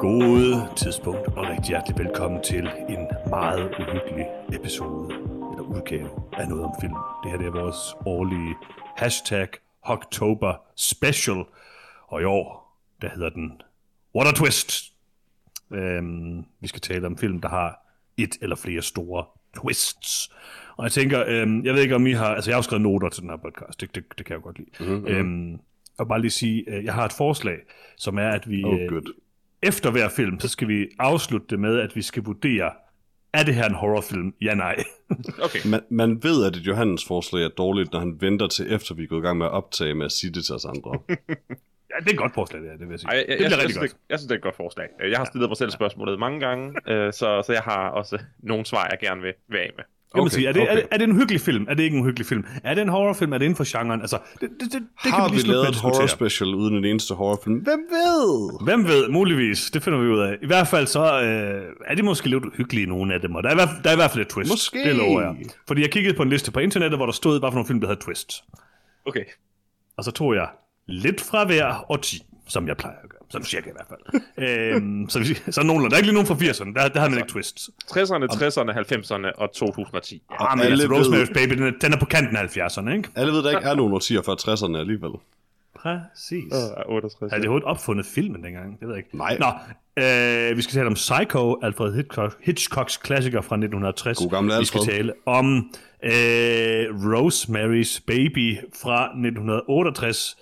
God tidspunkt, og rigtig hjertelig velkommen til en meget uhyggelig episode, eller udgave af noget om film. Det her det er vores årlige hashtag October Special, og i år, der hedder den What a Twist. Øhm, vi skal tale om film, der har et eller flere store twists. Og jeg tænker, øhm, jeg ved ikke om I har, altså jeg har skrevet noter til den her podcast, det, det, det kan jeg jo godt lide. Mm-hmm. Øhm, og bare lige sige, øh, jeg har et forslag, som er, at vi Oh, øh, efter hver film, så skal vi afslutte det med, at vi skal vurdere, er det her en horrorfilm? Ja, nej. Okay. Man, man ved, at et Johannes forslag er dårligt, når han venter til efter vi er gået i gang med at optage med at sige det til os andre. ja, det er et godt forslag, det, her, det vil jeg sige. Ej, jeg, det jeg, bliver jeg, jeg, rigtig synes, godt. det, jeg synes, det er et godt forslag. Jeg har stillet mig selv spørgsmålet mange gange, øh, så, så jeg har også nogle svar, jeg gerne vil være af med. Man Okay, sige, er det, okay. er, det, er det en hyggelig film? Er det ikke en hyggelig film? Er det en horrorfilm? Er det inden for genren? Altså, det, det, det, det har kan vi, med lavet et horror special uden en eneste horrorfilm? Hvem ved? Hvem ved, muligvis. Det finder vi ud af. I hvert fald så øh, er de måske lidt uhyggelige, nogle af dem. Og der er, i hvert fald, der er i hvert fald et twist. Måske. Det lover jeg. Fordi jeg kiggede på en liste på internettet, hvor der stod, hvad for nogle film, der havde twist. Okay. Og så tog jeg lidt fra hver årti, som jeg plejer at gøre. Sådan cirka i hvert fald. øhm, så, vi- så nogenlunde. Der er ikke lige nogen fra 80'erne. Der, der har man ikke twists. 60'erne, 60'erne, 90'erne og 2010. Ja. Men alle altså, Rosemary's Baby, den er, den er på kanten af 70'erne, ikke? Alle ved, der ikke er nogen årtier før 60'erne alligevel. Præcis. Uh, 68. Havde de overhovedet opfundet filmen dengang? Det ved jeg ikke. Nej. Nå, øh, vi skal tale om Psycho, Alfred Hitchcock, Hitchcocks klassiker fra 1960. God gamle Vi skal Alfred. tale om øh, Rosemary's Baby fra 1968.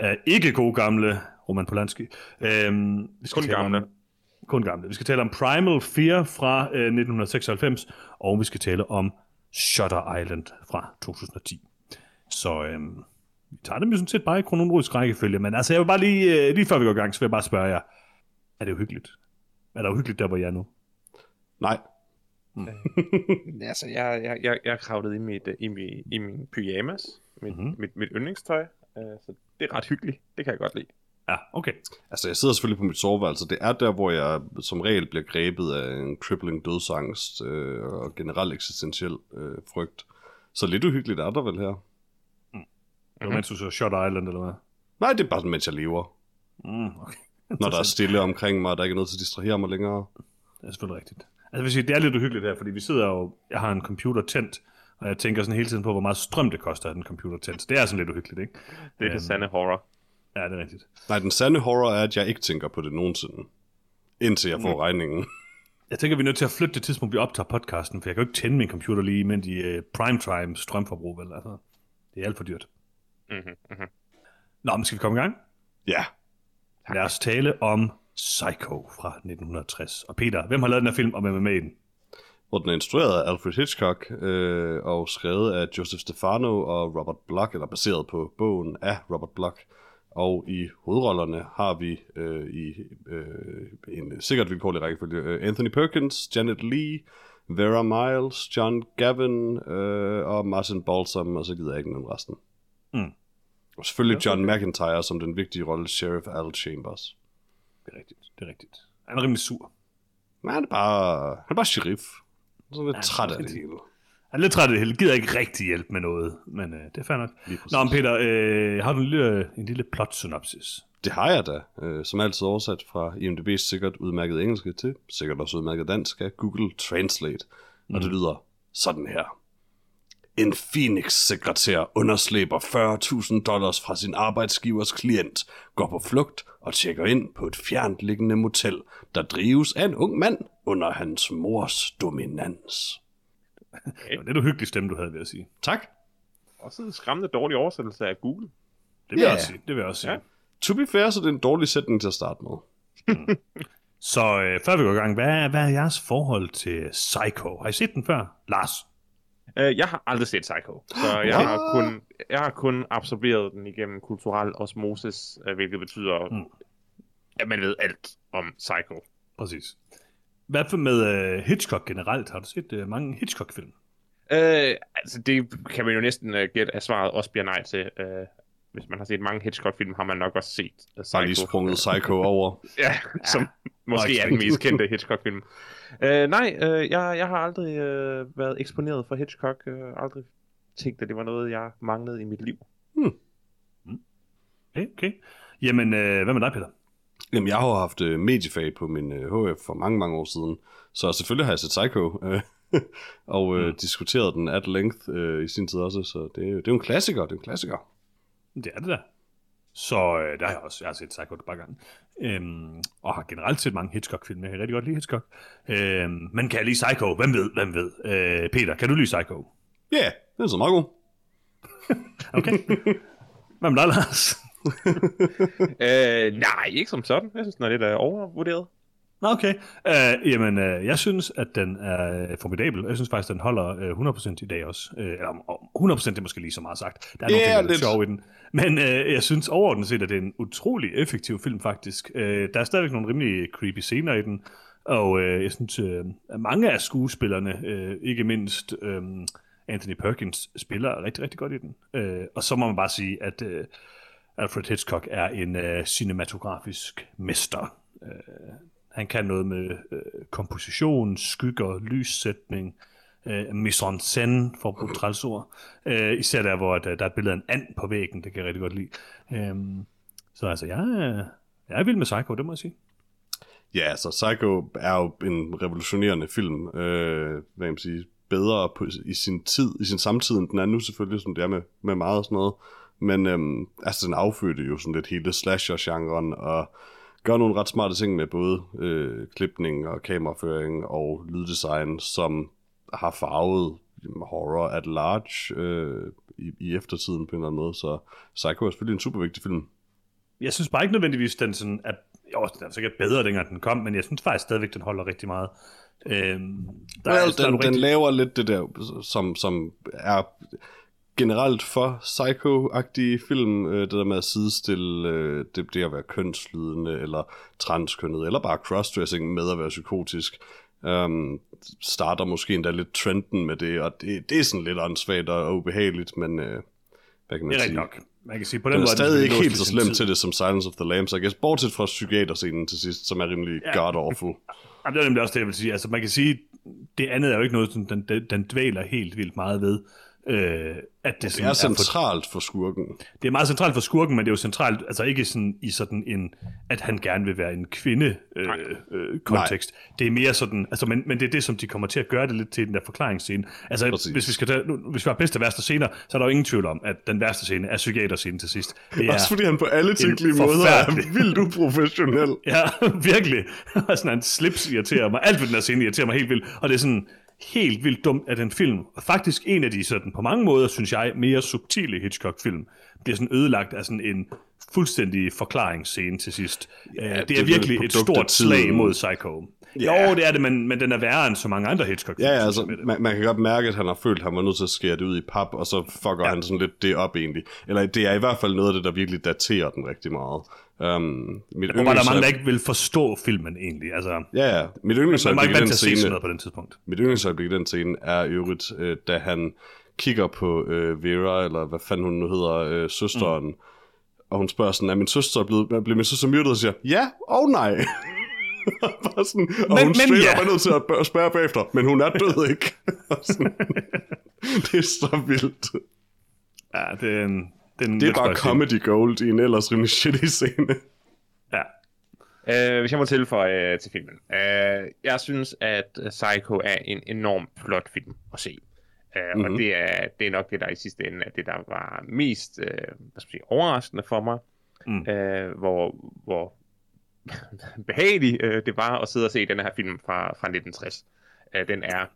Øh, ikke god gamle Roman Polanski. Øh, vi skal Kun tale gamle. Om, kun gamle. Vi skal tale om Primal Fear fra øh, 1996, og vi skal tale om Shutter Island fra 2010. Så øh, vi tager dem jo sådan set bare i kronologisk rækkefølge, men altså jeg vil bare lige, øh, lige før vi går i gang, så vil jeg bare spørge jer, er det uhyggeligt? Er der uhyggeligt der, hvor jeg er nu? Nej. Altså, jeg, jeg, jeg, jeg kravlet i, mit, øh, i, min, i min pyjamas, mit, Mhm. mm-hmm. mit, mit yndlingstøj, øh, så det er ret hyggeligt. Det kan jeg godt lide. Ja, okay. Altså, jeg sidder selvfølgelig på mit soveværelse. Det er der, hvor jeg som regel bliver grebet af en crippling dødsangst øh, og generelt eksistentiel øh, frygt. Så lidt uhyggeligt er der vel her. Det var mens du så Shutter Island, eller hvad? Nej, det er bare mens jeg lever. Mm, okay. Når der er stille omkring mig, og der ikke er noget til at distrahere mig længere. Det er selvfølgelig rigtigt. Altså, jeg vil sige, det er lidt uhyggeligt her, fordi vi sidder jo, jeg har en computer tændt, og jeg tænker sådan hele tiden på, hvor meget strøm det koster at den computer tændt. Så det er sådan lidt uhyggeligt, ikke? Det er Øhm, det sande horror. Ja, det er rigtigt. Nej, den sande horror er, at jeg ikke tænker på det nogensinde. Indtil jeg får regningen. Jeg tænker, vi er nødt til at flytte det tidspunkt, vi optager podcasten, for jeg kan jo ikke tænde min computer lige, mens i uh, primetime strømforbrug, vel? Altså, det er alt for dyrt. Mm-hmm. Mm-hmm. Nå, men skal vi komme i gang? Ja. Lad os tale om Psycho fra 1960. Og Peter, hvem har lavet den her film, og hvem er med i den? Hvor den er instrueret af Alfred Hitchcock øh, og skrevet af Joseph Stefano og Robert Bloch, eller baseret på bogen af Robert Bloch. Og i hovedrollerne har vi øh, i øh, en sikkert vilkårlig rækkefølge øh, Anthony Perkins, Janet Leigh, Vera Miles, John Gavin øh, og Martin Balsam, og så gider jeg ikke nævne resten. Mm. Og selvfølgelig John McIntyre som den vigtige rolle, Sheriff Al Chambers. Det er rigtigt, det er rigtigt. Han er rimelig sur. Men han er bare, han er bare sheriff. Sådan lidt Ja, træt af det hele. Han er lidt træt af det hele, gider ikke rigtig hjælpe med noget, men øh, det er fair nok. Nå, men Peter, øh, har du en lille, en lille plot-synopsis? Det har jeg da, øh, som altid oversat fra IMDb's sikkert udmærket engelske til sikkert også udmærket dansk af Google Translate. Mm. Og det lyder sådan her. En Phoenix-sekretær underslæber 40.000 dollars fra sin arbejdsgivers klient, går på flugt og tjekker ind på et fjernt liggende motel, der drives af en ung mand under hans mors dominans. Det var lidt uhyggelig stemme, du havde ved at sige. Tak. Også en skræmmende dårlig oversættelse af Google. Det vil jeg Ja. også sige. Det vil jeg også sige. Ja. To be fair, så det er en dårlig sætning til at starte med. Så øh, før vi går i gang, hvad, er- hvad er jeres forhold til Psycho? Har I set den før? Lars? Uh, jeg har aldrig set Psycho, så jeg har kun, jeg har kun absorberet den igennem kulturel osmosis, uh, hvilket betyder, Mm. at man ved alt om Psycho. Præcis. Hvad for med øh, Hitchcock generelt? Har du set øh, mange Hitchcock-film? Uh, altså, det kan man jo næsten uh, gætte, at svaret også bliver nej til. Uh, hvis man har set mange Hitchcock-film, har man nok også set uh, Har lige sprunget Psycho over. Ja, som måske er den mest kendte Hitchcock-film. Uh, nej, uh, jeg, jeg har aldrig uh, været eksponeret for Hitchcock. Uh, aldrig tænkt, at det var noget, jeg manglede i mit liv. Okay, okay. Jamen, øh, hvad med dig, Peter? Jamen, jeg har jo haft øh, mediefag på min øh, HF for mange, mange år siden, så selvfølgelig har jeg set Psycho, øh, og øh, mm. diskuteret den at length øh, i sin tid også, så det, er jo- det er jo en klassiker, det er en klassiker. Det er det da. Så øh, der har jeg også jeg har set Psycho et par gange. Øhm, og har generelt set mange Hitchcock-film. Jeg kan rigtig godt lide Hitchcock. Øhm, men kan jeg lide Psycho? Hvem ved? Hvem ved? Øh, Peter, kan du lide Psycho? Ja, yeah, den er så meget god. Okay. Hvad med dig, Lars? Uh, nej, ikke som sådan. Jeg synes, den er lidt uh, overvurderet. Nå, Okay. Øh, jamen, øh, jeg synes, at den er øh, formidabel. Jeg synes faktisk, den holder øh, 100% i dag også. Øh, eller om- 100% det er måske lige så meget sagt. Der er nogle Ja, ting, der er sjove i den. Men øh, jeg synes overordnet set, at det er en utrolig effektiv film, faktisk. Øh, der er stadigvæk nogle rimelig creepy scener i den. Og øh, jeg synes, øh, at mange af skuespillerne, øh, ikke mindst øh, Anthony Perkins, spiller rigtig, rigtig godt i den. Øh, og så må man bare sige, at øh, Alfred Hitchcock er en øh, cinematografisk mester. Øh, han kan noget med øh, komposition, skygger, lyssætning, øh, mise en scène, for at bruge trælsord. Øh, især der, hvor der, øh, der er et billede af en and på væggen, det kan jeg rigtig godt lide. Øh, så altså, jeg, jeg er vild med Psycho, det må jeg sige. Ja, altså Psycho er jo en revolutionerende film, øh, hvad kan man sige, bedre på, i sin tid, i sin samtid, end den er nu selvfølgelig, som det er med, med meget og sådan noget. Men øhm, altså, den affødte jo sådan lidt hele slasher-genren, og gør nogle ret smarte ting med både øh, klipning og kameraføring og lyddesign, som har farvet horror at large øh, i, i eftertiden på en eller anden måde. Så Psycho er selvfølgelig en super vigtig film. Jeg synes bare ikke nødvendigvis, den sådan er, jo, den er sikkert bedre, dengang den kom, men jeg synes faktisk stadigvæk, den holder rigtig meget. Øhm, der Well, der den, nogle den rigtig- laver lidt det der, som, som er generelt for psycho-agtige film, øh, det der med at sidestille øh, det, det at være kønslydende, eller transkønnet, eller bare crossdressing med at være psykotisk. Um, starter måske endda lidt trenden med det, og det, det er sådan lidt åndssvagt og ubehageligt, men øh, hvad kan man Det er sige? nok. Man kan sige, på den Den er måde, stadig ikke helt så slemt til det som Silence of the Lambs, I guess, bortset fra psykiaterscenen til sidst, som er rimelig Ja. god-awful. Jamen, det er nemlig også det, jeg vil sige. Altså, man kan sige, det andet er jo ikke noget, som den, den, den dvæler helt vildt meget ved. Øh, at det, Det sådan er for, centralt for skurken. det er meget centralt for skurken, men det er jo centralt, altså ikke sådan i sådan en, at han gerne vil være en kvinde øh, øh, kontekst. Det er mere sådan, altså, men, men det er det, som de kommer til at gøre det lidt til den der forklaringsscene. Altså, Præcis. hvis vi skal tage, nu, hvis vi har bedste og værste scener, så er der jo ingen tvivl om, at den værste scene er psykiaterscenen til sidst. Det er, Også fordi han på alle tænkelige måder er vildt uprofessionel. Ja, virkelig. Og sådan en slips irriterer mig. Alt ved den her scene irriterer mig helt vildt. Og det er sådan helt vildt dumt, at en film, og faktisk en af de sådan på mange måder, synes jeg, mere subtile Hitchcock-film, bliver sådan ødelagt af sådan en fuldstændig forklaringsscene til sidst. Ja, det, det det er virkelig et af stort slag mod Psycho. Ja. Jo, det er det, men, men den er værre end så mange andre Hitchcock-film. Ja, ja, altså, man, man kan godt mærke, at han har følt, at han var nødt til at skære det ud i pap, og så fucker ja. han sådan lidt det op egentlig. Eller det er i hvert fald noget af det, der virkelig daterer den rigtig meget. Um, mit Hvor var der mange, der ikke vil forstå filmen egentlig. Altså, Ja, ja. Mit var yndlingsøjeblik i den scene, på den tidspunkt. mit yndlingsøjeblik i den scene er i øvrigt, øh, da han kigger på øh, Vera, eller hvad fanden hun nu hedder, øh, søsteren, mm. og hun spørger sådan, er min søster blevet, blev min søster myrdet? Og siger, ja og nej. Bare sådan, og Men- hun men ja. er nødt til at spørge bagefter, men hun er død, ikke? Sådan, det er så vildt. Ja, det er en... Det er, en Det er bare comedy gold i en ellers rimelig shitty scene. Ja. Uh, hvis jeg må tilføje uh, til filmen. Uh, jeg synes, at Psycho er en enormt flot film at se. Uh, mm-hmm. Mhm. Og det er, det er nok det, der i sidste ende er det, der var mest uh, hvad skal sige, overraskende for mig. Mm. Uh, hvor, hvor behageligt uh, det var at sidde og se den her film fra, fra 1960. Uh, den er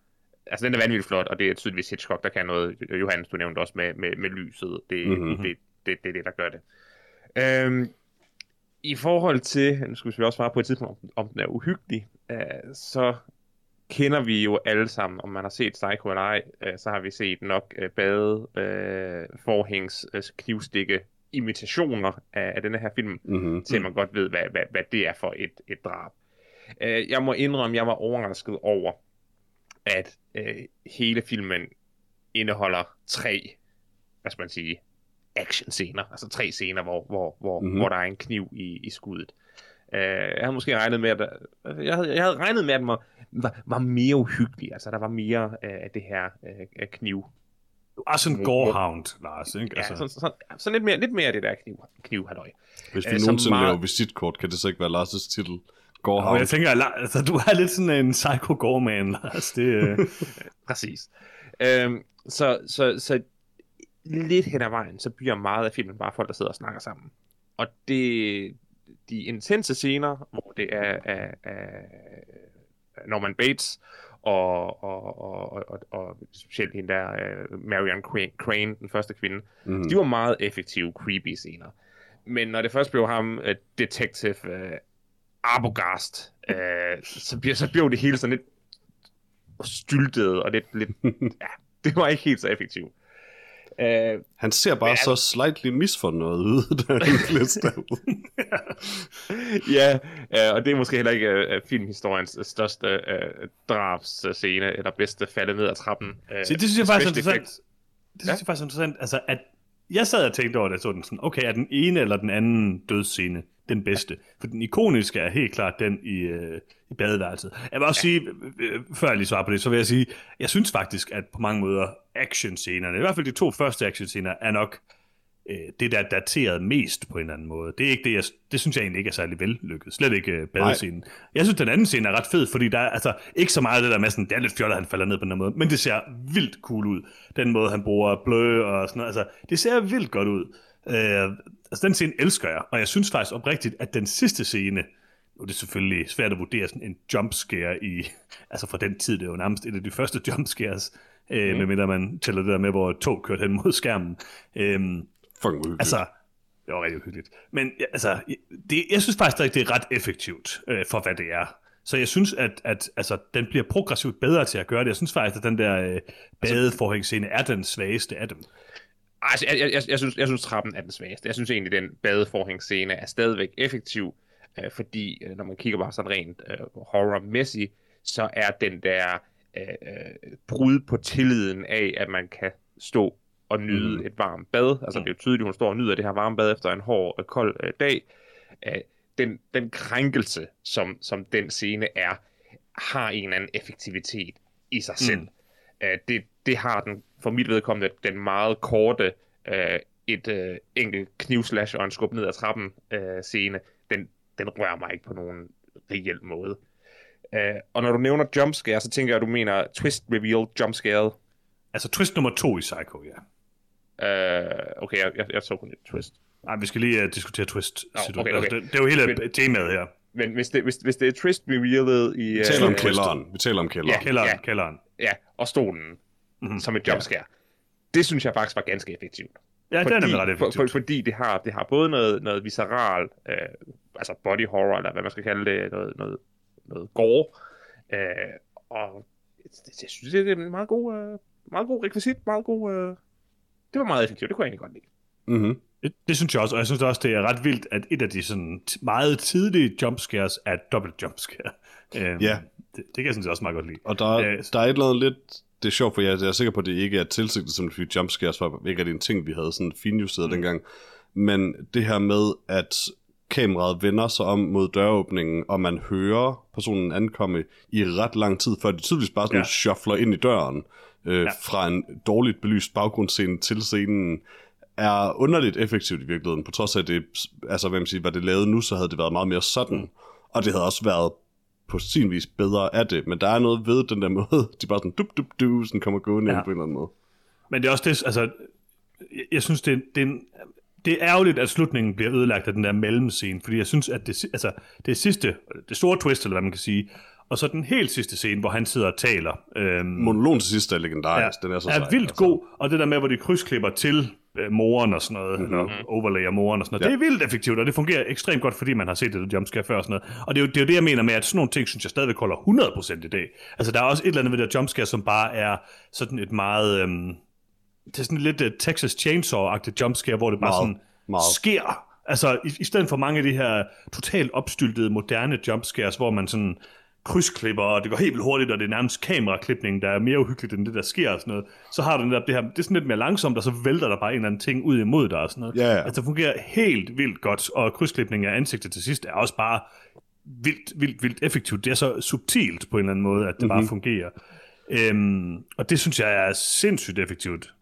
altså den er vanvittigt flot, og det er tydeligvis Hitchcock, der kan noget. Johannes, du nævnte også med, med, med lyset. Det, Mhm. mm-hmm. det, det, det er det, der gør det. Øhm, I forhold til, nu skal vi også svare på et tidspunkt, om, om den er uhyggelig, øh, så kender vi jo alle sammen, om man har set Psycho eller ej, øh, så har vi set nok øh, bade, øh, forhængs, øh, knivstikke, imitationer af, af denne her film, Mm-hmm. til man godt ved, hvad, hvad, hvad det er for et, et drab. Øh, jeg må indrømme, jeg var overrasket over, at øh, hele filmen indeholder tre, hvad skal man sige, action-scener. Altså tre scener, hvor, hvor, hvor, mm-hmm. hvor der er en kniv i, i skuddet. Uh, jeg havde måske regnet med, at jeg havde, jeg havde regnet med, at den var, var, var mere uhyggelig. Altså, der var mere uh, af det her uh, kniv. Du er sådan en gorehound, Lars, ikke? Altså. Ja, sådan, sådan, sådan lidt, mere, lidt mere af det der kniv, kniv halløj. Hvis vi uh, nogensinde meget... laver visitkort, kan det så ikke være Lars' titel? Gorehound. Og jeg tænker, altså, du er lidt sådan en psycho goreman, Lars. Det, uh... Præcis. Uh, så, så, så lidt hen ad vejen, så bliver meget af filmen bare folk, der sidder og snakker sammen. Og det, de intense scener, hvor det er af, af Norman Bates, og, og, og, og, og specielt hende der, uh, Marion Crane, den første kvinde, mm. de var meget effektive, creepy scener. Men når det først blev ham, uh, Detective uh, Arbogast, uh, så, bliver, så blev det hele sådan lidt styltet, og lidt, lidt ja, det var ikke helt så effektivt. Uh, han ser bare men, så slightly misfornøjet ud, da han bliver ja, uh, og det er måske heller ikke uh, filmhistoriens største uh, drabsscene, eller bedste falde ned ad trappen. Uh, Så det synes jeg faktisk er interessant. Det synes ja? jeg faktisk er interessant, altså at jeg sad og tænkte over det sådan, sådan, okay, er den ene eller den anden dødsscene den bedste. For den ikoniske er helt klart den i, øh, i badeværelset. Jeg vil også ja. sige, øh, før jeg lige svarer på det, så vil jeg sige, jeg synes faktisk, at på mange måder actionscenerne, i hvert fald de to første actionscener, er nok øh, det, der er dateret mest på en eller anden måde. Det er ikke det, jeg, det synes jeg egentlig ikke er særlig vellykket. Slet ikke øh, badescenen. Nej. Jeg synes, den anden scene er ret fed, fordi der er altså ikke så meget af det der med sådan, det er lidt fjollet, at han falder ned på den her måde, men det ser vildt cool ud. Den måde, han bruger blø og sådan noget. Altså, det ser vildt godt ud. Øh, altså den scene elsker jeg, og jeg synes faktisk oprigtigt, at den sidste scene, nu er det selvfølgelig svært at vurdere sådan en jumpscare i, altså fra den tid, det er jo nærmest et af de første jumpscares, øh, mm. medmindre man tæller det der med, hvor tog kørte hen mod skærmen. Øh, Fucking Altså, det var rigtig hyggeligt. Men altså, det, jeg synes faktisk at det er ret effektivt øh, for, hvad det er. Så jeg synes, at, at altså, den bliver progressivt bedre til at gøre det. Jeg synes faktisk, at den der øh, badeforhængsscene er den svageste af dem. Altså, jeg, jeg, jeg, synes, jeg synes, trappen er den svageste. Jeg synes egentlig, den badeforhængsscene er stadigvæk effektiv, øh, fordi øh, når man kigger bare sådan rent øh, horror-mæssigt, så er den der øh, øh, brud på tilliden af, at man kan stå og nyde mm. et varmt bad. Altså, det er jo tydeligt, at hun står og nyder det her varme bad efter en hård og kold øh, dag. Øh, den, den krænkelse, som, som den scene er, har en eller anden effektivitet i sig selv. Mm. Øh, det, det har den for mit vedkommende den meget korte øh, et øh, enkelt knivslash og en skub ned ad trappen øh, scene, den, den rører mig ikke på nogen reel måde. Øh, og når du nævner jumpscare, så tænker jeg, at du mener twist reveal jumpscare. Altså twist nummer to i Psycho, ja. Øh, okay, jeg, jeg, jeg så kun et twist. Nej, vi skal lige uh, diskutere twist. Oh, okay, okay. Altså, det, det er jo hele men, temaet her. Men hvis det, hvis, hvis det er twist revealet i... Vi taler uh, om kælderen. Vi taler om kælderen. Ja, kælderen, ja, kælderen. Ja, og stolen mm-hmm. som et jumpscare. Ja. Det synes jeg faktisk var ganske effektivt. Ja, fordi, det er ret effektivt. For, for, fordi det har, det har både noget, noget visceral, øh, altså body horror, eller hvad man skal kalde det, noget, noget, noget gore, øh, og det, jeg synes, det er en meget god, øh, meget god rekvisit, meget god, øh, det var meget effektivt, det kunne jeg egentlig godt lide. Mm-hmm. Det, det synes jeg også, og jeg synes også, det er ret vildt, at et af de sådan meget tidlige jumpscares er et dobbelt jumpscare. Øh, ja. Det, det kan jeg synes også meget godt lide. Og der, øh, der er et eller andet lidt det er sjovt, for jeg, jeg er sikker på, at det ikke er tilsigtet som en jumpscares, for ikke er det en ting, vi havde sådan finjusteret mm. dengang. Men det her med, at kameraet vender sig om mod døråbningen, og man hører personen ankomme i ret lang tid, før de tydeligvis bare sådan ja. shuffler ind i døren, øh, ja. fra en dårligt belyst baggrundsscene til scenen, er underligt effektivt i virkeligheden, på trods af, at det, altså, hvad man siger, hvad det lavede nu, så havde det været meget mere sådan, mm. og det havde også været på sin vis bedre af det, men der er noget ved den der måde, de bare sådan dup dup du, sådan kommer gående ja. ind på en eller anden måde. Men det er også det, altså, jeg, jeg synes, det, det, er en, det er ærgerligt, at slutningen bliver ødelagt af den der mellemscene, fordi jeg synes, at det, altså, det sidste, det store twist, eller hvad man kan sige, og så den helt sidste scene, hvor han sidder og taler. Øhm, Monologen til sidst er legendarisk, ja, den er så er sej, vildt altså. god, og det der med, hvor de krydsklipper til øh, moren og sådan noget, mm-hmm. eller overlayer moren og sådan noget. Ja. Det er vildt effektivt, og det fungerer ekstremt godt, fordi man har set det jumpscare før og sådan noget. Og det er, jo, det er jo det, jeg mener med, at sådan nogle ting, synes jeg stadigvæk holder 100% i dag. Altså, der er også et eller andet ved det jumpscare, som bare er sådan et meget... Øhm, det er sådan lidt uh, Texas Chainsaw-agtigt jumpscare, hvor det bare meget, sådan meget. sker. Altså, i, i stedet for mange af de her totalt opstyltede, moderne jumpscares, hvor man sådan krydsklipper, og det går helt vildt hurtigt, og det er nærmest kameraklipning, der er mere uhyggeligt end det, der sker og sådan noget. Så har du der, det her, det er sådan lidt mere langsomt, og så vælter der bare en eller anden ting ud imod dig og sådan noget. Ja, ja. Altså det fungerer helt vildt godt, og krydsklipning af ansigtet til sidst er også bare vildt, vildt, vildt effektivt. Det er så subtilt på en eller anden måde, at det mm-hmm. bare fungerer. Øhm, og det synes jeg er sindssygt effektivt.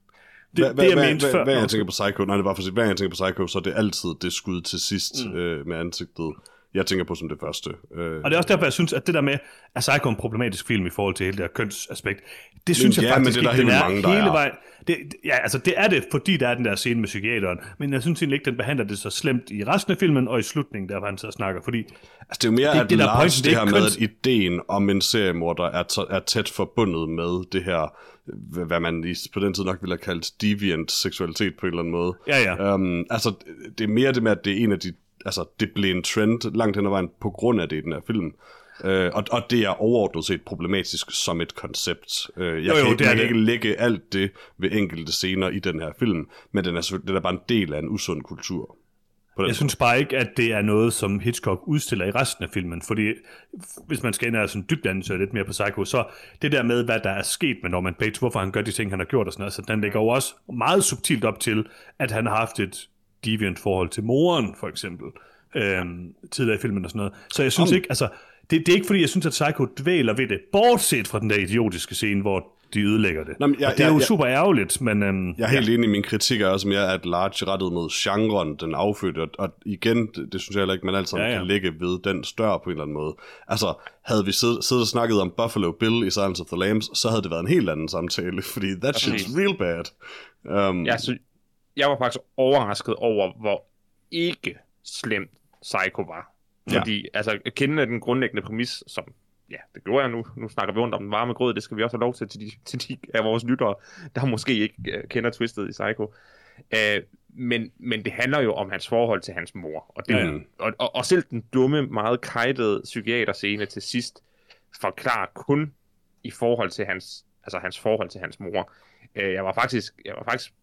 Det, Hva, det jeg hva, mente hva, før. Hver jeg tænker på Psycho, nej, det er bare for at sige, hver jeg tænker på Psycho, så er det altid det skud til sidst mm. øh, med ansigtet, jeg tænker på som det første. Øh, Og det er også derfor, jeg synes, at det der med, at Psycho er en problematisk film i forhold til hele det her kønsaspekt, det synes ja, jeg men faktisk det er der ikke, den er mange, der hele er. vejen. Det, ja, altså det er det, fordi der er den der scene med psykiateren, men jeg synes egentlig ikke, den behandler det så slemt i resten af filmen, og i slutningen, der hvor han så snakker, fordi altså, det er jo mere, det- at det der Lars, det det er her med, at ideen om en seriemorder er, er tæt forbundet med det her, hvad hvad man i, på den tid nok ville have kaldt deviant seksualitet på en eller anden måde. Ja, ja. Um, altså, det er mere det med, at det er en af de, altså, det blev en trend langt hen ad vejen på grund af det i den her film. Uh, og, og det er overordnet set problematisk som et koncept. Uh, jeg Jo, jo, kan, ikke, det er det. ikke lægge alt det ved enkelte scener i den her film, men den er, den er bare en del af en usund kultur. Jeg synes bare ikke, at det er noget, som Hitchcock udstiller i resten af filmen, fordi hvis man skal ind og sådan dybt ansøge lidt mere på Psycho, så det der med, hvad der er sket med Norman Bates, hvorfor han gør de ting, han har gjort og sådan noget, så den lægger jo også meget subtilt op til, at han har haft et deviant forhold til moren, for eksempel, øhm, tidligere i filmen og sådan noget. Så jeg synes Om- ikke, altså, det, det er ikke fordi, jeg synes, at Psycho dvæler ved det, bortset fra den der idiotiske scene, hvor de ødelægger det. Nå, men jeg- og det er jo jeg- jeg- super ærgerligt, men... Øhm, Jeg er helt enig i min kritik er også mere, at Large rettet mod genren, den afførte, og, og igen, det, det synes jeg heller ikke, man altid Ja, ja, ja. ja. kan lægge ved den større på en eller anden måde. Altså, havde vi siddet, siddet og snakket om Buffalo Bill i Silence of the Lambs, så havde det været en helt anden samtale, fordi that shit's real bad. Um, Jeg, sy- jeg var faktisk overrasket over, hvor ikke slemt Psycho var. Ja. Fordi, altså, kendende den grundlæggende præmis, som, ja, det gjorde jeg nu, nu snakker vi rundt om den varme grød, det skal vi også have lov til til de, til de af vores lyttere, der måske ikke uh, kender twistet i Psycho. Uh, men, men det handler jo om hans forhold til hans mor. Og, det, Ja, ja. ja. og, og, og selv den dumme, meget kajtede psykiaterscene til sidst forklarer kun i forhold til hans, altså hans forhold til hans mor. Uh, jeg var faktisk, jeg var faktisk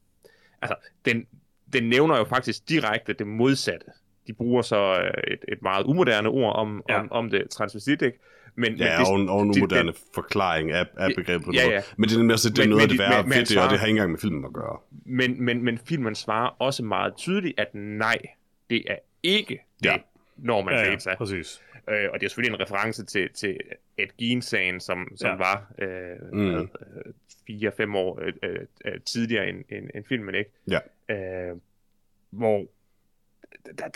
altså, den, den nævner jo faktisk direkte det modsatte. De bruger så øh, et, et meget umoderne ord om, Ja. om, om det transvestit, ikke? Men, Ja, men og, en- og en det- umoderne forklaring af, af begrebet på Ja, ja. Men det er nemlig også det, er Men- noget af men det de- værre men- ved det, og det har ikke engang med filmen at gøre. men, men, men filmen svarer også meget tydeligt, at nej, det er ikke det, Ja. Norman ja, ja, ja, Bates er. præcis. Øh, og det er selvfølgelig en reference til, til Ed Gein-sagen, som, som Ja. var øh, Mm. øh, fire-fem år øh, øh, øh, tidligere end, end, end filmen, ikke? Ja. Øh, hvor der,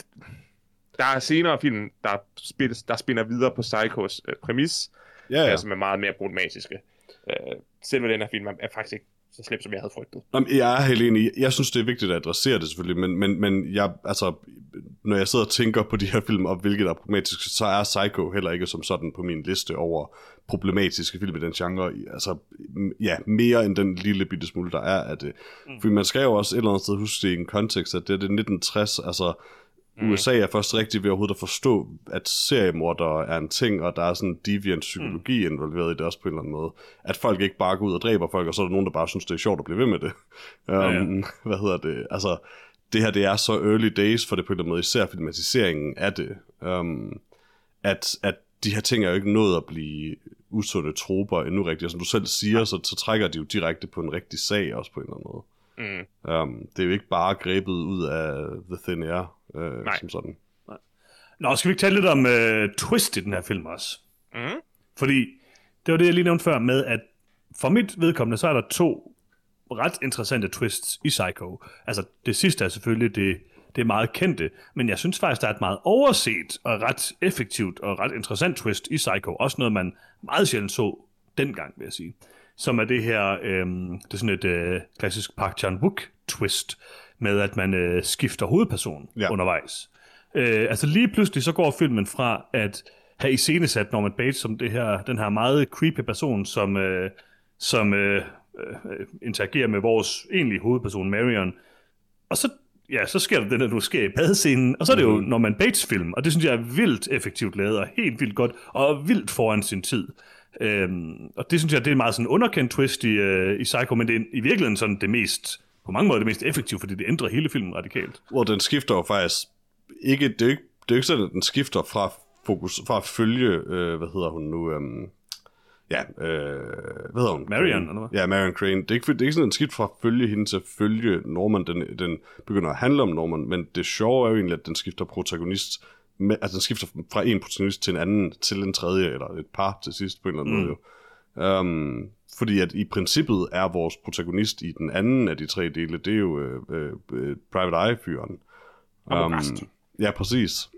der er senere film, der, spilles, der spinner videre på Psychos øh, præmis, Ja, ja. ja. øh, som er meget mere problematiske. Øh, selve den her film er, er faktisk ikke så slemt, som jeg havde frygtet. Jamen, jeg er helt enig. Jeg synes, det er vigtigt at adressere det selvfølgelig, men, men, men jeg, altså, når jeg sidder og tænker på de her film, og hvilket er problematisk, så er Psycho heller ikke som sådan på min liste over problematiske film i den genre. Altså, ja, mere end den lille bitte smule, der er af det. Mm. For man skal jo også et eller andet sted huske det i en kontekst, at det er det 1960, altså, Mm. USA er først rigtig ved overhovedet at forstå, at seriemorder er en ting, og der er sådan deviant psykologi mm. involveret i det også på en eller anden måde. At folk ikke bare går ud og dræber folk, og så er der nogen, der bare synes, det er sjovt at blive ved med det. Um, Ja, ja. Hvad hedder det? Altså, det her, det er så early days for det på en eller anden måde, især filmatiseringen af det. Um, at, at de her ting er jo ikke nået at blive usunde troper endnu rigtigt. Og som du selv siger, så, så trækker de jo direkte på en rigtig sag også på en eller anden måde. Mm. Um, det er jo ikke bare grebet ud af The Thin Air, øh, Nej. som sådan. Nå, skal vi ikke tale lidt om uh, twist i den her film også? Mm. Fordi det var det, jeg lige nævnte før med, at for mit vedkommende, så er der to ret interessante twists i Psycho. Altså, det sidste er selvfølgelig det, det er meget kendte, men jeg synes faktisk, der er et meget overset og ret effektivt og ret interessant twist i Psycho. Også noget, man meget sjældent så dengang, vil jeg sige. Som er det her, øhm, det er sådan et øh, klassisk Park Chan-wook twist, med at man øh, skifter hovedperson Ja. ja. undervejs. Øh, altså lige pludselig så går filmen fra at have iscenesat Norman Bates som det her, den her meget creepy person, som, øh, som øh, øh, interagerer med vores egentlige hovedperson, Marion. Og så, ja, så sker der det, der nu sker i badescenen, og så er det jo Norman Bates film, og det synes jeg er vildt effektivt lavet, og helt vildt godt, og vildt foran sin tid. Øhm, og det synes jeg, det er en meget sådan underkendt twist i, øh, i Psycho, men det er i virkeligheden sådan det mest, på mange måder det mest effektive, fordi det ændrer hele filmen radikalt. Hvor den skifter jo faktisk ikke, det er ikke, det er ikke sådan, at den skifter fra fokus, for at følge, øh, hvad hedder hun nu, øhm, ja, øh, hvad hedder hun? Marion, Crane. eller hvad? Ja, Marion Crane. Det er ikke, det er ikke sådan en skidt fra at følge hende til at følge Norman. Den, den begynder at handle om Norman, men det sjove er jo egentlig, at den skifter protagonist, med, altså den skifter fra en protagonist til en anden, til en tredje, eller et par til sidst på en eller anden mm. måde. Jo. Um, fordi at i princippet er vores protagonist i den anden af de tre dele, det er jo øh, øh, Private Eye-fyren. Arbogast. ja, præcis.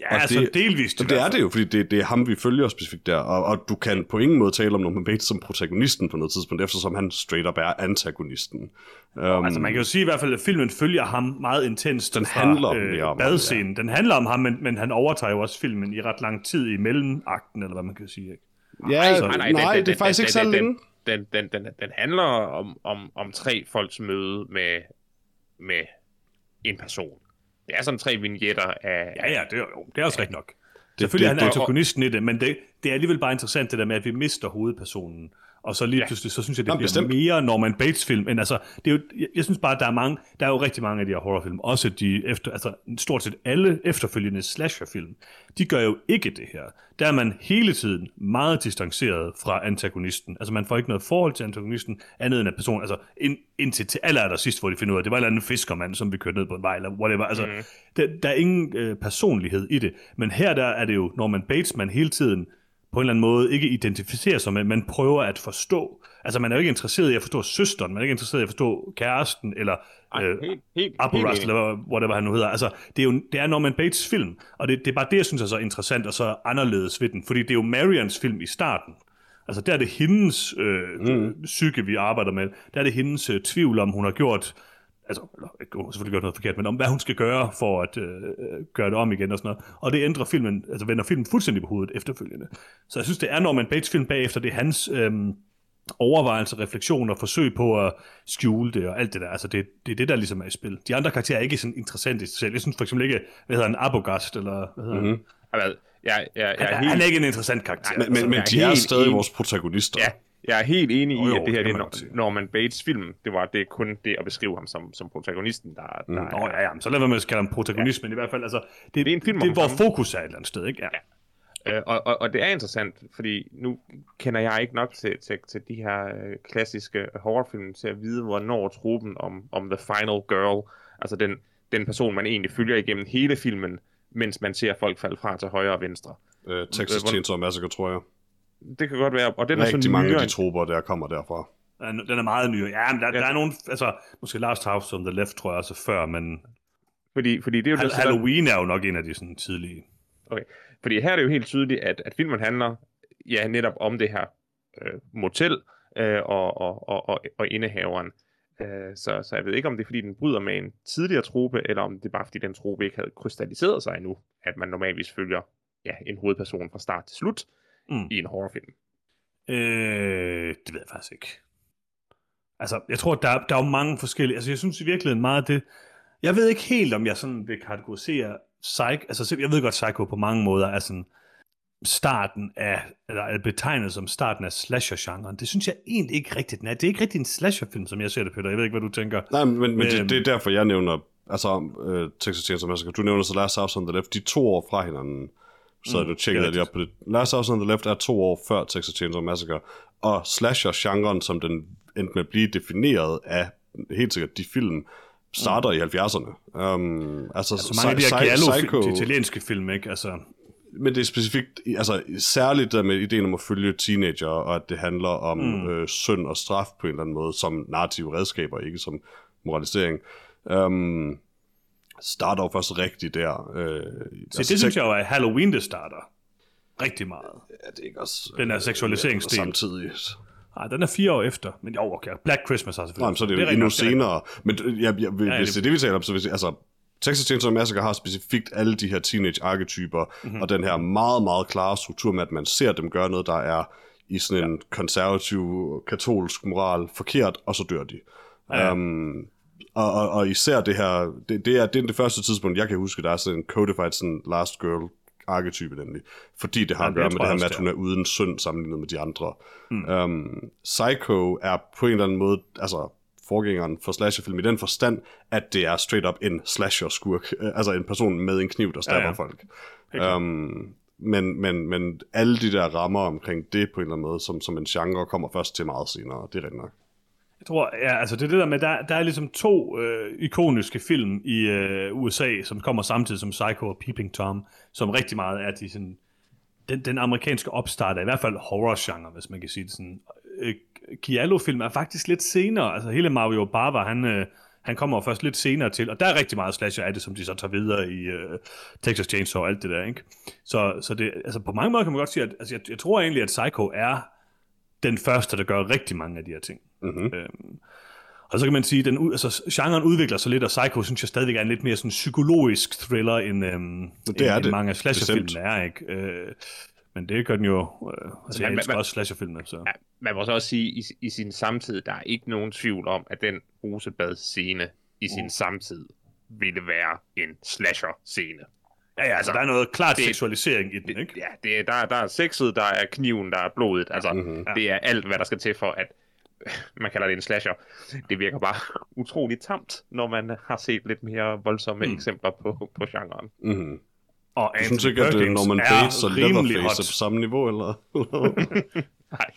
Ja, Og altså det- delvist. det hvert er det jo, fordi det, det er ham, vi følger specifikt der, og, og du kan på ingen måde tale om Norman Bates som protagonisten på noget tidspunkt, eftersom han straight up er antagonisten. Um, Altså man kan jo sige i hvert fald, at filmen følger ham meget intenst Den fra, handler mere om ham, badscenen. Den handler om ham, men, men han overtager jo også filmen i ret lang tid i mellemakten, eller hvad man kan sige. Ikke? ja, nej, nej, det er faktisk ikke så den, længe. Den, den, den, den handler om, om, om tre folks møde med, med en person. Det er sådan tre vignetter af... Ja, ja, det er, jo, det er også rigtigt nok. Selvfølgelig det- det, han er det- antagonisten i det, men det, det er alligevel bare interessant det der med, at vi mister hovedpersonen. Og så lige Ja. pludselig, så synes jeg, det Jamen, bliver bestemt. mere Norman Bates-film. Men altså, det er jo, jeg, jeg synes bare, at der er, mange, der er jo rigtig mange af de her horrorfilm, også de efter, altså stort set alle efterfølgende slasherfilm, de gør jo ikke det her. Der er man hele tiden meget distanceret fra antagonisten. Altså man får ikke noget forhold til antagonisten, andet end at personen, altså ind, indtil til aller, aller sidst, hvor de finder ud af, det var en eller anden fiskermand, som vi kørte ned på en vej, eller whatever. Altså, mm. der, der er ingen øh, personlighed i det. Men her der er det jo Norman Bates, man hele tiden på en eller anden måde ikke identificerer sig med, man prøver at forstå. Altså man er jo ikke interesseret i at forstå søsteren, man er ikke interesseret i at forstå kæresten, eller Ej, øh, helt, eller whatever han nu hedder. Altså, det er jo det er Norman Bates film, og det, det er bare det, jeg synes er så interessant og så anderledes ved den, fordi det er jo Marians film i starten. Altså, der er det hendes øh, mm. psyke, vi arbejder med. Der er det hendes øh, tvivl om, hun har gjort altså, eller, hun har selvfølgelig gjort noget forkert, men om hvad hun skal gøre for at øh, gøre det om igen og sådan noget. Og det ændrer filmen, altså vender filmen fuldstændig på hovedet efterfølgende. Så jeg synes, det er Norman Bates film bagefter, det er hans øh, overvejelser, refleksioner, forsøg på at skjule det og alt det der. Altså det, det er det, der ligesom er i spil. De andre karakterer er ikke sådan interessante i sig selv. Jeg synes for eksempel ikke, hvad hedder han, Abogast, eller hvad hedder mm-hmm. Altså, jeg, jeg, jeg, han? er helt, han er ikke en interessant karakter. Men, men, men jeg er de er helt stadig enig. vores protagonister. Ja, jeg er helt enig Jo, i, jo, at det her det er Norman Bates film. Det var det er kun det at beskrive ham som, som protagonisten, der, der Mm. Nå, ja, ja, så lad være med at kalde ham protagonist, ja. men i hvert fald, altså, det, Det er en film det er hvor ham. fokus er et eller andet sted, ikke? Ja. Øh, og, og, og det er interessant, fordi nu kender jeg ikke nok til, til, til de her øh, klassiske horrorfilm til at vide, hvornår truppen om, om The Final Girl, altså den, den person, man egentlig følger igennem hele filmen, mens man ser folk falde fra til højre og venstre. Øh, Texas hvor- Chainsaw Massacre, tror jeg. Det kan godt være, og den er sådan mange nyere af de troper, der kommer derfra. Den er- meget ny. Ja, men der, Ja. der er nogen, altså, måske Last House on the Left, tror jeg også før, men fordi, fordi det er jo Hal- det, Halloween er jo nok en af de sådan tidlige. Okay. Fordi her er det jo helt tydeligt, at, at filmen handler ja, netop om det her øh, motel øh, og, og, og, og, og indehaveren. Øh, så, så jeg ved ikke, om det er, fordi den bryder med en tidligere trope, eller om det er bare, fordi den trope ikke havde krystalliseret sig endnu, at man normalvis følger ja, en hovedperson fra start til slut Mm. i en horrorfilm. Øh, det ved jeg faktisk ikke. Altså, jeg tror, der, er- der er jo mange forskellige... Altså, jeg synes i virkeligheden meget af det... Jeg ved ikke helt, om jeg sådan vil kategorisere Psych... Altså, selv- jeg ved godt, Psycho på mange måder er sådan starten af, eller er betegnet som starten af slasher-genren. Det synes jeg egentlig ikke rigtigt, den er. Det er ikke rigtig en slasher-film, som jeg ser det, Peter. Jeg ved ikke, hvad du tænker. Nej, men, men Øhm. det, det er derfor, jeg nævner, altså uh, Texas Chainsaw Massacre, du nævner så Last House on the Left, de to år fra hinanden. Så Mm, du tjekker det lige op på det. Last House on the Left er to år før Texas Chainsaw Massacre, og slasher-genren, som den endte med at blive defineret af helt sikkert de film, starter i 70'erne. Um, altså, Altså, mange af de her Giallo, de italienske film, ikke? Altså, men det er specifikt, altså særligt der med ideen om at følge teenager, og at det handler om mm. øh, synd og straf på en eller anden måde, som narrative redskaber, ikke som moralisering. Um, starter jo først rigtigt der. Øh, så det synes jeg jo er Halloween, det starter. Rigtig meget. Er det ikke også... Den her seksualiseringsdel. Samtidig. Nej, den er fire år efter. Men jo, okay. Black Christmas har selvfølgelig. Nej, men så er det jo rigtig endnu er senere. Men øh, jeg, jeg, hvis Ja, det det- er det, vi taler om, så jeg sige, altså, Texas Chainsaw Massacre har specifikt alle de her teenage-arketyper, Mhm. mm-hmm. og den her meget, meget klare struktur med, at man ser dem gøre noget, der er i sådan en konservativ, katolsk moral forkert, og så dør de. Ja. Ja. Um, og, og, og især det her, det, det, er, det er det første tidspunkt, jeg kan huske, der er sådan en codified sådan last girl arketype nemlig, fordi det har Ja, at gøre med det her med, at hun er uden synd sammenlignet med de andre. Mm. Um, Psycho er på en eller anden måde, altså forgængeren for slasherfilm i den forstand, at det er straight up en slasher-skurk, øh, altså en person med en kniv, der stabber Ja, ja, folk. Um, Men, men, men alle de der rammer omkring det på en eller anden måde, som, som en genre, kommer først til meget senere. Det er rigtigt nok. Jeg tror, ja, altså det er det der med, der, der er ligesom to øh, ikoniske film i øh, USA, som kommer samtidig som Psycho og Peeping Tom, som rigtig meget er de sådan, den, den amerikanske opstart af i hvert fald horror-genre, hvis man kan sige det sådan. Øh, Giallo-film er faktisk lidt senere, altså hele Mario Bava, han, øh, han kommer først lidt senere til, og der er rigtig meget slasher af det, som de så tager videre i øh, Texas Chainsaw og alt det der, ikke? Så, så det, altså på mange måder kan man godt sige, at altså, jeg, jeg tror egentlig, at Psycho er den første, der gør rigtig mange af de her ting. Mm-hmm. Øhm, og så kan man sige, at den, altså, genren udvikler sig lidt, og Psycho synes jeg stadigvæk er en lidt mere sådan psykologisk thriller, end, øhm, Det er end det, mange af slasherfilmene er, ikke? Øh, men det gør den jo, øh, altså jeg men- elsker men- også slasherfilmene, så... Ja, man må så også sige, i, i sin samtid, der er ikke nogen tvivl om, at den Rosebad-scene i sin samtid ville være en slasher-scene. Ja, ja, altså der er noget klart det- seksualisering i den, ikke? Ja, det er, der, der er sexet, der er kniven, der er blodet. Altså, Mhm. mm-hmm. det er alt, hvad der skal til for, at man kalder det en slasher. Det virker bare utroligt tamt, når man har set lidt mere voldsomme mm. eksempler på, på genren. Mm-hmm. Og Jeg synes ikke, at Norman Bates og Leatherface er på samme niveau, eller?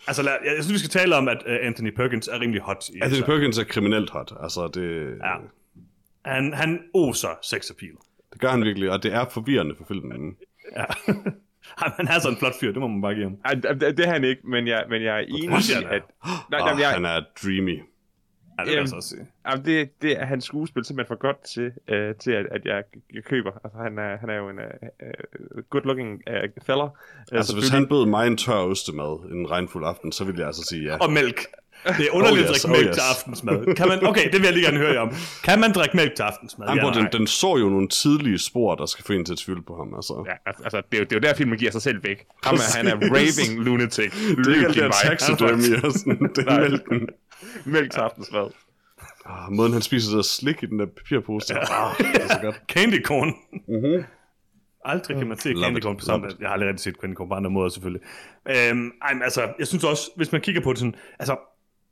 Altså, lad, jeg, jeg synes, vi skal tale om, at uh, Anthony Perkins er rimelig hot. I Anthony. Perkins er kriminelt hot. Altså, det, Ja. Han, han oser sex appeal. Gør han virkelig, og det er forvirrende for filmen. Ja. Han- er sådan en flot fyr, det må man bare give ham. Ej, det, det er han ikke, men jeg, men jeg er enig i, han at... Nej, Og nej, jeg, han er dreamy. Ja, det vil jeg Øhm, så også sige. Jamen, det, det er hans skuespil simpelthen for godt til, øh, til at, at jeg, jeg køber. Altså, han er, han er jo en uh, good-looking uh, fella. Uh, Altså, hvis han bød mig en tør ostemad en regnfuld aften, så ville jeg altså sige ja. Og mælk. Det er underligt Oh at yes, drikke oh mælk yes. til aftensmad. Kan man, okay, det vil jeg lige gerne høre jer om. Kan man drikke mælk til aftensmad? Han, Ja, den, den så jo nogle tidlige spor, der skal få en til at tvivle på ham. Altså. Ja, altså, altså, det, er jo, det er jo der, filmen giver sig selv væk. Ham er, han er raving lunatic. Det er ikke alt det her taxidermy og sådan, det er mælken. Mælk til aftensmad. Ah, måden han spiser der slik i den der papirpose. Ja. Ah, det er så godt. Candy corn. Mm-hmm. Aldrig kan man se Love candy corn på samme. Jeg har aldrig rigtig set candy corn på andre måder, selvfølgelig. Øhm, ej, men altså, jeg synes også, hvis man kigger på det sådan, altså,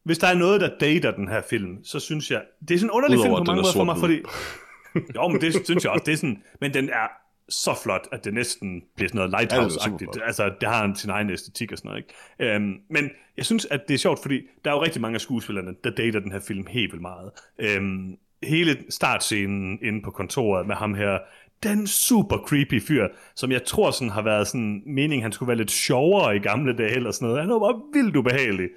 hvis der er noget, der dater den her film, så synes jeg, det er sådan en underlig film Udover, på at den mange er måder for mig, fordi, jo, men det synes jeg også, det er sådan, men den er så flot, at det næsten bliver sådan noget lighthouse-agtigt. altså, det har en sin egen æstetik og sådan noget, ikke? Øhm, men jeg synes, at det er sjovt, fordi der er jo rigtig mange af skuespillerne, der dater den her film helt vildt meget. Øhm, hele startscenen inde på kontoret med ham her, den super creepy fyr, som jeg tror sådan har været sådan meningen, han skulle være lidt sjovere i gamle dage eller sådan noget. Han var bare vildt ubehagelig.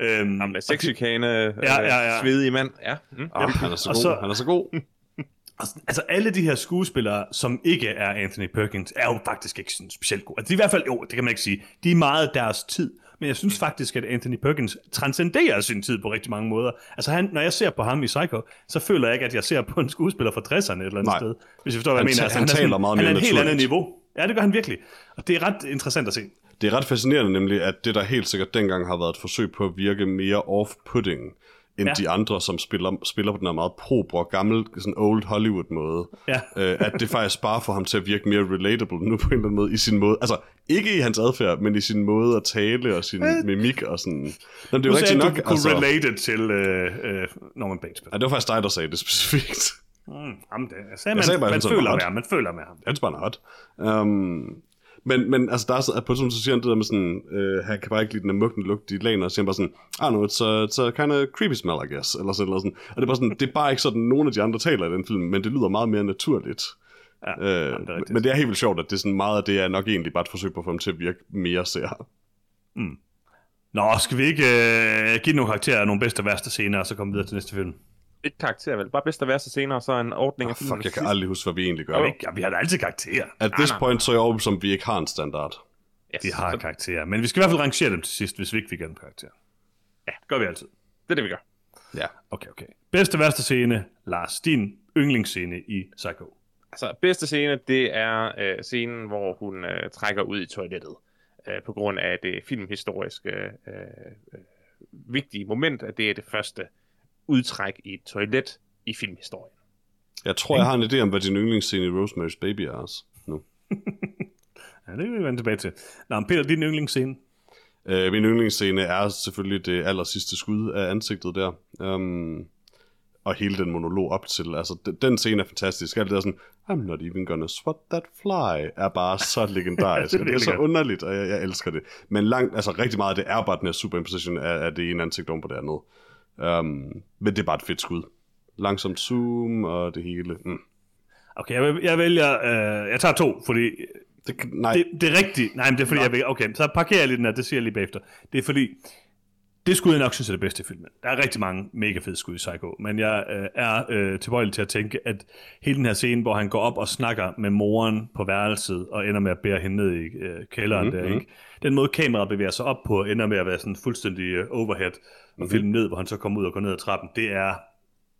Øhm, Ham med sexchikane, Ja, ja, ja. svedige mand. Ja. Mm. Ah, han er så god. så- Han er så god. Altså, altså alle de her skuespillere, som ikke er Anthony Perkins, er jo faktisk ikke sådan specielt gode. Altså, de er i hvert fald, jo, det kan man ikke sige, de er meget deres tid. Men jeg synes faktisk, at Anthony Perkins transcenderer sin tid på rigtig mange måder. Altså han, når jeg ser på ham i Psycho, så føler jeg ikke, at jeg ser på en skuespiller fra 60'erne et eller andet Nej. sted. Hvis jeg forstår, hvad Han jeg mener. Altså, han er taler sådan, meget Han er mere et helt andet niveau. Ja, det gør han virkelig. Og det er ret interessant at se. Det er ret fascinerende nemlig, at det der helt sikkert dengang har været et forsøg på at virke mere off-putting, end Ja. de andre, som spiller, spiller på den her meget probre, gammel, sådan old Hollywood måde. Ja. Øh, at det faktisk bare får ham til at virke mere relatable nu på en eller anden måde i sin måde. Altså, ikke i hans adfærd, men i sin måde at tale og sin mimik og sådan. Men det er jo rigtigt nok, du kunne altså. relate til øh, øh, Norman Bates. Ja, det var faktisk dig, der sagde det specifikt. Mm, jamen, det, jeg sagde, man, sagde bare, man, så føler med ham, man føler med ham. Han er hot. Um, men, men altså, der er så, på tidspunkt, så siger han det der med sådan, øh, han kan bare ikke lide den der muggen lugt i lagen, og så siger han bare sådan, I know, it's a, it's a kind of creepy smell, I guess, eller sådan, eller sådan. Og det er bare sådan, det er bare ikke sådan, nogen af de andre taler i den film, men det lyder meget mere naturligt. Ja, Øh, jamen, det men det er helt vildt sjovt, at det er sådan meget af det er nok egentlig bare et forsøg på at få dem til at virke mere ser. Nå, skal vi ikke øh, give nogle karakterer af nogle bedste og værste scener, og så komme videre til næste film? Ikke karakter, vel? Bare bedst at være så senere, og så en ordning af Oh, filmen fuck, jeg kan aldrig huske, hvad vi egentlig gør. Ja, vi, ja, vi har da altid karakterer. At this point, så er jeg overbevist om, vi ikke har en standard. Yes. Vi har karakterer, men vi skal i hvert fald rangere dem til sidst, hvis vi ikke fik en karakter. Ja, det gør vi altid. Det er det, vi gør. Ja. Okay, okay. Bedste og værste scene, Lars, din yndlingsscene i Psycho. Altså, bedste scene, det er øh, scenen, hvor hun øh, trækker ud i toilettet. Øh, på grund af det filmhistoriske øh, øh, vigtige moment, at det er det første udtræk i et toilet i filmhistorien. Jeg tror, jeg har en idé om, hvad din yndlingsscene i Rosemary's Baby er også. Nu. Ja, det vil vi vende tilbage til. Nå, Peter, din yndlingsscene. Øh, min yndlingsscene er selvfølgelig det aller sidste skud af ansigtet der. Um, og hele den monolog op til. Altså, den, den scene er fantastisk. Alt det der sådan, I'm not even gonna swat that fly, er bare så legendarisk. det er det er så underligt, og jeg, jeg elsker det. Men langt, altså rigtig meget af det er bare den her superimposition af, af det ene ansigt oven på det andet. Um, men det er bare et fedt skud. Langsomt zoom og det hele. Mm. Okay, jeg, jeg vælger... Øh, jeg tager to, fordi Det, nej, det, det er rigtigt. Nej, men det er fordi, jeg vil... Okay, så parkerer jeg lige den her, det siger jeg lige bagefter. Det er fordi, det skud jeg nok synes er det bedste i filmen. Der er rigtig mange mega fede skud i Psycho, men jeg øh, er øh, tilbøjelig til at tænke, at hele den her scene, hvor han går op og snakker med moren på værelset, og ender med at bære hende ned i øh, kælderen mm-hmm. der, ikke? Den måde kameraet bevæger sig op på, ender med at være sådan fuldstændig øh, overhead, og mm-hmm. filme ned, hvor han så kommer ud og går ned ad trappen, det er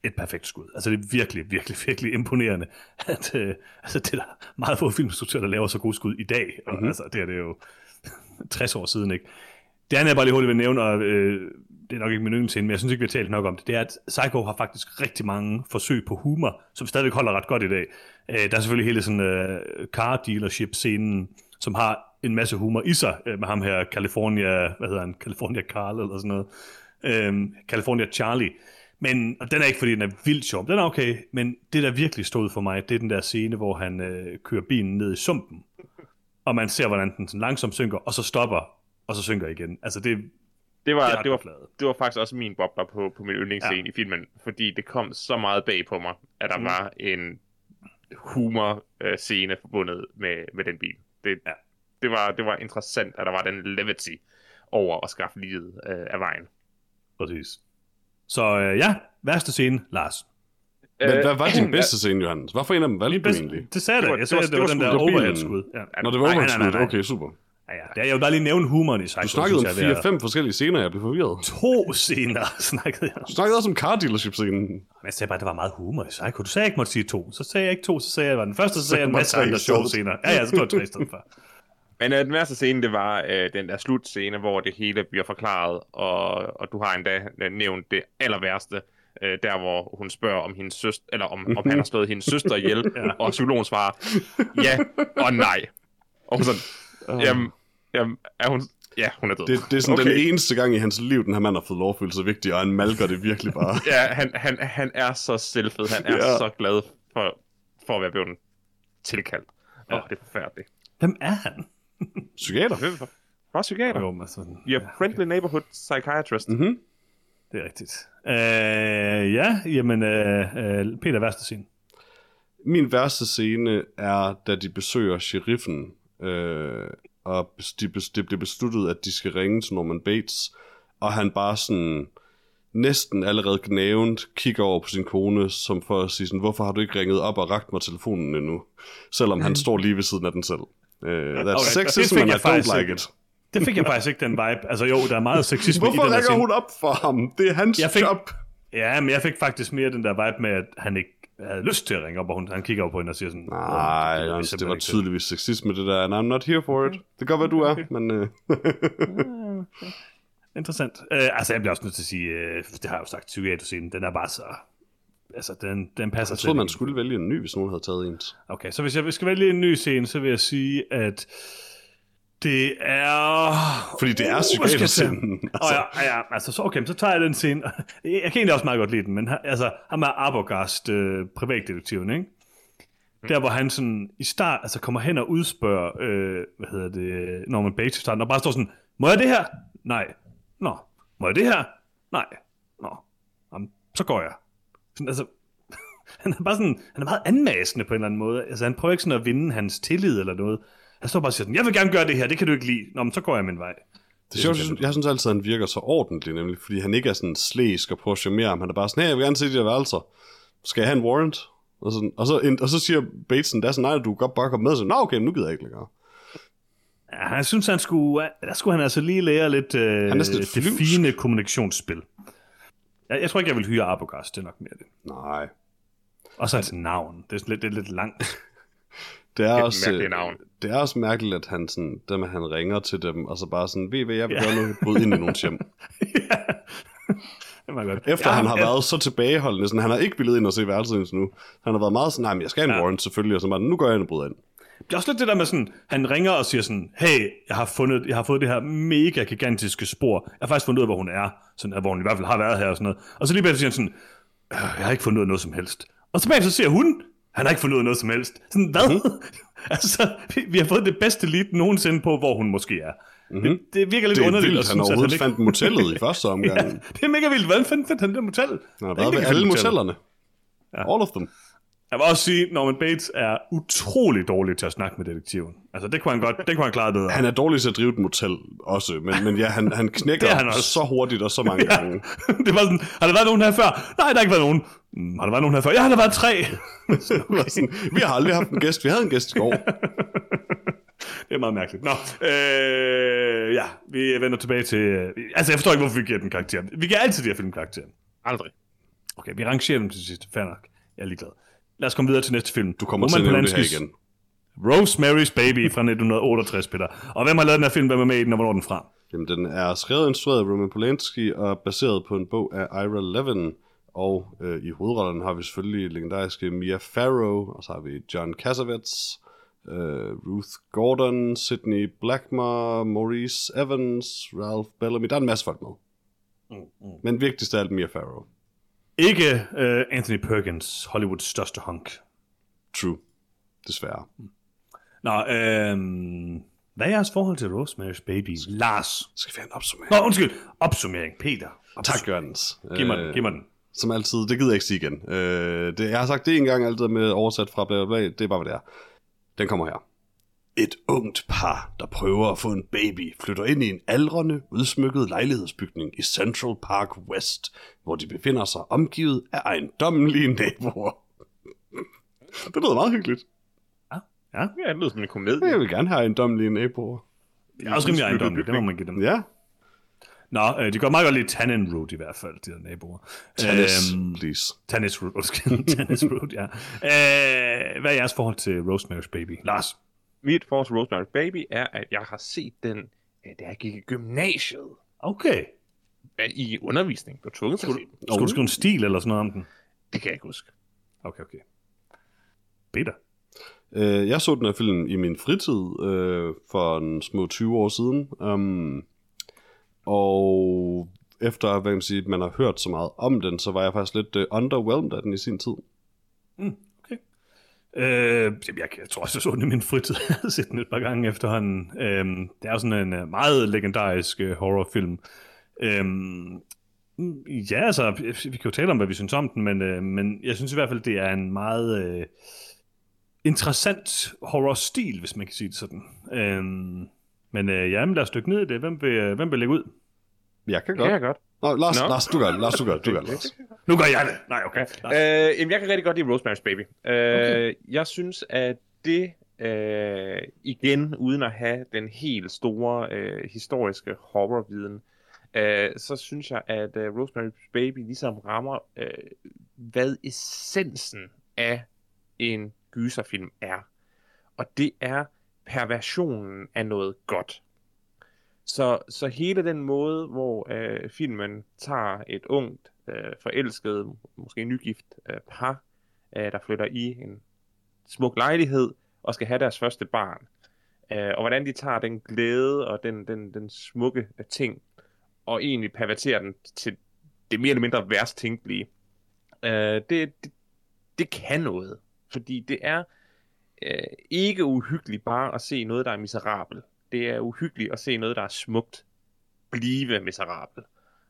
et perfekt skud. Altså det er virkelig, virkelig, virkelig imponerende, at øh, altså, det er der meget få filminstruktører, der laver så gode skud i dag. Og, mm-hmm. Altså det er det jo 60 år siden, ikke? Det andet, jeg bare lige hurtigt vil nævne, og øh, det er nok ikke min yndlingsscene, men jeg synes ikke, vi har talt nok om det, det er, at Psycho har faktisk rigtig mange forsøg på humor, som stadigvæk holder ret godt i dag. Øh, der er selvfølgelig hele sådan øh, car dealership-scenen, som har en masse humor i sig, øh, med ham her California, hvad hedder han, California Carl eller sådan noget, øh, California Charlie. Men, og den er ikke, fordi den er vildt sjov, den er okay, men det, der virkelig stod for mig, det er den der scene, hvor han øh, kører bilen ned i sumpen, og man ser, hvordan den sådan langsomt synker, og så stopper, og så synker igen. Altså det, Det var, Det det, var, flade. det var faktisk også min bobler på, på min yndlingsscene ja. i filmen, fordi det kom så meget bag på mig, at der mm. var en humor-scene forbundet med, med den bil. Det, ja. det, var, det var interessant, at der var den levity over at skaffe livet øh, af vejen. præcis. Så øh, ja, værste scene, Lars. Men hvad var din bedste scene, Johannes? Hvorfor en af dem valgte du bedste, egentlig? det sagde jeg Det da. var- Jeg det sagde, det var det den var der det var bilen. overhead-skud. Ja. Når det var Nej, nej, overhead nej, nej. okay, super. Ja, ja. Det er, jeg vil bare lige nævne humoren i Psycho. Du snakkede om 4-5 forskellige scener, jeg blev forvirret. To scener snakkede jeg om. Du snakkede også om car dealership-scenen. Men jeg sagde bare, at der var meget humor i Psycho. Du sagde, jeg ikke måtte sige to. Så sagde jeg ikke to, så sagde jeg, at det var den første, så sagde jeg en masse andre sjove scener. Ja, ja, så tog jeg tre i stedet for. Men øh, den værste scene, det var øh, den der slutscene, hvor det hele bliver forklaret, og, og du har endda øh, nævnt det aller værste, øh, der hvor hun spørger om hendes søster, eller om, om han har slået hendes søster ihjel, ja. og psykologen svarer, ja og nej. Og hun sådan, jamen, jamen, er hun, ja, hun er død. Det, det er sådan okay. Okay. den eneste gang i hans liv, den her mand har fået lov at føle sig vigtig, og han malker det virkelig bare. Ja, han, han, han er så selvfed, han er Ja. ja. så glad for, for at være blevet tilkaldt. Åh, Ja. ja. det er forfærdeligt. Hvem er han? Psykiater. Bare psykiater. Jo, men sådan, Your friendly neighborhood psychiatrist. Mm-hmm. det er rigtigt. Øh, ja, jamen, øh, øh, Peter, værste scene. Min værste scene er, da de besøger sheriffen, øh, og bes- de, det bliver besluttet, at de skal ringe til Norman Bates, og han bare sådan næsten allerede gnævent kigger over på sin kone, som for at sige sådan, hvorfor har du ikke ringet op og ragt mig telefonen endnu? Selvom han står lige ved siden af den selv. Uh, that's Okay, det sexism, and I don't like it. Det fik jeg faktisk ikke den vibe. Altså jo, der er meget sexisme i Hvorfor den her ringer hun op for ham? Det er hans Jeg fik- job. Ja, men jeg fik faktisk mere den der vibe med, at han ikke havde lyst til at ringe op, og hun, han kigger over på hende og siger sådan... Nej, "Åh, gider vi Jørgens, det simpelthen var ikke til." tydeligvis sexisme, det der, and I'm not here for it. Det kan godt være, du er, men... Uh... Interessant. Uh, altså, jeg bliver også nødt til at sige, uh, det har jeg jo sagt, psykiaterscenen, den er bare så... Altså, den, den passer Jeg troede, man skulle vælge en ny, hvis nogen havde taget ens. Okay, så hvis jeg skal vælge en ny scene, så vil jeg sige, at det er... Fordi det er Uh, psykiaterscenen. Åh oh, ja, ja, altså så, okay, så tager jeg den scene. Jeg kan egentlig også meget godt lide den, men altså, ham er Arbogast, øh, privatdetektiven, ikke? Der, hvor han sådan i start, altså kommer hen og udspørger, øh, hvad hedder det, Norman Bates i starten, og bare står sådan, må jeg det her? Nej. Nå. Må jeg det her? Nej. Nå. Jamen, så går jeg. Sådan, altså, han er bare sådan, han er meget anmasende på en eller anden måde. Altså, han prøver ikke sådan at vinde hans tillid eller noget. Han står bare og siger sådan, jeg vil gerne gøre det her, det kan du ikke lide. Nå, men så går jeg min vej. Det er sjovt, jeg synes, jeg synes altid, at han virker så ordentlig, nemlig, fordi han ikke er sådan slæsk og prøver at charmere ham. Han er bare sådan, hey, jeg vil gerne se de der værelser. Skal jeg have en warrant? Og, sådan, og, så, og så siger Bateson, der er sådan, nej, du kan godt bare komme med. Så, Nå, okay, nu gider jeg ikke længere. Ja, han synes, han skulle, der skulle han altså lige lære lidt, øh, er sådan lidt det flyvsk. fine kommunikationsspil. Jeg, jeg tror ikke, jeg vil hyre Arbogast, det er nok mere det. Nej. Og så hans navn, det er, lidt, det er lidt langt. Det er, et også, mærkeligt øh, navn. Det er også mærkeligt, at han, sådan, dem, han ringer til dem, og så bare sådan, ved hvad, jeg vil Ja. gøre noget, bryde ind i nogens hjem. det er meget godt. Efter ja, han har ja, været så tilbageholdende, sådan, han har ikke villet ind og se værelset indtil nu. Han har været meget sådan, nej, men jeg skal en Ja. warrant selvfølgelig, og så bare, nu går jeg ind og bryder ind. Det er også lidt det der med sådan, han ringer og siger sådan, hey, jeg har, fundet, jeg har fået det her mega gigantiske spor. Jeg har faktisk fundet ud af, hvor hun er. Sådan, hvor hun i hvert fald har været her og sådan noget. Og så lige bagefter siger han sådan, øh, jeg har ikke fundet ud af noget som helst. Og så bagefter ser hun, han har ikke fundet ud af noget som helst. Sådan, hvad? Mm-hmm. altså, vi, vi har fået det bedste lead nogensinde på, hvor hun måske er. Mm-hmm. Det, det virker lidt Det er underligt. vildt, at han synes, at overhovedet ikke- fandt motellet i første omgang. ja, det er mega vildt. Hvordan fandt, fandt han det motel? Han har er været ved alle motellerne. All of them. Jeg vil også sige, Norman Bates er utrolig dårlig til at snakke med detektiven. Altså, det kunne han godt, det kunne han klare bedre. Han er dårlig til at drive et motel også, men, men ja, han, han knækker er han også. så hurtigt og så mange Ja. gange. det var sådan, har der været nogen her før? Nej, der har ikke været nogen. "Mm, Har der været nogen her før? Ja, der har været tre. Okay. Sådan, vi har aldrig haft en gæst. Vi havde en gæst i går. det er meget mærkeligt. Nå, øh, ja, vi vender tilbage til... øh, Altså, jeg forstår ikke, hvorfor vi giver den karakter. Vi giver altid de her film karakter. Aldrig. Okay, vi rangerer dem til sidst. Fair nok. Jeg er ligeglad. Lad os komme videre til næste film. Du kommer til at nævne det her igen. Rosemary's Baby fra 1968, Peter. Og hvem har lavet den her film? Hvem er med i den, og hvornår er den fra? Jamen, den er skrevet og instrueret af Roman Polanski og baseret på en bog af Ira Levin. Og øh, i hovedrollerne har vi selvfølgelig legendariske Mia Farrow, og så har vi John Cassavetes, øh, Ruth Gordon, Sidney Blackmore, Maurice Evans, Ralph Bellamy. Der er en masse folk med. Mm, Men vigtigst af alt Mia Farrow. Ikke uh, Anthony Perkins, Hollywoods største hunk. True. Desværre. Nå, øhm, hvad er jeres forhold til Rosemary's Baby? Lars. Skal vi have en opsummering? Nå, undskyld. Opsummering. Peter. Tak, Jørgens. Giv mig den, giv mig den. Som altid, det gider jeg ikke sige igen. Øh, det, jeg har sagt det en gang altid med oversat fra bla bla bla, det er bare, hvad det er. Den kommer her. Et ungt par, der prøver at få en baby, flytter ind i en aldrende, udsmykket lejlighedsbygning i Central Park West, hvor de befinder sig omgivet af ejendommelige naboer. det lyder meget hyggeligt. Ja, Ja, det lyder som en komedie. Jeg vil gerne have ejendommelige naboer. det er også rimelig ejendommeligt. Det må man give dem. Ja. Nå, øh, de går meget godt lide Tannen Road i hvert fald, de der naboer. Tennis, Øhm, please. Tannis Road, undskyld. Tannis Road, ja. Øh, hvad er jeres forhold til Rosemary's Baby? Lars? Mit forhold til Rosemary Baby er, at jeg har set den, øh, da jeg gik i gymnasiet. Okay. Øh, I undervisning. Du tvunget til den. Skulle du skrive en stil eller sådan noget om den? Det kan jeg ikke huske. Okay, okay. Peter? Øh, jeg så den her film i min fritid øh, for en små 20 år siden. Um, og efter hvad kan man, sige, man har hørt så meget om den, så var jeg faktisk lidt uh, underwhelmed af den i sin tid. Mm. Øh, jeg, jeg tror også, jeg så den i min fritid. Jeg har set den et par gange efterhånden. Øhm, det er jo sådan en øh, meget legendarisk øh, horrorfilm. Mm, ja, altså, vi kan jo tale om, hvad vi synes om den, men, øh, men jeg synes i hvert fald, det er en meget øh, interessant horror-stil, hvis man kan sige det sådan. Øhm, men øh, ja, men lad os dykke ned i det. Hvem vil, øh, hvem vil lægge ud? Jeg kan Det godt. kan jeg godt. Nå, Lars, Nå. Lars, du gør det. Lars, du gør det. Du gør det, Lars. Nu gør jeg det. Nej, okay. Øh, jamen, jeg kan rigtig godt lide Rosemary's Baby. Øh, okay. Jeg synes, at det, øh, igen, uden at have den helt store øh, historiske horrorviden, øh, så synes jeg, at øh, Rosemary's Baby ligesom rammer, øh, hvad essensen af en gyserfilm er. Og det er perversionen af noget godt. Så, så hele den måde, hvor øh, filmen tager et ungt, øh, forelsket, måske nygift øh, par, øh, der flytter i en smuk lejlighed og skal have deres første barn, øh, og hvordan de tager den glæde og den, den, den smukke øh, ting, og egentlig perverterer den til det mere eller mindre værst tænkelige. Øh, det, det, det kan noget, fordi det er øh, ikke uhyggeligt bare at se noget, der er miserabelt. Det er uhyggeligt at se noget, der er smukt, blive miserabel.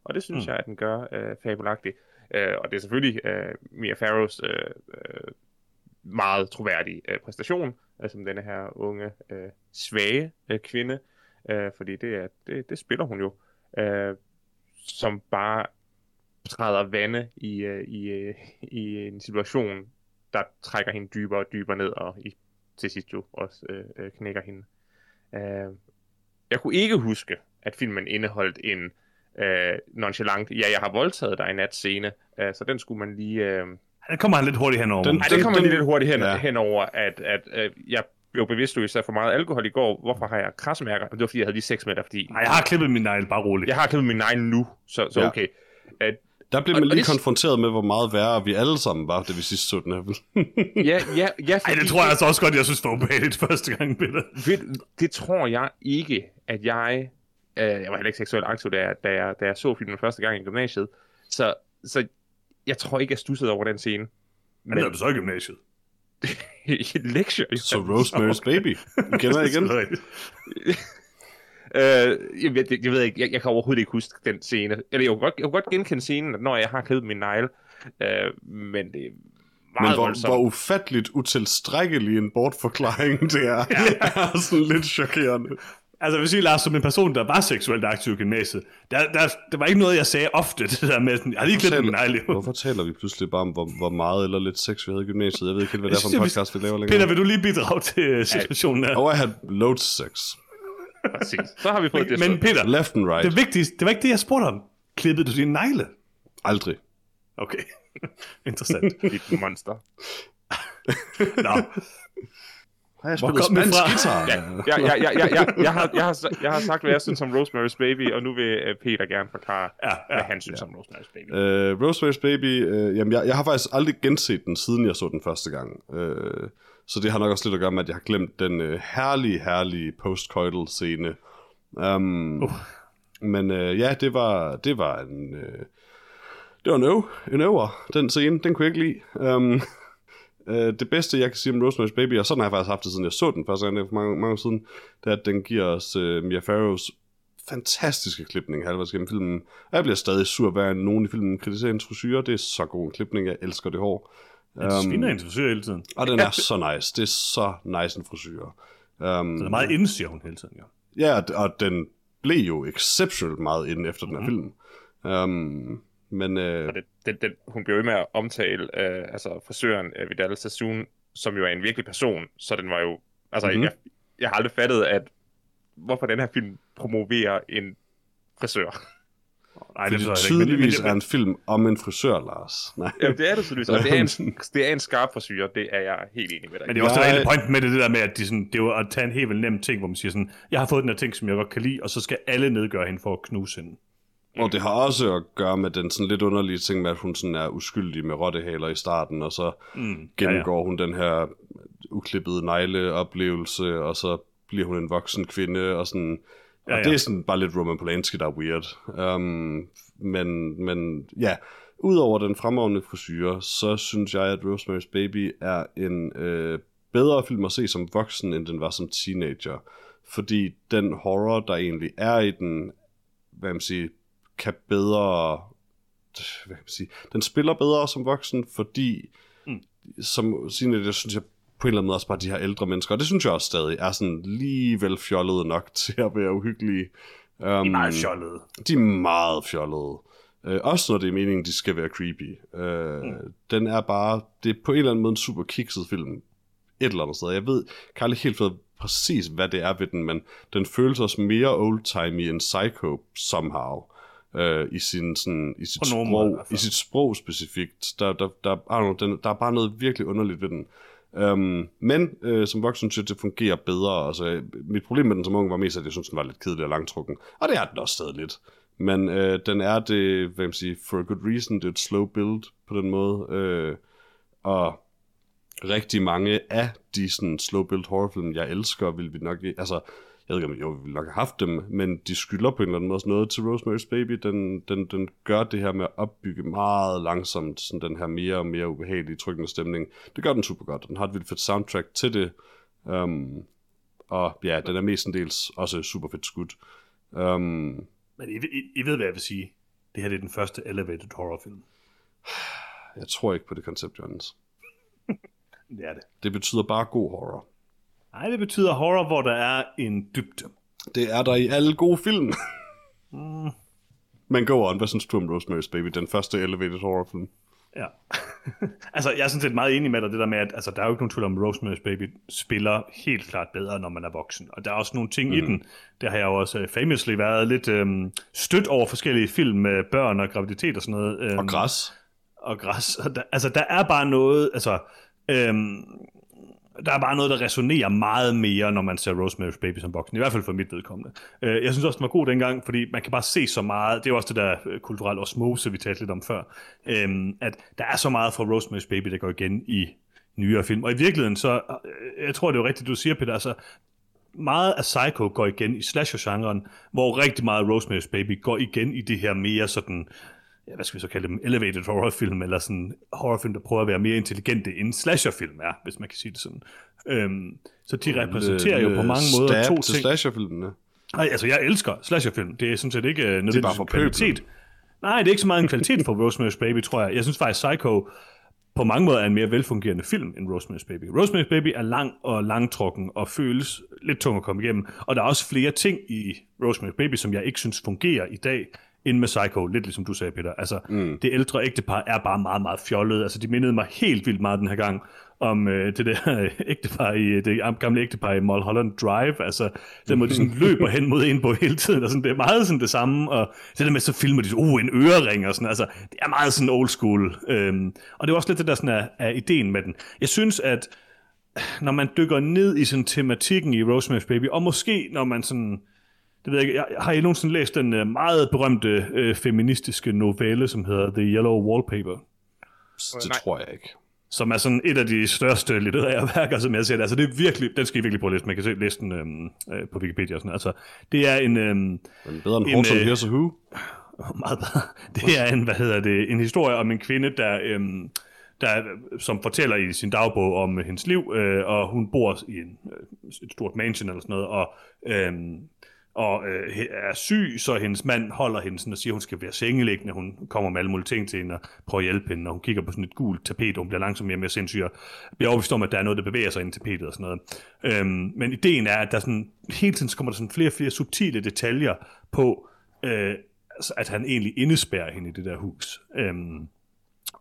Og det synes Mm. jeg, at den gør øh, fabelagtigt. Øh, og det er selvfølgelig øh, Mia Farrows øh, øh, meget troværdige øh, præstation, øh, som denne her unge, øh, svage øh, kvinde. Øh, fordi det, er, det, det spiller hun jo. Øh, som bare træder vande i, øh, i, øh, i en situation, der trækker hende dybere og dybere ned, og i, til sidst jo også øh, øh, knækker hende. Øh, jeg kunne ikke huske, at filmen indeholdt en øh, nonchalant, ja, jeg har voldtaget dig i nat scene, øh, så den skulle man lige... Øh... Den kommer han lidt hurtigt henover. Den- Nej, det kommer den- lige lidt hurtigt hen, ja. henover, at, at øh, jeg blev bevidstløs af for meget alkohol i går. Hvorfor har jeg krasmærker? Det var, fordi jeg havde lige sex med dig, fordi Nej, jeg har klippet min negl, bare roligt. jeg har klippet min negle nu, så, så Ja. okay. At, Der blev Og- man og lige det- konfronteret med, hvor meget værre vi alle sammen var, da vi sidst så den her film. ja, ja, ja, Ej, fordi det tror jeg altså også godt, jeg synes var ubehageligt første gang, Peter. Ved, det tror jeg ikke, at jeg... Øh, jeg var heller ikke seksuelt aktiv, da jeg, da, jeg, da jeg så filmen første gang i gymnasiet. Så, så jeg tror ikke, jeg stussede over den scene. Men er du så i gymnasiet? Lektier. Så Rosemary's Baby. Vi kender igen. Øh, jeg, ved, jeg ved ikke, jeg, jeg kan overhovedet ikke huske den scene. Eller jeg kunne godt, jeg kunne godt genkende scenen, når jeg har klippet min negle. Øh, men det er meget Men hvor, voldsomt. hvor ufatteligt utilstrækkelig en bortforklaring det er, er sådan lidt chokerende. Altså, hvis vi Lars, som en person, der var seksuelt aktiv i gymnasiet, der, der, der var ikke noget, jeg sagde ofte, det der med, sådan, jeg har lige klippet min negle. Hvorfor taler vi pludselig bare om, hvor, hvor meget eller lidt sex vi havde i gymnasiet? Jeg ved ikke helt, hvad det er for en Jeg podcast, vi laver længere. Peter, vil du lige bidrage til øh, situationen her? Og jeg havde loads sex. Præcis. Så har vi fået det. Men Peter, Left and right. det vigtigste, det var ikke det, jeg spurgte om. Klippede du dine negle? Aldrig. Okay, interessant. dit monster. Nå, Har jeg spillet spansk fra? guitar? Ja, ja, ja, ja, ja, ja, jeg, har, jeg, har, jeg har sagt, hvad jeg synes om Rosemary's Baby, og nu vil uh, Peter gerne forklare, Ja, ja, hvad han synes om Rosemary's Baby. Uh, Rosemary's Baby, uh, jamen jeg, jeg har faktisk aldrig genset den, siden jeg så den første gang. Uh, så det har nok også lidt at gøre med, at jeg har glemt den uh, herlige, herlige post-coital scene. Um, Uh. Men uh, ja, det var, det var en... Uh, det var en øv, en øver, den scene. Den kunne jeg ikke lide. Um, uh, det bedste, jeg kan sige om Rosemary's Baby, og sådan har jeg faktisk haft det, siden jeg så den første gang, for mange, mange år siden, det er, at den giver os uh, Mia Farrows fantastiske klipning halvvejs gennem filmen. Og jeg bliver stadig sur, hver nogen i filmen kritiserer hendes frisyrer. Det er så god en klipning, jeg elsker det hår. Den sviner hendes frisør hele tiden. Og den er så nice. Det er så nice en frisyr. Um, Den er meget inde, siger hun hele tiden, ja. Ja, og- den blev jo exceptionelt meget inden efter den her film. Um, men øh, Og det, det, det, hun blev ved med at omtale øh, altså frisøren øh, Vidal Sassoon, som jo er en virkelig person, så den var jo... Altså, Mhm. mm-hmm. jeg, jeg har aldrig fattet, at hvorfor den her film promoverer en frisør. Nej, det forstår jeg ikke, men- tydeligvis men- er en film om en frisør, Lars. Nej. Ja, det er det tydeligvis, og det er en, det er en skarp frisyr, det er jeg helt enig med dig. Men det er også det, er Jeg- hele pointen med det, det der med, at de sådan, det er jo at tage en helt vildt nem ting, hvor man siger sådan, jeg har fået den her ting, som jeg godt kan lide, og så skal alle nedgøre hende for at knuse hende. Og det har også at gøre med den sådan lidt underlige ting med, at hun sådan er uskyldig med rottehaler i starten, og så Mm, gennemgår hun den her uklippede negleoplevelse, og så bliver hun en voksen kvinde, og sådan... Og Ja, ja. det er sådan bare lidt Roman Polanski, der er weird. Um, men, men ja, udover den fremragende frisyr, så synes jeg, at Rosemary's Baby er en øh, bedre film at se som voksen, end den var som teenager. Fordi den horror, der egentlig er i den, hvad man sige, kan bedre... Hvad kan man sige? Den spiller bedre som voksen, fordi Mm. som teenager, synes jeg på en eller anden måde også bare de her ældre mennesker, og det synes jeg også stadig, er sådan lige vel fjollede nok til at være uhyggelige. Um, de er meget fjollede. de er meget fjollede. Uh, også når det er meningen, de skal være creepy. Uh, mm. Den er bare, det er på en eller anden måde en super kikset film. Et eller andet sted. Jeg ved, kan aldrig helt præcis, hvad det er ved den, men den føles også mere old-timey end Psycho somehow. Uh, i, sin, sådan, i, sit måde sprog, hvert fald. i sit sprog specifikt. Der, der, der, I know, den, der er bare noget virkelig underligt ved den. Øhm, men øh, som voksen synes jeg, det fungerer bedre. Altså, mit problem med den som ung var mest, at jeg synes, den var lidt kedelig og langtrukken. Og det er den også stadig lidt. Men øh, den er det, hvad man siger, for a good reason. Det er et slow build på den måde. Øh, og rigtig mange af de sådan, slow build horrorfilm, jeg elsker, vil vi nok... Altså, jeg ved ikke, om jo, vi ville nok have haft dem, men de skylder på en eller anden måde også noget til Rosemary's Baby. Den, den, den gør det her med at opbygge meget langsomt sådan den her mere og mere ubehagelige, trykkende stemning. Det gør den super godt, den har et vildt fedt soundtrack til det. Um, og ja, den er mestendels også super fedt skudt. Um, Men I, I, I ved, hvad jeg vil sige. Det her det er den første elevated horrorfilm. jeg tror ikke på det koncept, Johannes. Det er det. Det betyder bare god horror. Nej, det betyder horror, hvor der er en dybde. Det er der i alle gode film. Men go on, hvad synes du om Rosemary's Baby, den første elevated horrorfilm? Ja. altså, jeg er sådan set meget enig med dig, det der med, at altså, der er jo ikke nogen tvivl om, Rosemary's Baby spiller helt klart bedre, når man er voksen. Og der er også nogle ting mm. i den. Der har jeg jo også uh, famously været lidt øhm, stødt over forskellige film med børn og graviditet og sådan noget. Øhm, Og græs. og græs. Og der, altså, der er bare noget, altså, øhm, der er bare noget, der resonerer meget mere, når man ser Rosemary's Baby som voksen. I hvert fald for mit vedkommende. Øh, jeg synes også, den var god dengang, fordi man kan bare se så meget. Det er også det der øh, kulturelle osmose, vi talte lidt om før. Øhm, at der er så meget fra Rosemary's Baby, der går igen i nyere film. Og i virkeligheden, så, øh, jeg tror, det er jo rigtigt, du siger, Peter, altså, meget af Psycho går igen i slasher-genren, hvor rigtig meget Rosemary's Baby går igen i det her mere sådan ja, hvad skal vi så kalde dem, elevated horrorfilm, eller sådan horrorfilm, der prøver at være mere intelligente, end slasherfilm er, hvis man kan sige det sådan. Øhm, så de repræsenterer jo på mange måder to ting. slasherfilmene. Nej, altså jeg elsker slasherfilm. Det er sådan set ikke uh, nødvendigvis bare for kvalitet. Nej, det er ikke så meget en kvalitet for Rosemary's Baby, tror jeg. Jeg synes faktisk, Psycho på mange måder er en mere velfungerende film end Rosemary's Baby. Rosemary's Baby er lang og langtrukken og føles lidt tung at komme igennem. Og der er også flere ting i Rosemary's Baby, som jeg ikke synes fungerer i dag, end med Psycho, lidt ligesom du sagde, Peter. Altså, mm. det ældre ægtepar er bare meget, meget fjollet. Altså, de mindede mig helt vildt meget den her gang om øh, det der ægtepar i, det gamle ægtepar i Mulholland Drive, altså den måde de sådan løber hen mod en på hele tiden, og sådan, det er meget sådan det samme, og det der med, så filmer de, uh, en ørering og sådan, altså, det er meget sådan old school, øhm, og det er også lidt det der sådan er, er ideen med den. Jeg synes, at når man dykker ned i sådan tematikken i Rosemary's Baby, og måske når man sådan, det ved jeg ikke, jeg, har I nogensinde læst den uh, meget berømte uh, feministiske novelle, som hedder The Yellow Wallpaper? Det Nej. tror jeg ikke. som er sådan et af de største litterære værker, som jeg ser det. Altså det er virkelig, den skal I virkelig prøve at læse. Man kan se, læse den øhm, øh, på Wikipedia og sådan. Altså det er en, øhm, bedre end En, Horton øh, Hears Who. meget bedre. Det er en, hvad hedder det, en historie om en kvinde, der, øhm, der, som fortæller i sin dagbog om hendes liv, øh, og hun bor i en, øh, et stort mansion eller sådan noget, og, øhm, og øh, er syg, så hendes mand holder hende sådan og siger, at hun skal være sengeliggende. Hun kommer med alle mulige ting til hende og prøver at hjælpe hende, og hun kigger på sådan et gult tapet, og hun bliver langsomt mere og mere sindssyg, og bliver overbevist om, at der er noget, der bevæger sig ind i tapetet og sådan noget. Øhm, men ideen er, at der sådan, hele tiden så kommer der sådan flere og flere subtile detaljer på, øh, altså, at han egentlig indespærrer hende i det der hus. Øhm,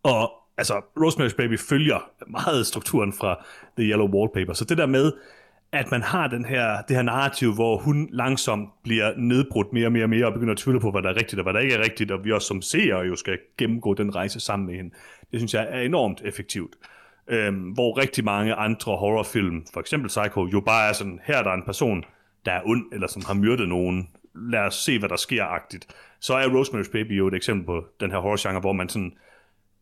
og altså, Rosemary's Baby følger meget strukturen fra The Yellow Wallpaper. Så det der med, at man har den her, det her narrativ, hvor hun langsomt bliver nedbrudt mere og mere og mere, og begynder at tvivle på, hvad der er rigtigt og hvad der ikke er rigtigt, og vi også som seere jo skal gennemgå den rejse sammen med hende. Det synes jeg er enormt effektivt. Øhm, hvor rigtig mange andre horrorfilm, for eksempel Psycho, jo bare er sådan, her er der en person, der er ond, eller som har myrdet nogen, lad os se, hvad der sker-agtigt. Så er Rosemary's Baby jo et eksempel på den her horrorgenre, hvor man sådan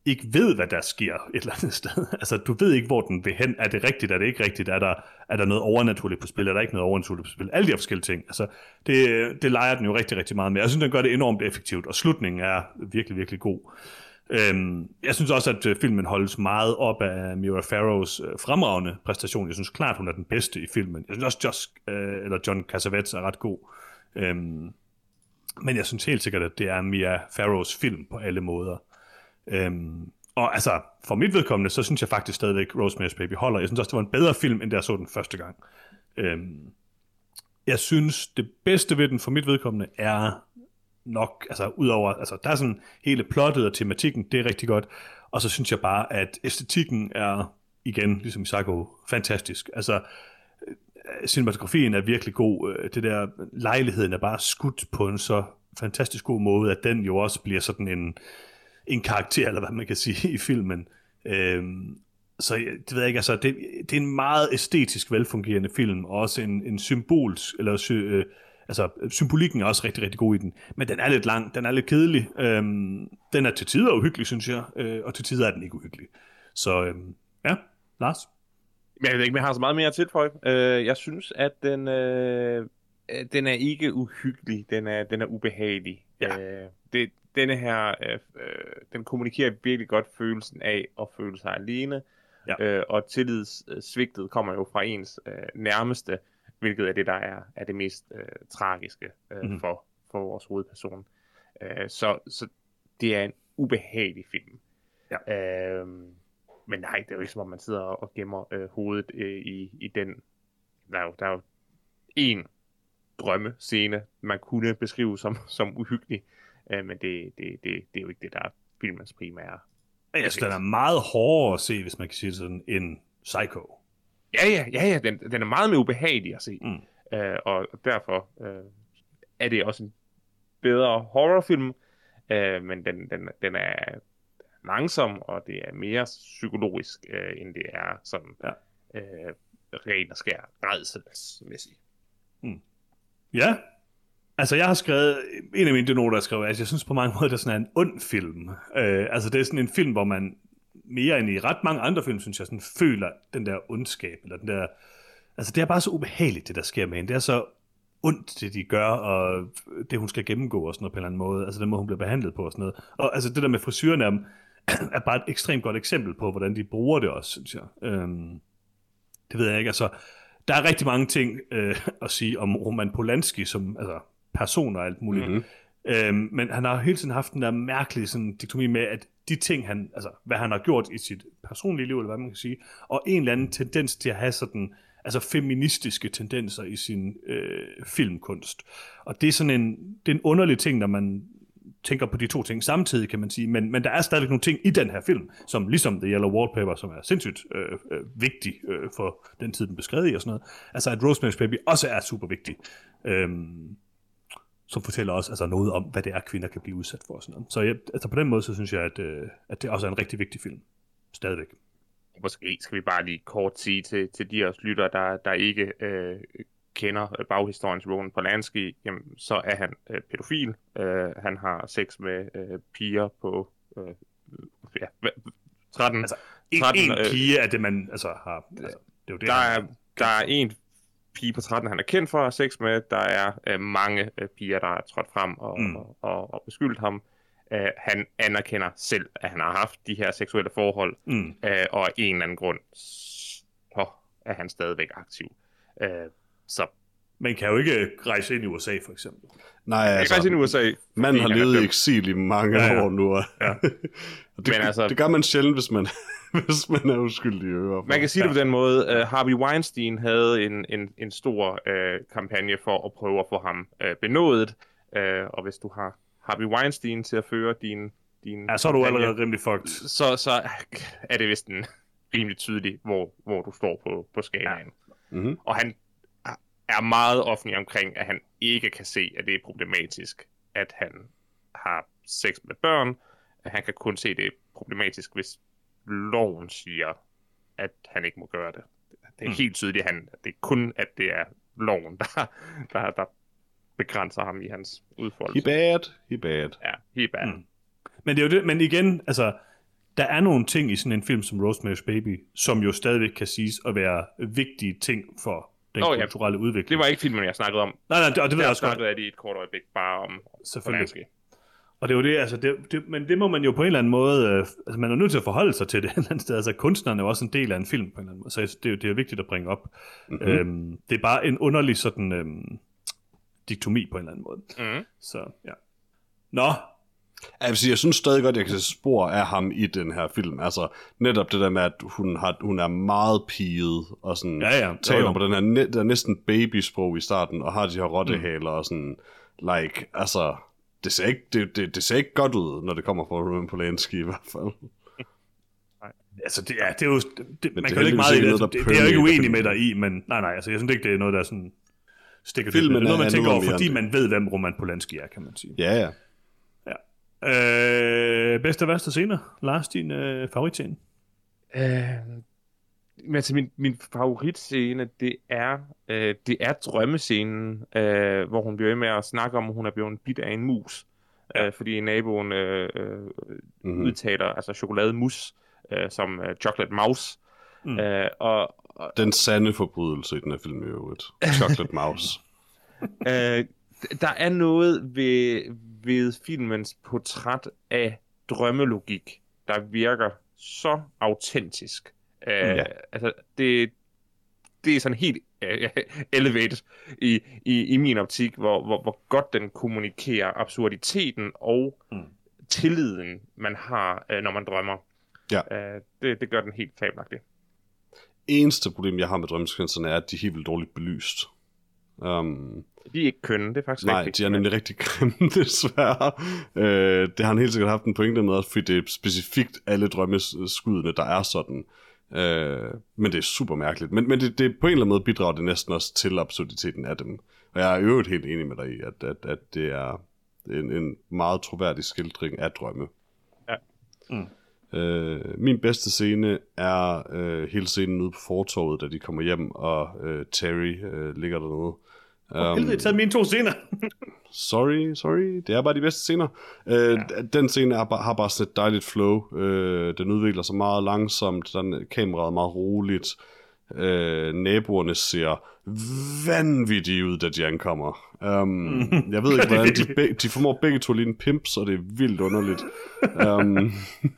ikke ved, hvad der sker et eller andet sted. Altså, du ved ikke, hvor den vil hen. Er det rigtigt? Er det ikke rigtigt? Er der, er der noget overnaturligt på spil? Er der ikke noget overnaturligt på spil? Alle de her forskellige ting. Altså, det, det leger den jo rigtig, rigtig meget med. Jeg synes, den gør det enormt effektivt, og slutningen er virkelig, virkelig god. Øhm, jeg synes også, at øh, filmen holdes meget op af Mira Farrows øh, fremragende præstation. Jeg synes klart, hun er den bedste i filmen. Jeg synes også, Josh, øh, eller John Cassavetes er ret god. Øhm, men jeg synes helt sikkert, at det er Mia Farrows film på alle måder. Øhm, og altså, for mit vedkommende, så synes jeg faktisk stadigvæk, Rosemary's Baby holder. Jeg synes også, det var en bedre film, end da jeg så den første gang. Øhm, jeg synes, det bedste ved den for mit vedkommende er nok, altså udover, altså der er sådan hele plottet og tematikken, det er rigtig godt. Og så synes jeg bare, at æstetikken er, igen, ligesom i Psycho, fantastisk. Altså, øh, cinematografien er virkelig god. Øh, det der, lejligheden er bare skudt på en så fantastisk god måde, at den jo også bliver sådan en, en karakter, eller hvad man kan sige, i filmen. Øhm, så det ved jeg ikke, altså, det, det er en meget æstetisk velfungerende film, og også en, en symbolsk, eller sy, øh, altså, symbolikken er også rigtig, rigtig god i den, men den er lidt lang, den er lidt kedelig, øhm, den er til tider uhyggelig, synes jeg, øh, og til tider er den ikke uhyggelig. Så øhm, ja, Lars? Jeg ved ikke, om jeg har så meget mere at tilføje. Øh, jeg synes, at den, øh, den er ikke uhyggelig. Den er, den er ubehagelig. Ja. Øh, det, denne her, øh, øh, den kommunikerer virkelig godt følelsen af at føle sig alene. Ja. Øh, og tillidssvigtet kommer jo fra ens øh, nærmeste, hvilket er det, der er, er det mest øh, tragiske øh, mm-hmm. for, for vores hovedperson. Øh, så, så det er en ubehagelig film. Ja. Øh, men nej, det er jo ikke som om, man sidder og gemmer øh, hovedet øh, i, i den. Der er jo, der er jo en drømmescene, man kunne beskrive som, som uhyggelig, øh, men det, det, det, det er jo ikke det, der er filmens primære. Jeg synes, den er meget hårdere at se, hvis man kan sige sådan, end Psycho. Ja, ja, ja, ja den, den er meget mere ubehagelig at se, Mm. øh, og derfor øh, er det også en bedre horrorfilm, øh, men den, den, den er langsom, og det er mere psykologisk, øh, end det er sådan Ja. øh, ren og skær redselsmæssigt. Ja. Altså, jeg har skrevet, en af mine noter, jeg skrev, at jeg synes på mange måder, det er sådan en ond film. Øh, altså, det er sådan en film, hvor man mere end i ret mange andre film, synes jeg, sådan føler den der ondskab, eller den der... Altså, det er bare så ubehageligt, det der sker med hende. Det er så ondt, det de gør, og det hun skal gennemgå og sådan noget på en eller anden måde, altså den måde hun bliver behandlet på og sådan noget. Og altså det der med frisyren er, er bare et ekstremt godt eksempel på, hvordan de bruger det også, synes jeg. Øhm, det ved jeg ikke, altså der er rigtig mange ting øh, at sige om Roman Polanski som altså, person og alt muligt. Mm-hmm. Øhm, men han har hele tiden haft den der mærkelige sådan, diktomi med, at de ting, han, altså, hvad han har gjort i sit personlige liv, eller hvad man kan sige, og en eller anden tendens til at have sådan, altså feministiske tendenser i sin øh, filmkunst. Og det er sådan en, det er en underlig ting, når man tænker på de to ting samtidig, kan man sige, men, men der er stadigvæk nogle ting i den her film, som ligesom The Yellow Wallpaper, som er sindssygt øh, øh, vigtig øh, for den tid, den beskrevet i og sådan noget, altså at Rosemary's Baby også er super vigtig. Øhm, som fortæller også altså noget om, hvad det er, kvinder kan blive udsat for. Og sådan noget. Så jeg, altså på den måde, så synes jeg, at, øh, at det også er en rigtig vigtig film. Stadigvæk. Måske skal vi bare lige kort sige til, til de os lytter, der, der ikke øh, kender baghistoriens Roman Polanski, jamen, så er han øh, pædofil. Øh, han har sex med øh, piger på øh, ja, 13. Altså, en, 13, en pige er det, man altså, har... Altså, det er jo det, der, er, der er en pige på 13, han er kendt for at sex med. Der er øh, mange øh, piger, der er trådt frem og, mm. og, og, og beskyldt ham. Uh, han anerkender selv, at han har haft de her seksuelle forhold, mm. uh, og af en eller anden grund, så er han stadigvæk aktiv. Uh, så man kan jo ikke rejse ind i USA, for eksempel. Nej, altså, rejse ind i USA. Man har levet i eksil i mange ja, ja. år nu. Ja. det, Men altså, det gør man sjældent, hvis man, hvis man er uskyldig i øvrigt. Man kan sige ja. det på den måde. Uh, Harvey Weinstein havde en, en, en stor uh, kampagne for at prøve at få ham uh, benådet. Uh, og hvis du har Harvey Weinstein til at føre din... din ja, så er du kampagne, allerede rimelig fucked. Så, så er det vist en rimelig tydeligt, hvor, hvor du står på, på skalaen. Ja. Mm-hmm. Og han er meget offentlig omkring, at han ikke kan se, at det er problematisk, at han har sex med børn. At han kan kun se, det er problematisk, hvis loven siger, at han ikke må gøre det. Det er mm. helt tydeligt, at han, det er kun, at det er loven, der, der, der begrænser ham i hans udfoldelse. He bad, he bad. Ja, he bad. Mm. Men det er jo det, men igen, altså, der er nogle ting i sådan en film som Rosemary's Baby, som jo stadigvæk kan siges at være vigtige ting for den oh, kulturelle ja. udvikling. Det var ikke filmen, jeg snakkede om. Nej, nej, det, og det ved jeg også godt. Jeg i et kort øjeblik bare om Selvfølgelig. Og det er jo det, altså, det, det, men det må man jo på en eller anden måde, øh, altså man er nødt til at forholde sig til det et eller andet sted. Altså kunstneren er jo også en del af en film på en eller anden måde, så det, er, det er jo vigtigt at bringe op. Mm-hmm. Øhm, det er bare en underlig sådan øhm, diktomi på en eller anden måde. Mm-hmm. Så ja. Nå, sige, jeg synes stadig godt, at jeg kan se spor af ham i den her film. Altså, netop det der med, at hun, har, hun er meget piget, og sådan, ja, ja. taler jo. på den her der næsten babysprog i starten, og har de her rottehaler, mm. og sådan, like, altså, det ser, ikke, det, det, det ser ikke godt ud, når det kommer fra Roman Polanski i hvert fald. Altså, det, ja, det er jo, det, man det kan jo ikke meget i det, det, det, er jeg ikke uenig med dig i, men nej, nej, altså, jeg synes ikke, det er noget, der sådan stikker til. Det er noget, man tænker over, fordi man ved, hvem Roman Polanski er, kan man sige. Ja, ja. Øh, bedste og værste scener? Lars, din øh, favoritscene? Øh, altså min, min favoritscene, det er, øh, det er drømmescenen, øh, hvor hun bliver med at snakke om, at hun er blevet bit af en mus. Ja. Øh, fordi naboen øh, øh, mm-hmm. udtaler altså chokolademus øh, som øh, chocolate mouse. Mm. Øh, og, og, den sande forbrydelse i den her film i øvrigt. Chocolate mouse. øh, der er noget ved, ved filmens portræt af drømmelogik, der virker så autentisk. Uh, ja. Altså, det, det er sådan helt uh, elevated i, i, i min optik, hvor, hvor, hvor godt den kommunikerer absurditeten og mm. tilliden, man har, uh, når man drømmer. Ja. Uh, det, det gør den helt fabelagtig. Eneste problem, jeg har med drømmesekvenserne, er, at de er helt vildt dårligt belyst. Um, de er ikke kønne, det er faktisk Nej, rigtigt. de er nemlig rigtig grimme, desværre. Øh, det har han helt sikkert haft en pointe med, fordi det er specifikt alle drømmeskuddene, der er sådan. Øh, men det er super mærkeligt. Men, men det, det, på en eller anden måde bidrager det næsten også til absurditeten af dem. Og jeg er i øvrigt helt enig med dig i, at, at, at det er en, en meget troværdig skildring af drømme. Ja. Mm. Øh, min bedste scene er øh, hele scenen ude på fortorvet, da de kommer hjem, og øh, Terry øh, ligger dernede. Um, helvede, taget mine to scener. sorry, sorry. Det er bare de bedste scener. Uh, ja. Den scene er, har bare sådan et dejligt flow. Uh, den udvikler sig meget langsomt. Den, kameraet er meget roligt. Øh, naboerne ser vanvittige ud, da de ankommer. Um, jeg ved ikke, hvordan de, be- de formår begge to lige en pimp, så det er vildt underligt. Um,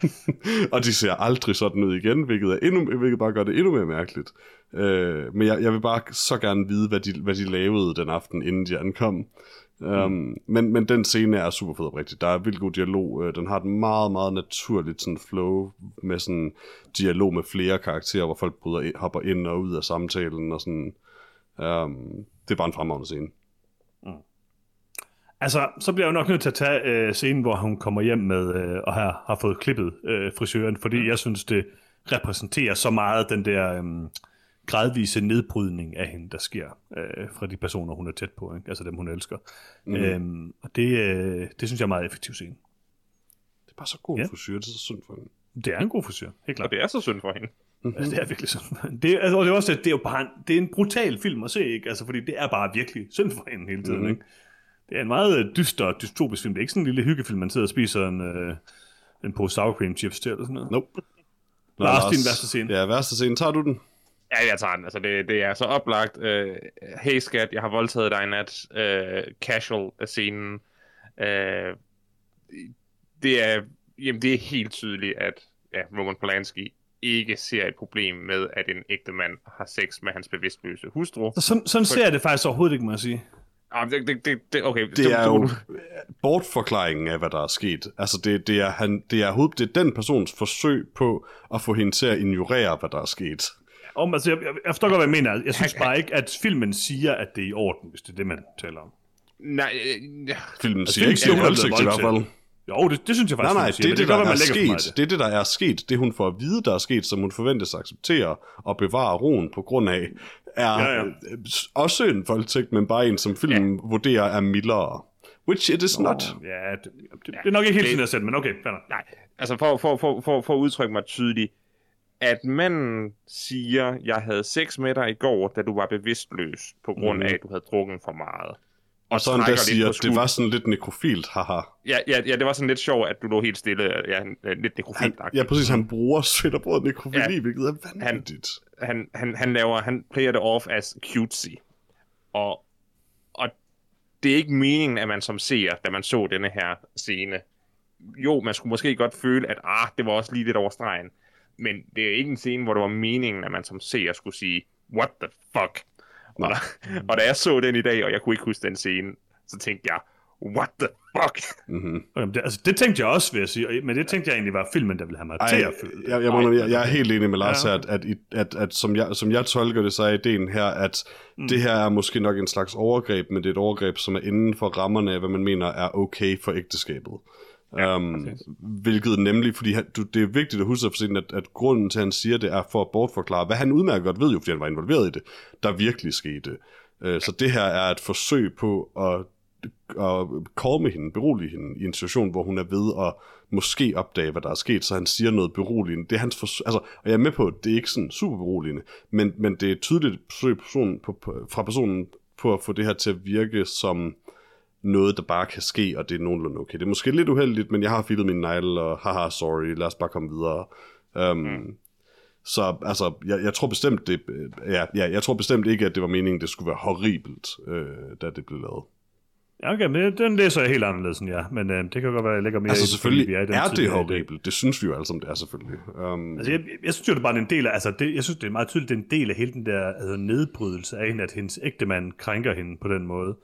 og de ser aldrig sådan ud igen, hvilket, er endnu, hvilket bare gør det endnu mere mærkeligt. Uh, men jeg, jeg vil bare så gerne vide, hvad de, hvad de lavede den aften, inden de ankom. Mm. men, men den scene er super fed oprigtigt. Der er vildt god dialog. Uh, den har et meget, meget naturligt sådan flow med sådan dialog med flere karakterer, hvor folk bryder, hopper ind og ud af samtalen og sådan. Um, det er bare en fremragende scene. Altså, så bliver jeg jo nok nødt til at tage øh, scenen, hvor hun kommer hjem med øh, og har, har fået klippet øh, frisøren, fordi jeg synes, det repræsenterer så meget den der øh, gradvise nedbrydning af hende, der sker øh, fra de personer, hun er tæt på, ikke? altså dem, hun elsker. Mm. Øhm, og det, øh, det synes jeg er meget effektiv scene. Det er bare så god Ja. frisyr, det er så synd for hende. Det er en god frisør, helt klart. Og det er så synd for hende. Altså, det er virkelig sådan. Det, er- altså, og det er også det, det er jo bare en, det er en brutal film at se, ikke? Altså, fordi det er bare virkelig synd for hende hele tiden, mm-hmm. ikke? Det er en meget øh, dyster og dystopisk film. Det er ikke sådan en lille hyggefilm, man sidder og spiser en, øh, en pose sour cream chips til, eller sådan noget. Nope. Lars, din værste scene. Ja, værste scene. Tager du den? Ja, jeg tager den. Altså, det, det er så oplagt. Uh, hey skat, jeg har voldtaget dig i nat. Uh, casual af scenen. Uh, det er, jamen, det er helt tydeligt, at ja, Roman Polanski ikke ser et problem med, at en ægte mand har sex med hans bevidstløse hustru. Så sådan, sådan ser jeg det faktisk overhovedet ikke, må jeg sige. Ah, det, det, det, det, okay, Det er jo bortforklaringen af, hvad der er sket. Altså, det, det, er, han, det, er, det er den persons forsøg på at få hende til at ignorere, hvad der er sket. Om, altså, jeg, jeg, jeg forstår godt, hvad jeg mener. Jeg synes bare ikke, at filmen siger, at det er i orden, hvis det er det, man taler om. Nej, øh, ja. Filmen siger filmen ikke, siger, det er i hvert fald. Jo, det, det synes jeg Nej, faktisk, nej, det siger, er men det, kan der være, er sket. Det er det, der er sket. Det, hun får at vide, der er sket, som hun forventes at acceptere og bevare roen på grund af, er Ja, ja. øh, også en voldtægt, men bare en, som filmen ja. vurderer er mildere. Which it is not. Ja, det, det, det er nok ikke helt det- sådan, jeg selv, men okay, fair. Nej, altså for, for, for, for, for at udtrykke mig tydeligt, at manden siger, jeg havde sex med dig i går, da du var bevidstløs, på grund af, at du havde drukket for meget. Og så trækker lidt siger, at det var sådan lidt nekrofilt, haha. Ja, ja, ja, det var sådan lidt sjovt, at du lå helt stille, ja, lidt Han, nekrofilt ja, præcis, han bruger swedt og nekrofili, ja. Hvilket er vanvittigt. han, han, han laver, han player det off as cutesy. Og, og det er ikke meningen, at man som seer, da man så denne her scene, jo, man skulle måske godt føle, at ah, det var også lige lidt over stregen. Men det er ikke en scene, hvor det var meningen, at man som seer skulle sige, what the fuck? Og, og da jeg så den i dag, og jeg kunne ikke huske den scene, så tænkte jeg, what the fuck? Mm-hmm. Okay, det, altså, det tænkte jeg også, vil jeg sige, men det tænkte jeg egentlig var filmen, der ville have mig Ej, til at føle. jeg, jeg, jeg, jeg, jeg er helt enig med Lars Ja. her, at, at, at, at, at som, jeg, som jeg tolker det, så er ideen her, at mm. det her er måske nok en slags overgreb, men det er et overgreb, som er inden for rammerne af, hvad man mener er okay for ægteskabet. Ja, um, hvilket nemlig, fordi han, du, det er vigtigt at huske for scenen, at, at grunden til, at han siger det, er for at bortforklare, hvad han udmærket godt ved jo, fordi han var involveret i det, der virkelig skete. Uh, så det her er et forsøg på at at komme hende, berolige hende i en situation, hvor hun er ved at måske opdage, hvad der er sket, så han siger noget beroligende. Det er hans forsøg, altså, og jeg er med på, at det er ikke sådan super beroligende, men, men det er et tydeligt forsøg person, på, på, fra personen på at få det her til at virke som noget, der bare kan ske, og det er nogenlunde okay. Det er måske lidt uheldigt, men jeg har filet min negle, og haha, sorry, lad os bare komme videre. Um, mm. Så altså, jeg, jeg tror bestemt, det, ja, ja, jeg tror bestemt ikke, at det var meningen, det skulle være horribelt, øh, da det blev lavet. Ja, okay, men det- den læser jeg helt anderledes end jeg, men øh, det kan godt være, at jeg lægger mere Altså i selvfølgelig vi er, i den er det i horribelt. Det synes vi jo alle sammen, det er selvfølgelig. Um, Altså, jeg, jeg synes jo, det er bare en del af, altså, det, jeg synes, det er meget tydeligt, det er en del af hele den der altså, nedbrydelse af hende, at hendes ægte mand krænker hende på den måde.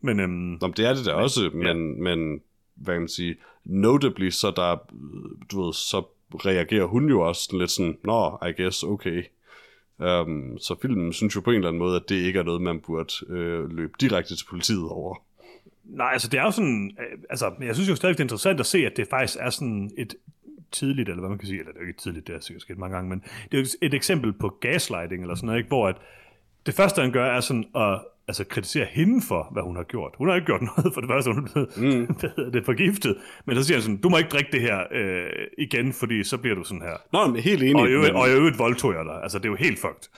Men øhm, Nå, men det er det da også, men, men hvad kan man sige, notably, så der, du ved, så reagerer hun jo også lidt sådan, nå, I guess, okay. Um, så filmen synes jo på en eller anden måde, at det ikke er noget, man burde øh, løbe direkte til politiet over. nej, altså det er jo sådan, øh, altså jeg synes jo stadig, det er interessant at se, at det faktisk er sådan et tidligt, eller hvad man kan sige, eller det er jo ikke tidligt, det er sikkert sket mange gange, men det er jo et eksempel på gaslighting eller sådan noget, ikke? hvor at det første, han gør, er sådan at altså, kritisere hende for, hvad hun har gjort. Hun har ikke gjort noget for det første, hun er blevet mm. det, forgiftet. Men så siger han sådan, du må ikke drikke det her øh, igen, fordi så bliver du sådan her. Nå, men helt enig. Og i øvrigt, men, og i øvrigt voldtog jeg dig. Altså, det er jo helt fucked.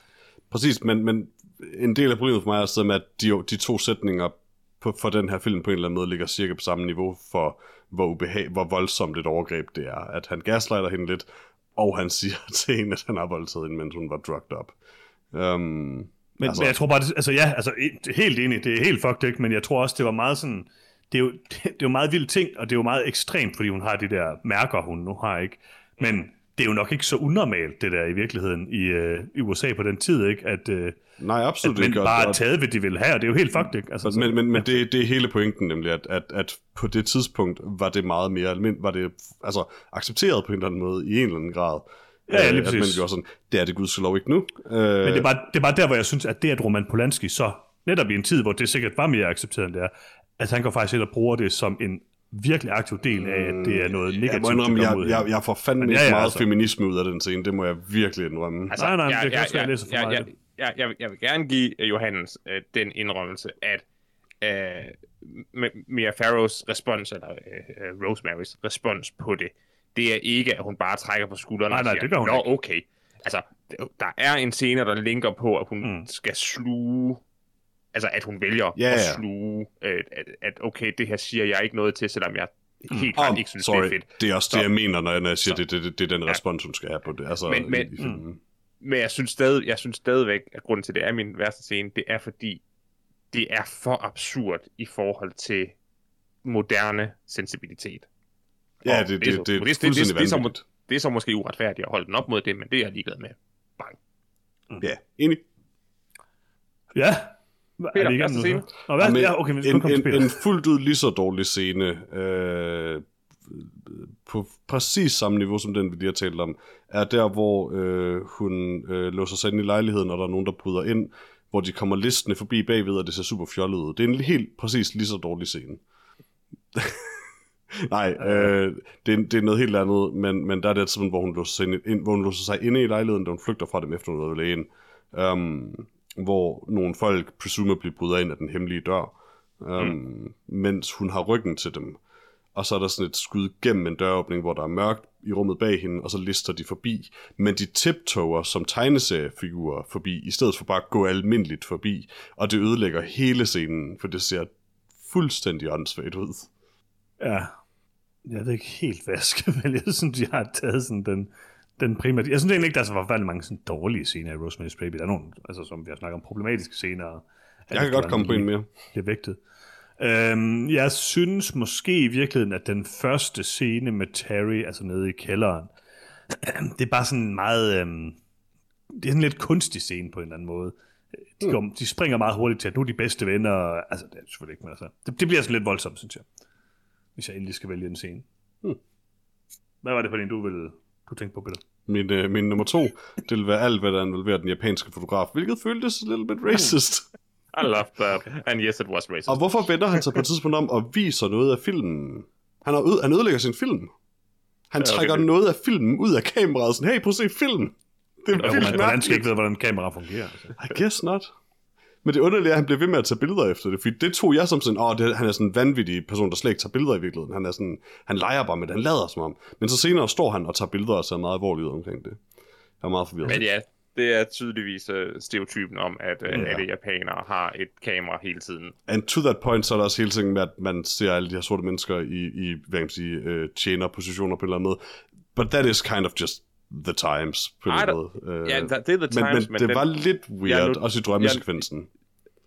Præcis, men, men en del af problemet for mig er stadig med, at de, de to sætninger på, for den her film på en eller anden måde ligger cirka på samme niveau for, hvor, ubehag, hvor voldsomt et overgreb det er. At han gaslighter hende lidt, og han siger til hende, at han har voldtaget hende, mens hun var drugged up. Um, Men, altså, men jeg tror bare, det, altså ja, altså helt enig, det er helt fucked, ikke? men jeg tror også, det var meget sådan, det er jo, det, det er jo meget vildt ting, og det er jo meget ekstremt, fordi hun har de der mærker, hun nu har, ikke? Men det er jo nok ikke så unormalt, det der i virkeligheden i, øh, i USA på den tid, ikke? At, øh, nej, absolut at mænd ikke. bare er taget, hvad de vil have, og det er jo helt fucked, ikke? Altså, Men, men, men det, det er hele pointen nemlig, at, at, at på det tidspunkt var det meget mere almindeligt, var det altså, accepteret på en eller anden måde i en eller anden grad. Ja, ja, lige øh, at man præcis. gjorde sådan, det er det gudskelov ikke nu. Øh, Men det er, bare, det er bare der, hvor jeg synes, at det, at Roman Polanski så, netop i en tid, hvor det sikkert var mere accepteret end det er, at han går faktisk ind og bruger det som en virkelig aktiv del af, at det er noget negativt, jeg må indrømme, jeg, jeg, jeg får fandme ikke ja, ja, meget altså. feminisme ud af den scene, det må jeg virkelig indrømme. Altså, Nej, nej, jeg, det kan jeg, jeg, jeg læser for jeg, meget jeg, jeg, jeg, jeg vil gerne give øh, Johannes øh, den indrømmelse, at øh, Mia Farrows respons, eller øh, øh, Rosemarys respons på det, det er ikke, at hun bare trækker på skuldrene Nej, og nej, siger, det gør hun Nå, ikke." okay. Altså, der er en scene, der linker på, at hun Mm. mm. skal sluge altså at hun vælger Ja, at sluge, at, at, at okay, det her siger jeg ikke noget til, selvom jeg helt Oh, klart ikke synes, sorry, det er fedt. det er også Så- det, jeg mener, når jeg, når jeg siger, Så- det, det, det, det er den Ja. respons, hun skal have på det. Altså, Men- men- i, i filmen. Men jeg synes, stadig, jeg synes stadigvæk, at grunden til, at det er min værste scene, det er fordi, det er for absurd i forhold til moderne sensibilitet. Ja, det, er det, det, det, det, er det, det, det, er så, vanvittigt. det er så måske uretfærdigt at holde den op mod det, men det er jeg ligeglad med. Bang. Ja, enig. Ja. Peter, er det nu, scene? så? Nå, hvad? Men Ja, okay, vi en, en, en fuldt ud lige så dårlig scene, øh, på præcis samme niveau som den, vi lige har talt om, er der, hvor øh, hun øh, låser sig ind i lejligheden, og der er nogen, der bryder ind, hvor de kommer listende forbi bagved, og det ser super fjollet ud. Det er en helt præcis lige så dårlig scene. Nej, øh, det, er, det er noget helt andet, men, men der er det sådan, hvor hun, låser sig ind, ind, hvor hun låser sig inde i lejligheden, da hun flygter fra dem efter noget lægen. Um, hvor nogle folk presumably bryder ind af den hemmelige dør, um, mm. mens hun har ryggen til dem. Og så er der sådan et skud gennem en døråbning, hvor der er mørkt i rummet bag hende, og så lister de forbi. Men de tiptoger som tegneseriefigurer forbi, i stedet for bare at gå almindeligt forbi. Og det ødelægger hele scenen, for det ser fuldstændig åndssvagt ud. Ja. Jeg ved ikke helt, hvad jeg skal vælge. Jeg synes, jeg har taget sådan den, den primære... Jeg synes egentlig ikke, der er så forfærdelig mange sådan dårlige scener i Rosemary's Baby. Der er nogle, altså, som vi har snakket om, problematiske scener. Jeg kan godt komme på en mere. bliver vægtet. Øhm, jeg synes måske i virkeligheden, at den første scene med Terry, altså nede i kælderen, det er bare sådan meget... Øhm, det er sådan en lidt kunstig scene på en eller anden måde. De, går, de springer meget hurtigt til, at nu er de bedste venner. Altså, det er det selvfølgelig ikke, men altså, det, det bliver sådan lidt voldsomt, synes jeg. Hvis jeg endelig skal vælge en scene. Hmm. Hvad var det for en, du ville du tænkte på, Peter? Min, øh, min nummer to, det vil være alt, hvad der involverer den japanske fotograf, hvilket føltes a little bit racist. I love that. And yes, it was racist. Og hvorfor vender han sig på et tidspunkt om og viser noget af filmen? Han, har øde, han ødelægger sin film. Han Ja, okay, trækker noget af filmen ud af kameraet, sådan, hey, prøv at se filmen. Det er Ja, vildt Man, hvordan skal ikke vide, hvordan kamera fungerer? Altså. I guess not. Men det underlige er, at han bliver ved med at tage billeder efter det, fordi det tog jeg som sådan, åh, det, han er sådan en vanvittig person, der slet ikke tager billeder i virkeligheden. Han er sådan, han leger bare med det, han lader som om. Men så senere står han og tager billeder og ser meget alvorligt ud omkring det. Jeg er meget forvirret. Men ja, det er tydeligvis uh, stereotypen om, at uh, Ja. alle japanere har et kamera hele tiden. And to that point, så er der også hele tingen med, at man ser alle de her sorte mennesker i, i hvad kan man sige, øh, tjenerpositioner på en eller anden måde. But that is kind of just the times, på en måde. Øh, Ja, det er the men, times, men, det den- var lidt weird, nu- også i drømmesekvensen.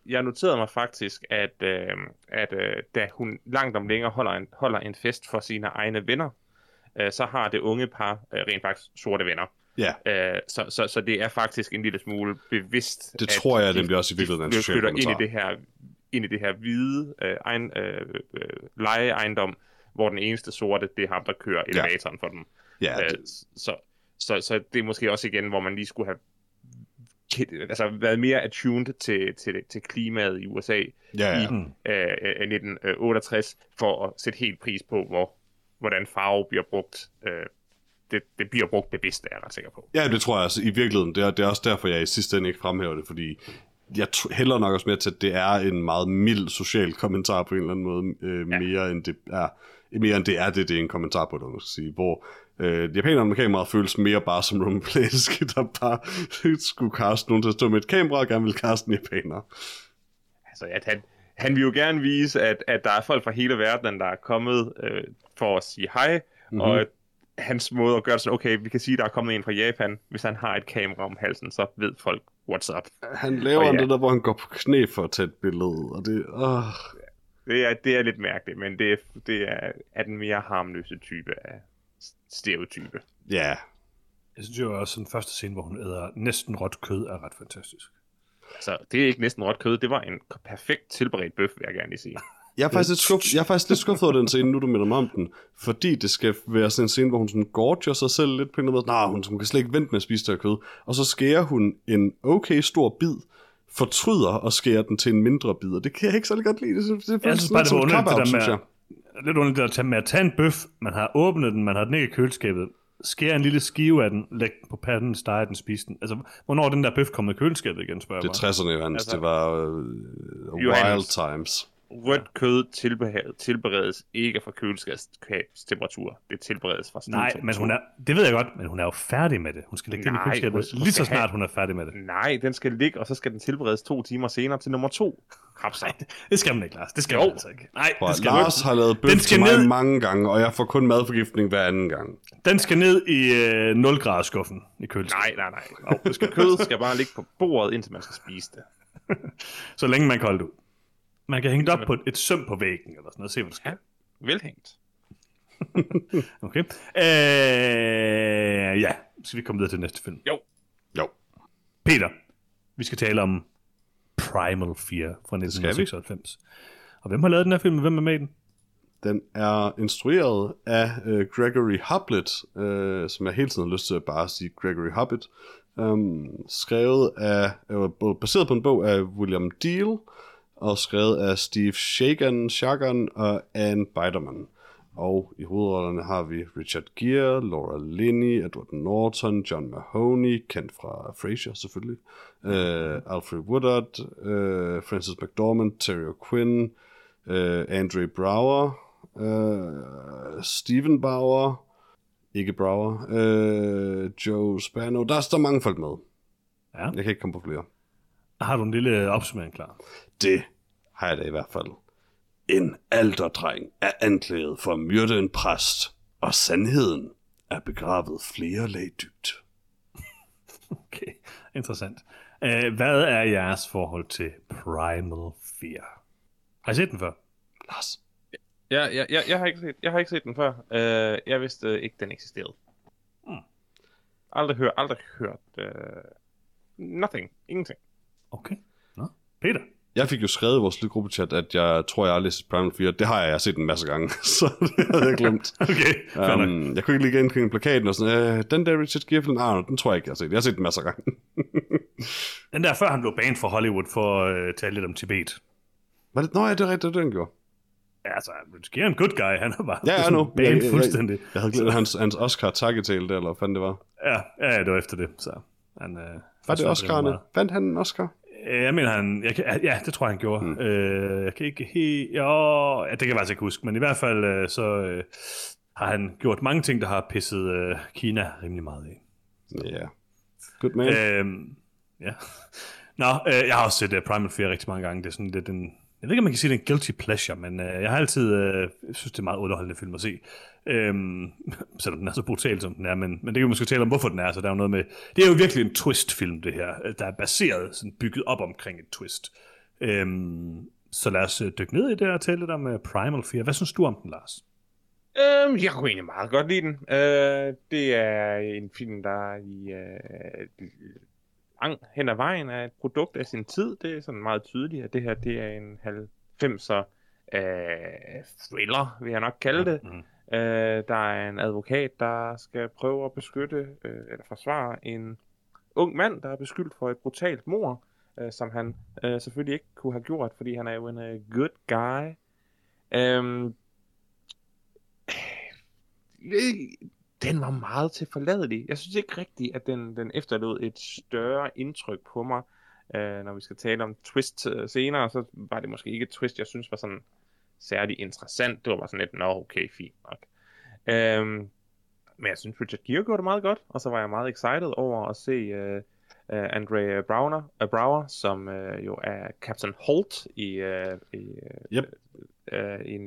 jeg noterede mig faktisk, at, øh, at øh, da hun langt om længere holder en, holder en fest for sine egne venner, øh, så har det unge par øh, rent faktisk sorte venner. Ja, Øh, så, så, så det er faktisk en lille smule bevidst. Det at tror jeg de- nemlig også i virkeligheden en social ind i det her ind i det her hvide øh, egen, øh, øh, lejeejendom, hvor den eneste sorte, det er ham, der kører elevatoren for dem. ja Øh, det, så, så, så det er måske også igen, hvor man lige skulle have altså, været mere attuned til, til, til klimaet i USA ja, ja. i øh, øh, 1968, for at sætte helt pris på, hvor, hvordan farve bliver brugt. Øh, det, det bliver brugt bevidst, er jeg ret sikker på. Ja, det tror jeg altså i virkeligheden. Det er, det er også derfor, jeg i sidste ende ikke fremhæver det, fordi jeg hælder nok også med til, at det er en meget mild social kommentar på en eller anden måde, øh, Ja. mere, end det er, mere end det er det, det er en kommentar på, det, man skal sige, hvor øh, japanerne med kameraet føles mere bare som Roman Polanski, der bare skulle kaste nogen til at stå med et kamera, og gerne vil kaste en japaner. Altså, at han, han vil jo gerne vise, at, at der er folk fra hele verden, der er kommet øh, for at sige hej, Mhm. mm-hmm. og hans måde at gøre det sådan, okay, vi kan sige, der er kommet en fra Japan. Hvis han har et kamera om halsen, så ved folk, what's up. Han laver Og ja. det der, hvor han går på knæ for at tage et billede, og det... Åh. Det er, det er lidt mærkeligt, men det er, det er, er den mere harmløse type af stereotype. Ja, Jeg synes jo også, den første scene, hvor hun æder næsten råt kød, er ret fantastisk. Altså, det er ikke næsten råt kød. Det var en perfekt tilberedt bøf, vil jeg gerne lige sige. Jeg er, faktisk lidt skuff, jeg er faktisk lidt skuffet over den scene, nu du minder mig om den. Fordi det skal være sådan en scene, hvor hun sådan gorger sig selv lidt på en eller anden måde. Nej, hun, hun kan slet ikke vente med at spise det her kød. Og så skærer hun en okay stor bid, fortryder og skærer den til en mindre bid. Og det kan jeg ikke så godt lide. Det, det, det Jeg synes bare, det var som et underligt, det lidt underligt at tage, med at tage en bøf, man har åbnet den, man har den ikke i køleskabet, skære en lille skive af den, lægge den på panden, stege den, spise den. Altså, hvornår er den der bøf kommet i køleskabet igen, spørger jeg Det er 60'erne, Johannes. Altså, det var uh, Johannes. wild times. Rødt kød tilberedes, tilberedes ikke fra køleskabstemperatur. Det tilberedes fra Nej, men hun er, det ved jeg godt, men hun er jo færdig med det. Hun skal lægge det ind i Nej, køleskabet, hun- hun lige så snart have- hun er færdig med det. Nej, den skal ligge, og så skal den tilberedes to timer senere til nummer to. Hapsa. Det skal man ikke, Lars. Det skal Jo. man altså ikke. Nej, det skal Lars har lavet bøf Den til skal mig ned- mange gange, og jeg får kun madforgiftning hver anden gang. Den skal ned i øh, 0 grader skuffen i køleskabet. Nej, nej, nej. Det skal, kød skal bare ligge på bordet, indtil man skal spise det. Så længe man kan holde det ud. Man kan hænge det op på et, et søm på væggen, eller sådan noget, se hvad der sker. Ja. Velhængt. Okay. Øh, ja, skal vi komme videre til næste film. Jo. Jo. Peter, vi skal tale om Primal Fear fra skal vi. 1996. Og hvem har lavet den her film, og hvem er med i den? Den er instrueret af uh, Gregory Hoblit, uh, som jeg hele tiden har lyst til at bare sige Gregory Hobbit. Um, skrevet af, uh, baseret på en bog af William Deal, og skrevet af Steve Shagan, Shagan og Anne Biderman. Og i hovedrollerne har vi Richard Gere, Laura Linney, Edward Norton, John Mahoney, kendt fra Frasier selvfølgelig, uh, Alfred Woodard, uh, Francis McDormand, Terry O'Quinn, uh, Andre Brower, uh, Steven Bauer, ikke Brower, uh, Joe Spano. Der er så mange folk med. Ja. Jeg kan ikke komme på flere. Har du en lille opsummering klar? Det har jeg da i hvert fald. En alderdreng er anklaget for at myrde en præst, og sandheden er begravet flere lag dybt. Okay, interessant. Uh, hvad er jeres forhold til Primal Fear? Har I set den før? Lars. Ja, ja, ja, jeg, har ikke set, jeg har ikke set den før. Uh, jeg vidste ikke, den eksisterede. Hmm. Aldrig hørt, aldrig hørt. Uh, nothing. Ingenting. Okay. Nå. Peter? Jeg fik jo skrevet i vores lille gruppechat, at jeg tror, jeg har læst Primal Fear. Det har jeg, jeg har set en masse gange, så det havde jeg glemt. Okay, um, jeg kunne ikke lige genkende plakaten og sådan, øh, den der Richard Gere-film, ah, den tror jeg ikke, jeg har set. Jeg har set den masser af gange. Den der før han blev banet for Hollywood for at uh, tale lidt om Tibet. Var det? Nå, ja, det er rigtigt, det han gjorde. Ja, altså, Richard Gere er en good guy. Han er bare Ja, ja, nu. banet Jeg- jeg- fuldstændig. Jeg havde glemt hans, hans Oscar-takketale der, eller hvad fanden det var. Ja, ja, det var efter det. Så han, uh, Var det Oscar'erne? Vandt han en Oscar? Jeg mener, han... Jeg kan, ja, det tror jeg, han gjorde. Mm. Øh, jeg kan ikke helt... Jo, ja, det kan jeg faktisk ikke huske. Men i hvert fald, øh, så øh, har han gjort mange ting, der har pisset øh, Kina rimelig meget af. Ja. Good man. Øhm, ja. Nå, øh, jeg har også set uh, Primal Fear rigtig mange gange. Det er sådan lidt en... Jeg ved ikke, om man kan sige, det er en guilty pleasure, men øh, jeg har altid øh, synes, det er meget underholdende film at se. Øhm, selvom den er så brutal, som den er, men, men det kan vi måske tale om, hvorfor den er. Så der er jo noget med... Det er jo virkelig en twist-film, det her, øh, der er baseret, sådan bygget op omkring et twist. Øhm, så lad os øh, dykke ned i det og tale lidt om uh, Primal Fear. Hvad synes du om den, Lars? Øhm, jeg kunne egentlig meget godt lide den. Øh, det er en film, der i øh, lang hen ad vejen er et produkt af sin tid. Det er sådan meget tydeligt, at det her det er en 90'er øh, thriller, vil jeg nok kalde det. Mm. Øh, der er en advokat, der skal prøve at beskytte øh, eller forsvare en ung mand, der er beskyldt for et brutalt mord, øh, som han øh, selvfølgelig ikke kunne have gjort, fordi han er jo en øh, good guy. Øhm, øh, den var meget til forladelig. Jeg synes ikke rigtigt, at den, den efterlod et større indtryk på mig. Øh, når vi skal tale om twist øh, senere, så var det måske ikke et twist, jeg synes var sådan særlig interessant. Det var bare sådan lidt, nå okay, fint nok. Øhm, men jeg synes, Richard Gere gjorde det meget godt, og så var jeg meget excited over at se uh, uh, Andre Browner, uh, Brower, som uh, jo er Captain Holt i, uh, i, uh, Yep. uh, i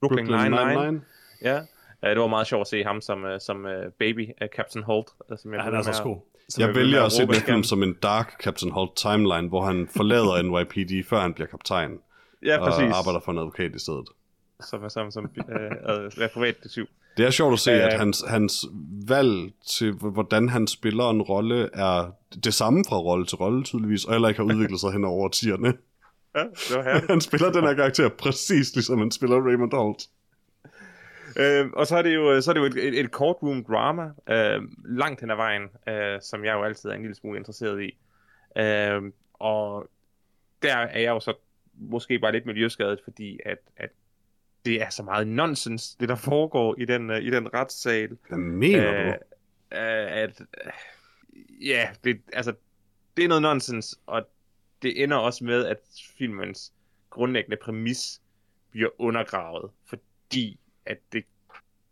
Brooklyn, Brooklyn Nine-Nine. Ja, Uh, det var meget sjovt at se ham som, uh, som uh, baby uh, Captain Holt. Uh, som jeg Ja, han er så at- god. som Jeg blev vælger at se den af film som en dark Captain Holt timeline, hvor han forlader NYPD, før han bliver kaptajn, Ja, og præcis. arbejder for en advokat i stedet. Som, som, som uh, uh, privatdetektiv. Det er sjovt at se, at Øh. hans, hans valg til, hvordan han spiller en rolle, er det samme fra rolle til rolle tydeligvis, og heller ikke har udviklet sig hen over årtierne. Ja, det var herligt. Han spiller den her karakter præcis ligesom han spiller Raymond Holt. Øh, og så er det jo, så er det jo et, et, et courtroom drama, øh, langt hen ad vejen, øh, som jeg jo altid er en lille smule interesseret i. Øh, og der er jeg jo så måske bare lidt miljøskadet, fordi at, at det er så meget nonsens, det der foregår i den, øh, i den retssal. Hvad mener Øh, du? øh, at, øh, ja, det, altså, det er noget nonsens, og det ender også med, at filmens grundlæggende præmis bliver undergravet, fordi at det,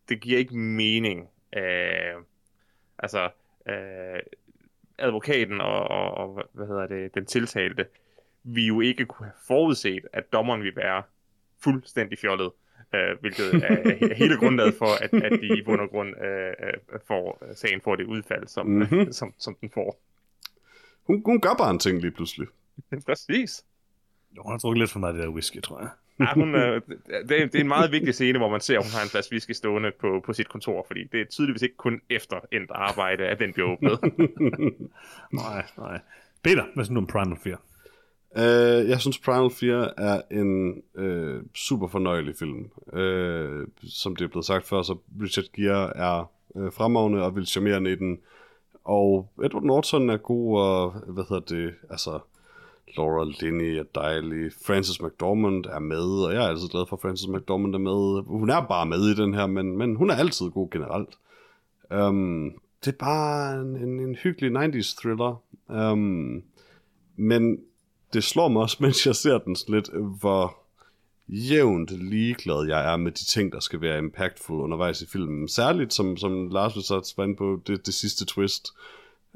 det giver ikke mening. Øh, altså, øh, advokaten og, og, og, hvad hedder det, den tiltalte, vi jo ikke kunne have forudset, at dommeren ville være fuldstændig fjollet, øh, hvilket er, er hele grundlaget for, at, at de i bund og grund øh, øh, får, sagen får det udfald, som, Mhm. mm-hmm. som, som den får. Hun, hun gør bare en ting lige pludselig. Præcis. Jo, hun har drukket lidt for meget af det der whisky, tror jeg. Ja, hun, øh, det, er- det er en meget vigtig scene, hvor man ser, at hun har en flaske whisky stående på, på sit kontor, fordi det er tydeligvis ikke kun efter endt arbejde, at den bliver åbnet. Nej, nej. Peter, hvad synes du om Primal Fear? Uh, jeg synes Primal Fear er en uh, super fornøjelig film. Uh, som det er blevet sagt før, så Richard Gere er uh, fremragende og vil charmerende i den. Og Edward Norton er god, og hvad hedder det, altså Laura Linney er dejlig, Frances McDormand er med, og jeg er altid glad for, at Frances McDormand er med. Hun er bare med i den her, men, men hun er altid god generelt. Um, det er bare en, en, en hyggelig 90s thriller. Um, men det slår mig også, mens jeg ser den sådan lidt, hvor jævnt ligeglad jeg er med de ting, der skal være impactful undervejs i filmen. Særligt, som, som Lars vil så på, det, det sidste twist.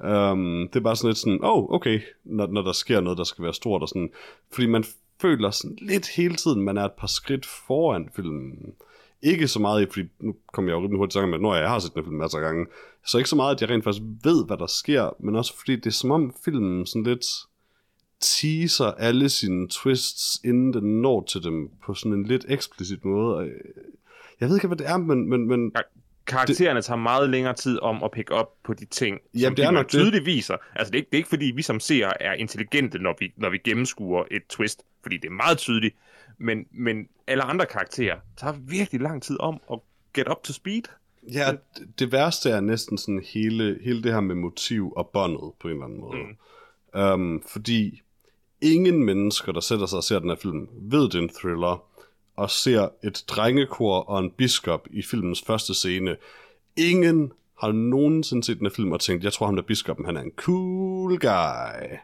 Um, det er bare sådan lidt sådan, oh, okay, når, når der sker noget, der skal være stort og sådan. Fordi man føler sådan lidt hele tiden, man er et par skridt foran filmen. Ikke så meget fordi nu kommer jeg jo rimelig hurtigt i tanke med, at når jeg har set den film masser af gange, så ikke så meget, at jeg rent faktisk ved, hvad der sker, men også fordi det er som om filmen sådan lidt teaser alle sine twists, inden den når til dem på sådan en lidt eksplicit måde. Øh, jeg ved ikke, hvad det er, men, men, men Karaktererne tager meget længere tid om at pick op på de ting, Jamen, som det er nok det. tydeligt viser. Altså, det er, ikke, det er ikke fordi, vi som seere er intelligente, når vi, når vi gennemskuer et twist, fordi det er meget tydeligt. Men, men alle andre karakterer tager virkelig lang tid om at get up to speed. Ja, det, det værste er næsten sådan hele, hele det her med motiv og båndet på en eller anden måde. Mm. Um, fordi ingen mennesker, der sætter sig og ser den her film, ved det er en thriller, og ser et drengekor og en biskop i filmens første scene. Ingen har nogensinde set den her film og tænkt, jeg tror ham der biskoppen, han er en cool guy.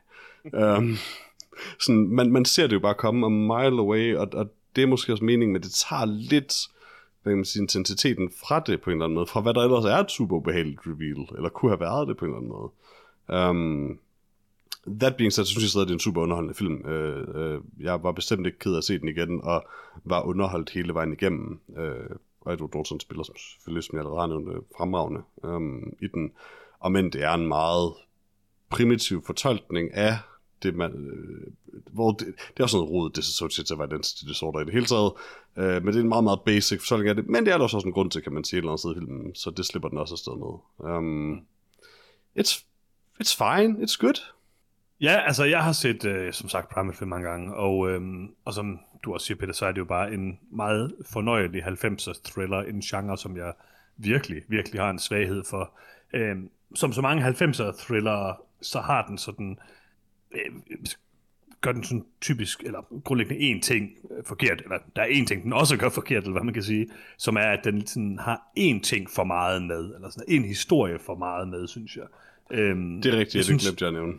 um, sådan, man, man ser det jo bare komme a mile away, og, og det er måske også meningen, men det tager lidt hvad kan man sige, intensiteten fra det på en eller anden måde, fra hvad der ellers er et super ubehageligt reveal, eller kunne have været det på en eller anden måde. Um, that being said, så synes jeg stadig, det er en super underholdende film. Øh, øh, jeg var bestemt ikke ked af at se den igen, og var underholdt hele vejen igennem. Øh, og Edward Norton spiller som- selvfølgelig, som jeg allerede har nævnt, øh, fremragende øh, i den. Og men det er en meget primitiv fortolkning af det, man, øh, hvor det, det er også noget rodet dissociative identity disorder i det hele taget, øh, men det er en meget, meget basic fortolkning af det, men det er der også en grund til, kan man sige, et eller andet sted i filmen, så det slipper den også afsted med. Um, it's, it's fine, it's good. Ja, altså jeg har set, øh, som sagt, Primal Fear mange gange, og, øhm, og som du også siger, Peter, så er det jo bare en meget fornøjelig 90'er thriller, en genre, som jeg virkelig, virkelig har en svaghed for. Øhm, som så mange 90'er thrillere, så har den sådan, øh, gør den sådan typisk, eller grundlæggende én ting øh, forkert, eller der er én ting, den også gør forkert, eller hvad man kan sige, som er, at den sådan har én ting for meget med, eller sådan en historie for meget med, synes jeg. Øhm, Det er rigtigt, jeg det synes- glemte jeg at nævne.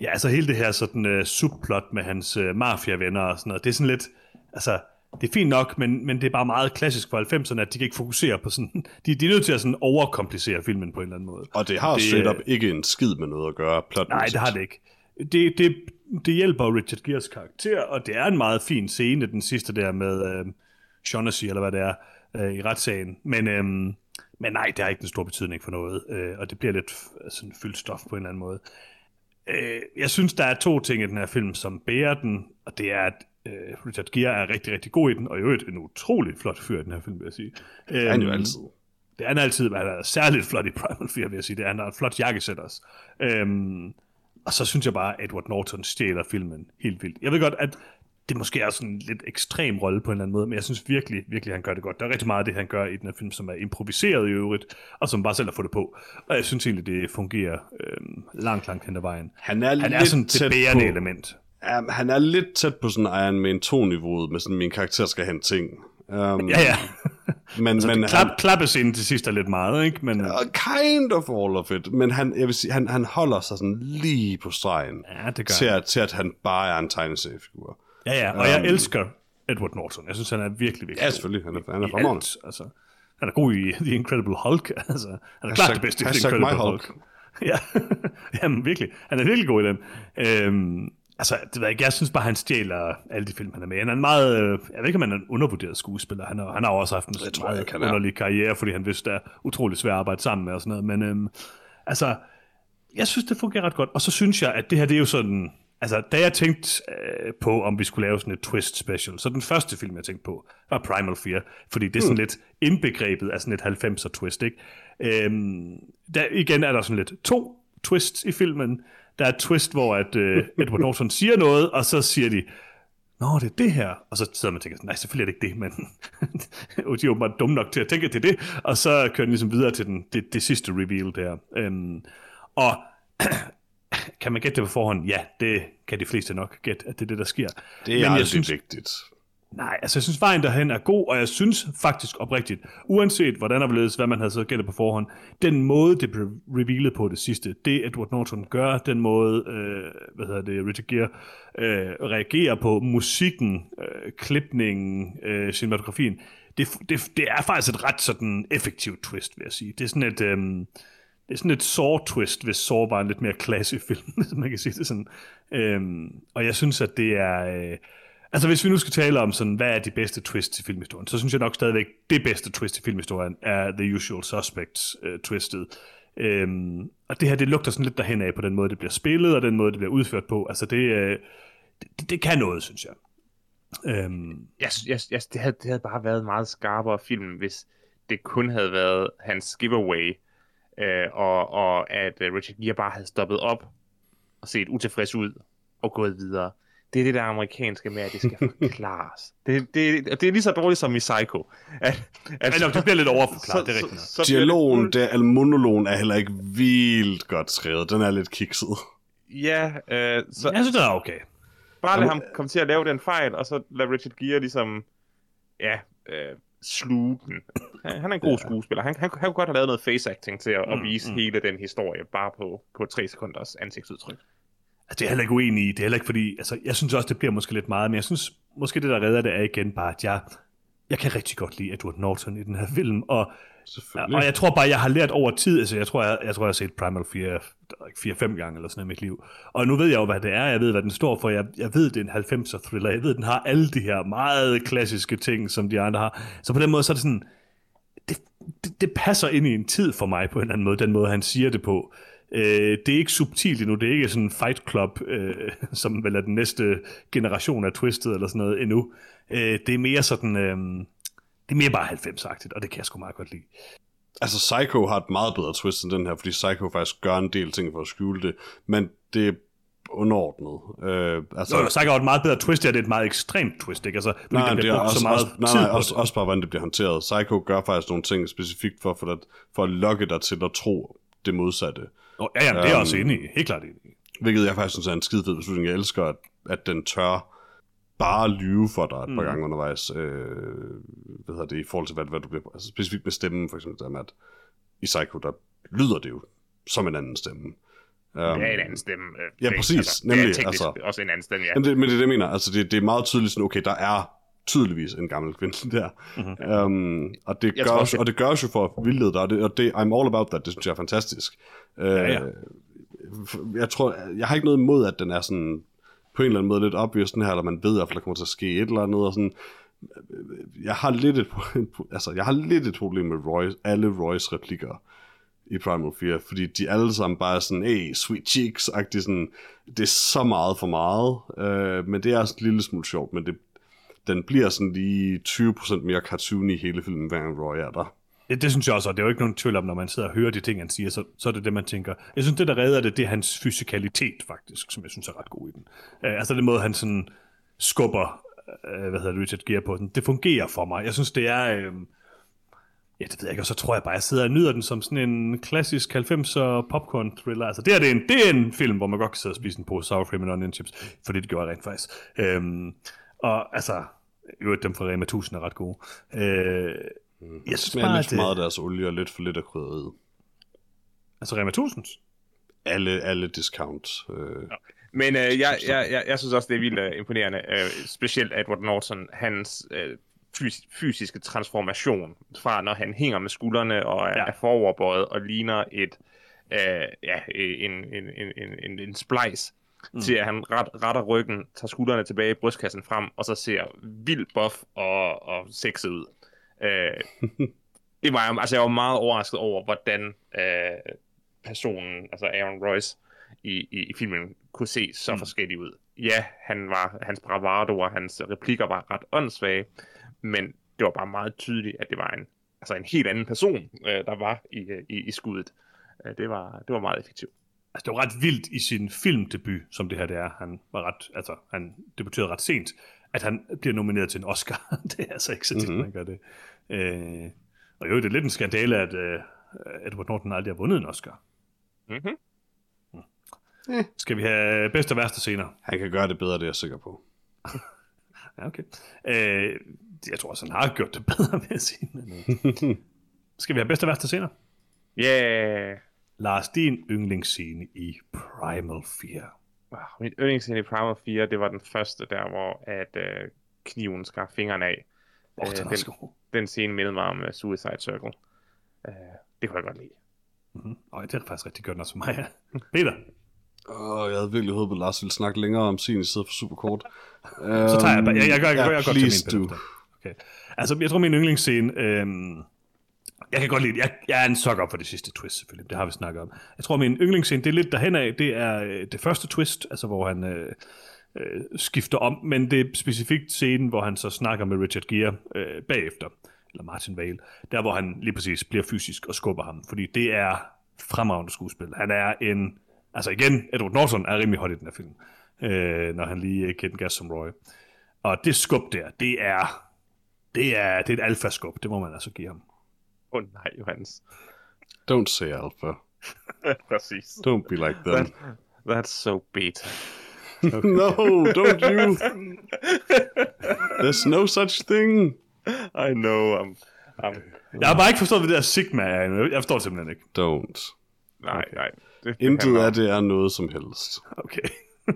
Ja, altså hele det her sådan uh, subplot med hans uh, mafiavenner og sådan noget, det er sådan lidt, altså, det er fint nok, men, men det er bare meget klassisk for 90'erne, at de kan ikke fokusere på sådan, de, de er nødt til at sådan overkomplicere filmen på en eller anden måde. Og det har Det, straight øh, up ikke en skid med noget at gøre, plot Nej, det har det ikke. Det, det, det hjælper Richard Geres karakter, og det er en meget fin scene, den sidste der med uh, Shaughnessy, eller hvad det er, øh, i retssagen. Men, øhm, men nej, det har ikke den store betydning for noget, øh, og det bliver lidt sådan fyldt stof på en eller anden måde. Øh, jeg synes, der er to ting i den her film, som bærer den, og det er, at øh, Richard Gere er rigtig, rigtig god i den, og i øvrigt en utrolig flot fyr i den her film, vil jeg sige. Det er han jo Øhm, altid. det er han altid, men han er særligt flot i Primal Fear, vil jeg sige. Det er, han har et flot jakkesæt også. Øhm, og så synes jeg bare, at Edward Norton stjæler filmen helt vildt. Jeg ved godt, at det måske er sådan en lidt ekstrem rolle på en eller anden måde, men jeg synes virkelig, virkelig, han gør det godt. Der er rigtig meget af det, han gør i den her film, som er improviseret i øvrigt, og som bare selv har fået det på. Og jeg synes egentlig, det fungerer øhm, langt, langt hen ad vejen. Han er, Han er lidt sådan et bærende på, element. Ja, han er lidt tæt på sådan Iron Man 2-niveauet, med sådan, min karakter skal have en ting. Um, Ja, ja. Men, Altså, men klap, han, klappescenen til sidst er lidt meget, ikke? Men, Uh, kind of all of it. Men han, jeg vil sige, han, han holder sig sådan lige på stregen. ja, det gør til, at, til at han bare er en tegneseriefigur. Ja, ja, og jeg elsker Edward Norton. Jeg synes, han er virkelig, virkelig Ja, selvfølgelig. Han er, han er fremragende. alt. Altså, han er god i The Incredible Hulk. Altså, han er klart det bedste i The Incredible my Hulk. Ja, Jamen, virkelig. Han er virkelig god i den. Øhm, altså, det ved jeg, jeg synes bare, han stjæler alle de film, han er med. i. Han er en meget, øh, jeg ved ikke, om han er en undervurderet skuespiller. Han har, han har også haft en tror jeg meget ikke, han er. underlig karriere, fordi han vidste, det er utrolig svært at arbejde sammen med og sådan noget. Men øhm, altså, jeg synes, det fungerer ret godt. Og så synes jeg, at det her, det er jo sådan... Altså, da jeg tænkte øh, på, om vi skulle lave sådan et twist special, så den første film, jeg tænkte på, var Primal Fear, fordi det er sådan lidt indbegrebet af sådan et 90'er twist, ikke? Øhm, der, igen er der sådan lidt to twists i filmen. Der er et twist, hvor at, øh, Edward Norton siger noget, og så siger de, Nå, det er det her. Og så sidder man og tænker, nej, selvfølgelig er det ikke det, men de er åbenbart dumme nok til at tænke, er det. Og så kører den ligesom videre til den, det, det sidste reveal der. Øhm, og kan man gætte det på forhånd? Ja, det kan de fleste nok gætte, at det er det, der sker. Det er Men aldrig jeg synes, vigtigt. Nej, altså jeg synes vejen derhen er god, og jeg synes faktisk oprigtigt, uanset hvordan der ledes, hvad man havde så gættet på forhånd, den måde, det blev revealet på det sidste, det Edward Norton gør, den måde, øh, hvad hedder det, Richard Gere øh, reagerer på musikken, øh, klipningen, øh, cinematografien, det, det, det er faktisk et ret sådan effektivt twist, vil jeg sige. Det er sådan et... Øh, det er sådan et Saw-twist, hvis Saw var en lidt mere klassisk film, hvis man kan sige det sådan. Øhm, og jeg synes, at det er... Øh, altså, hvis vi nu skal tale om sådan, hvad er de bedste twists i filmhistorien, så synes jeg nok stadigvæk, det bedste twist i filmhistorien er The Usual Suspects-twistet. Øh, øhm, og det her, det lugter sådan lidt derhen af på den måde, det bliver spillet, og den måde, det bliver udført på. Altså, det, øh, det, det kan noget, synes jeg. Øhm, Jeg, jeg, jeg, det, havde, det havde bare været en meget skarpere film, hvis det kun havde været hans giveaway, øh, og, og at uh, Richard Gere bare havde stoppet op og set utilfreds ud og gået videre. Det er det der amerikanske med, at det skal forklares. det, det, det er lige så dårligt som i Psycho. At, at, men, det bliver lidt overforklaret, det er rigtigt. så det Dialogen, fuld- der, eller monologen er heller ikke vildt godt skrevet. Den er lidt kikset. Ja, øh, så jeg synes, det er okay. bare lad ham komme til at lave den fejl, og så lad Richard Gere ligesom, ja, øh, sluge den. Han, han er en god skuespiller. Han, han, han kunne godt have lavet noget face acting til at, at Mm, vise mm. hele den historie, bare på, på tre sekunders ansigtsudtryk. Altså, det er heller ikke uenig i. Det er heller ikke fordi... Altså, jeg synes også, det bliver måske lidt meget, men jeg synes måske det, der redder det, er igen bare, at jeg, jeg kan rigtig godt lide Edward Norton i den her film, og, Selvfølgelig. og jeg tror bare, jeg har lært over tid, altså jeg tror, jeg, jeg, tror, jeg har set Primal Fear 4-5 gange eller sådan i mit liv, og nu ved jeg jo, hvad det er, jeg ved, hvad den står for, jeg, jeg ved, det er en 90'er thriller, jeg ved, den har alle de her meget klassiske ting, som de andre har, så på den måde, så er det sådan, det, det, det passer ind i en tid for mig på en eller anden måde, den måde, han siger det på. Øh, det er ikke subtilt endnu, det er ikke sådan en fight club, øh, som vel er den næste generation af Twisted eller sådan noget endnu. Øh, det er mere sådan, øh, det er mere bare 90-agtigt, og det kan jeg sgu meget godt lide. Altså, Psycho har et meget bedre twist end den her, fordi Psycho faktisk gør en del ting for at skjule det, men det er underordnet. Øh, altså, Så er sagt et meget bedre twist, ja, det er et meget ekstremt twist, ikke? Altså, nej, der det bliver er også, så meget også, nej, nej, også, også bare, hvordan det bliver håndteret. Psycho gør faktisk nogle ting specifikt for, for, at, for at lokke dig til at tro det modsatte. Oh, ja, jamen, det er jeg også Øhm, enig i. Helt klart enig i. Hvilket jeg faktisk synes er en skide fed beslutning. Jeg elsker, at, at den tør bare lyve for dig et par Mm. gange undervejs. Øh, hvad hedder det, i forhold til, hvad, hvad du bliver... Altså specifikt med stemmen, for eksempel, der med, at i Psycho, der lyder det jo som en anden stemme. Um, Det er en anden stemme. Øh, Ja, det- præcis, Altså, det nemlig, er teknisk altså. også en anden stemme, ja. Men det, men det er det, jeg mener. Altså, det, det er meget tydeligt sådan, okay, der er tydeligvis en gammel kvinde der. Mm-hmm. Um, og, det Jeg gør, også- og det gør jo for at vildlede dig, og det, og det, I'm all about that, det synes jeg er fantastisk. Uh, Ja, ja. Jeg tror, jeg har ikke noget imod, at den er sådan på en eller anden måde lidt obvious, den her, eller man ved i hvert fald, der kommer til at ske et eller andet, og sådan, jeg har lidt et, altså, jeg har lidt et problem med Roy, alle Roys replikker i Primal Fear, fordi de alle sammen bare er sådan, hey, sweet cheeks, -agtig, sådan, det er så meget for meget, øh, men det er også en lille smule sjovt, men det, den bliver sådan lige 20% mere cartoon i hele filmen, hver gang Roy er der. Det, det synes jeg også, og det er jo ikke nogen tvivl om, når man sidder og hører de ting, han siger, så, så er det det, man tænker. Jeg synes, det der redder det, det er hans fysikalitet faktisk, som jeg synes er ret god i den. Øh, altså den måde, han sådan skubber, øh, hvad hedder det, Richard Gere på den, det fungerer for mig. Jeg synes, det er... Øh, Ja, det ved jeg ikke, og så tror jeg bare, at jeg sidder og nyder den som sådan en klassisk 90'er popcorn thriller. Altså, det, er, det, er en, det er en film, hvor man godt kan sidde og spise en pose sour cream and onion chips, for det gjorde jeg rent faktisk. Øhm, og altså, jo, dem fra Rema 1000 er ret gode. Øh, jeg synes Smager bare, lidt for meget af deres olie og lidt for lidt af krydderiet. Altså Rema 1000? Alle, alle discounts. Øh, Men øh, jeg, jeg, jeg, jeg synes også, det er vildt uh, imponerende. Uh, specielt Edward Norton, hans uh, fys- fysiske transformation fra, når han hænger med skuldrene og er, Ja. ja. er foroverbøjet og ligner et uh, ja, en, en, en, en, en, en splice, mm. til at han ret, retter ryggen, tager skuldrene tilbage, brystkassen frem, og så ser vildt buff og, og sexet ud. Uh, det var jeg, altså jeg var meget overrasket over, hvordan uh, personen, altså Aaron Royce, i, i, i filmen kunne se så mm. forskellig ud. Ja, han var, hans bravado og hans replikker var ret åndssvage, men det var bare meget tydeligt, at det var en, altså en helt anden person, øh, der var i, øh, i, i skuddet. Øh, det, var, det var meget effektivt. Altså, det var ret vildt i sin filmdebut, som det her det er. Han var ret, altså, han debuterede ret sent, at han bliver nomineret til en Oscar. det er altså ikke så tit, mm-hmm. man gør det. Øh, og jo, det er lidt en skandale, at øh, Edward Norton aldrig har vundet en Oscar. Mm-hmm. Skal vi have bedste og værste scener? han kan gøre det bedre, det er jeg sikker på. Ja, okay. Øh, jeg tror også, han har gjort det bedre, vil jeg sige. Men, øh. Skal vi have bedste og værste scener? Yeah! Lars, din yndlingsscene i Primal Fear. Wow, min yndlingsscene i Primal 4, det var den første der, hvor at, øh, kniven skar fingrene af. Åh, oh, Øh, den er den-. Den scene mindede mig om uh, Suicide Circle. Uh, det kunne jeg godt lide. Mm-hmm. Og det er faktisk rigtig godt nok for mig. ja. Peter, Åh, jeg havde virkelig håbet, at Lars ville snakke længere om sin i stedet for super kort. så tager jeg bare. Jeg, jeg, jeg, jeg, jeg, jeg godt til please min do. Peter. Okay. Altså, jeg tror, min yndlingsscene... Øhm, jeg jeg kan godt lide det. Jeg, jeg er en sok op for det sidste twist, selvfølgelig. Det har vi snakket om. Jeg tror, min yndlingsscene, det er lidt derhen af. Det er øh, det første twist, altså hvor han øh, øh, skifter om. Men det er specifikt scenen, hvor han så snakker med Richard Gere øh, bagefter. Eller Martin Vale. Der, hvor han lige præcis bliver fysisk og skubber ham. Fordi det er fremragende skuespil. Han er en... Altså igen, Edward Norton er rimelig hot i den her film. Øh, når han lige øh, giver den gas som Roy. Og det skub der, det er... Det er, det er et alfa-skub, det må man altså give ham. Åh oh, nej, Johannes. Don't say alpha. Præcis. Don't be like them. That, that's so beta. no, don't you. There's no such thing. I know, I'm... I'm Jeg har bare ikke forstået, hvad det der Sigma er. Jeg forstår det simpelthen ikke. Don't. nej, nej. Det, Intet af det er noget som helst. Okay.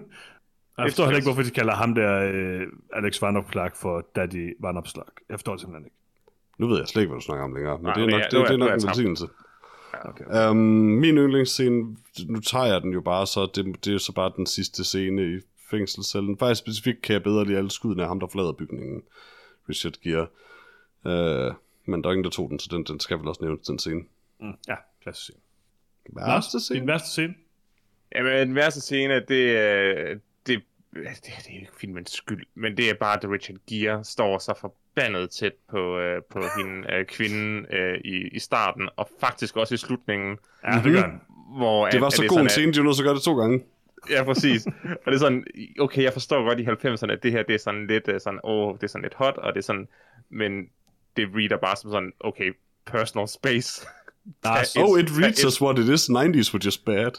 Jeg forstår heller ikke, hvorfor de kalder ham der øh, Alex Van Opslag for Daddy Van Opslag. Jeg forstår det simpelthen ikke. Nu ved jeg slet ikke, hvad du snakker om længere, men Nej, det er men nok, ja, det, er- det er nok jeg en velsignelse. Okay. Um, min yndlingsscene, nu tager jeg den jo bare, så det, det er så bare den sidste scene i fængselscellen. Faktisk specifikt kan jeg bedre lide alle skuddene af ham, der forlader bygningen. Richard Gere. Uh, men der er ingen, der tog den, så den, den skal vel også nævnes, den scene. Mm, ja, klassisk scene. Værste Din scene? værste scene? Jamen, den værste scene, det, er- det, det, det er ikke filmens skyld, men det er bare, at Richard Gere står så forbandet tæt på, øh, på hende, øh, kvinden øh, i, i starten, og faktisk også i slutningen, Ja, det gør hvor... Det at- var at så god en scene, de var til at gøre det to gange. Ja, præcis. og det er sådan, okay, jeg forstår godt i 90'erne, at det her, det er sådan lidt øh, sådan, åh, det er sådan lidt hot, og det er sådan, men det reader bare som sådan, okay, personal space. Et- Oh, it reads us what it is. 90s were just bad.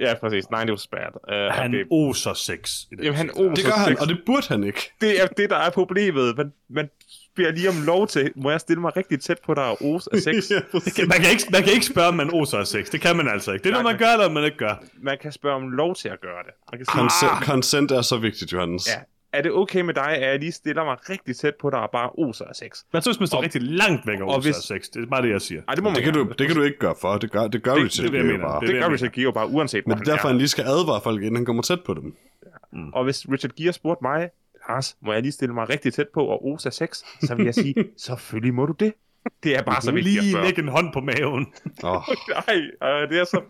Ja, præcis. 90 was bad. Uh, Han det, oser sex. I den Jamen, han oser Det gør han, sex. og det burde han ikke. det er det, der er problemet. Man, man beder lige om lov til, må jeg stille mig rigtig tæt på dig og ose af sex? Ja. Man kan, ikke, man kan ikke spørge, om man oser af sex. Det kan man altså ikke. Det er noget, man gør, eller man ikke gør. Man kan spørge om lov til at gøre det. Man kan sige, Consent, consent er så vigtigt, Johannes. ja, er det okay med dig, at jeg lige stiller mig rigtig tæt på dig og bare oser af sex? Man synes, man står Og- rigtig langt væk og oser hvis- af sex. Det er bare det, jeg siger. Ej, det må man Det kan, du, det kan du ikke gøre for. Det gør, det gør Det- Richard det er det, jeg Gere bare. Det Det det, gør Richard Gere bare uanset, Men det er derfor, han lige skal advare folk, inden han kommer tæt på dem. Og hvis Richard Gere spurgte mig, Lars, må jeg lige stille mig rigtig tæt på og Osa 6? Så vil jeg sige, selvfølgelig må du det. Det er bare så vigtigt at Lige spørge. lægge en hånd på maven. Oh, Nej, øh, det er så...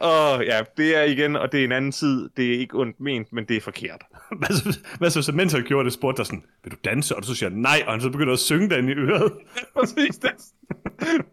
Åh, ja, det er igen, og det er en anden side. Det er ikke ondt ment, men det er forkert. Hvad så, hvad så, så mens han gjorde det, spurgte der sådan, vil du danse? Og så siger nej, og han så begynder at synge den i øret. Præcis, det,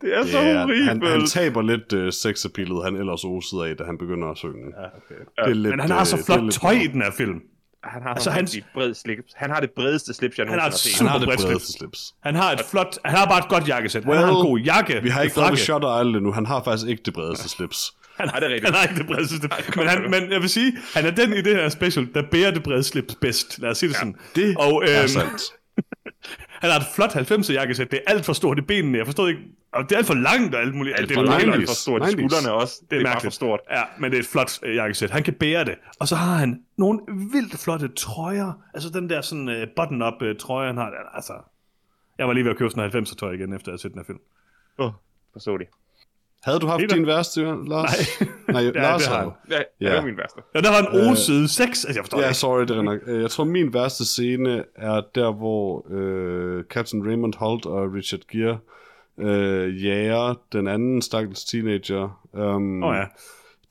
det er så ja, horribelt. han, han taber lidt uh, sexappealet, han ellers osede af, da han begynder at synge. Ja, okay. det er lidt, Men han har så øh, flot tøj i den her film. Han har Altså, hans... bred slips. Han har det bredeste slips, jeg Han har nogensinde har set. Han har det bredeste slips. Han har et flot, han har bare et godt jakkesæt. Well, han har en god jakke. Vi har ikke ved Shutter Island endnu. Han har faktisk ikke det bredeste slips. Han Nej, det er rigtigt. Han har ikke det brede slips. Men, han, men jeg vil sige, han er den i det her special, der bærer det brede slips bedst. Lad os sige det sådan. Det og, er øhm, sandt. Han har et flot 90'er jakkesæt. Det er alt for stort i benene. Jeg forstår ikke. Og det er alt for langt og alt muligt. Alt det er alt for stort. 90's. Skuldrene også. Det er, Det er for stort. Ja, men det er et flot øh, jakkesæt. Han kan bære det. Og så har han nogle vildt flotte trøjer. Altså den der sådan uh, button-up uh, trøje, han har. Altså, jeg var lige ved at købe sådan en 90'er tøj igen, efter jeg havde set den her film. Åh, forstå det. Havde du haft Peter? din værste, Lars? Nej. Nej, Ja, Lars det har havde. han. Ja, Ja. det var min værste. Ja, der var en oside 6. Altså, jeg forstår Ja, det sorry, det er nok. Øh, Jeg tror, min værste scene er der, hvor øh, Captain Raymond Holt og Richard Gere øh, jager den anden stakkels teenager. Um, ikke. Åh ja.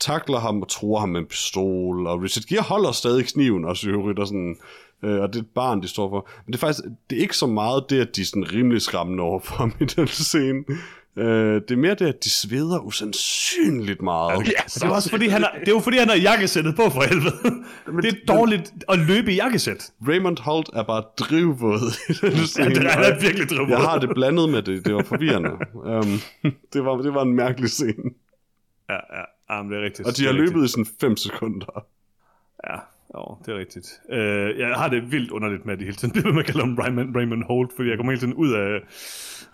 takler ham og tror ham med en pistol, og Richard Gere holder stadig kniven, og så rytter sådan, øh, og det er et barn, de står for. Men det er faktisk, det er ikke så meget det, at de er sådan rimelig skræmmende over for ham i den scene. Øh, det er mere det, at de sveder usandsynligt meget. Ja, Det er også fordi, han har, det er jo fordi, han har jakkesættet på for helvede. Det er dårligt at løbe i jakkesæt. Raymond Holt er bare drivvåd Ja, det er, han er virkelig drømmer. Jeg har det blandet med det. Det var forvirrende. um, det, var, det var en mærkelig scene. Ja, ja. ja men det er rigtigt. Og de har er rigtigt. løbet i sådan 5 sekunder. Ja, jo, det er rigtigt. Øh, jeg har det vildt underligt med, at de hele tiden bliver med at kalde ham Raymond, Raymond Holt, fordi jeg kommer hele tiden ud af,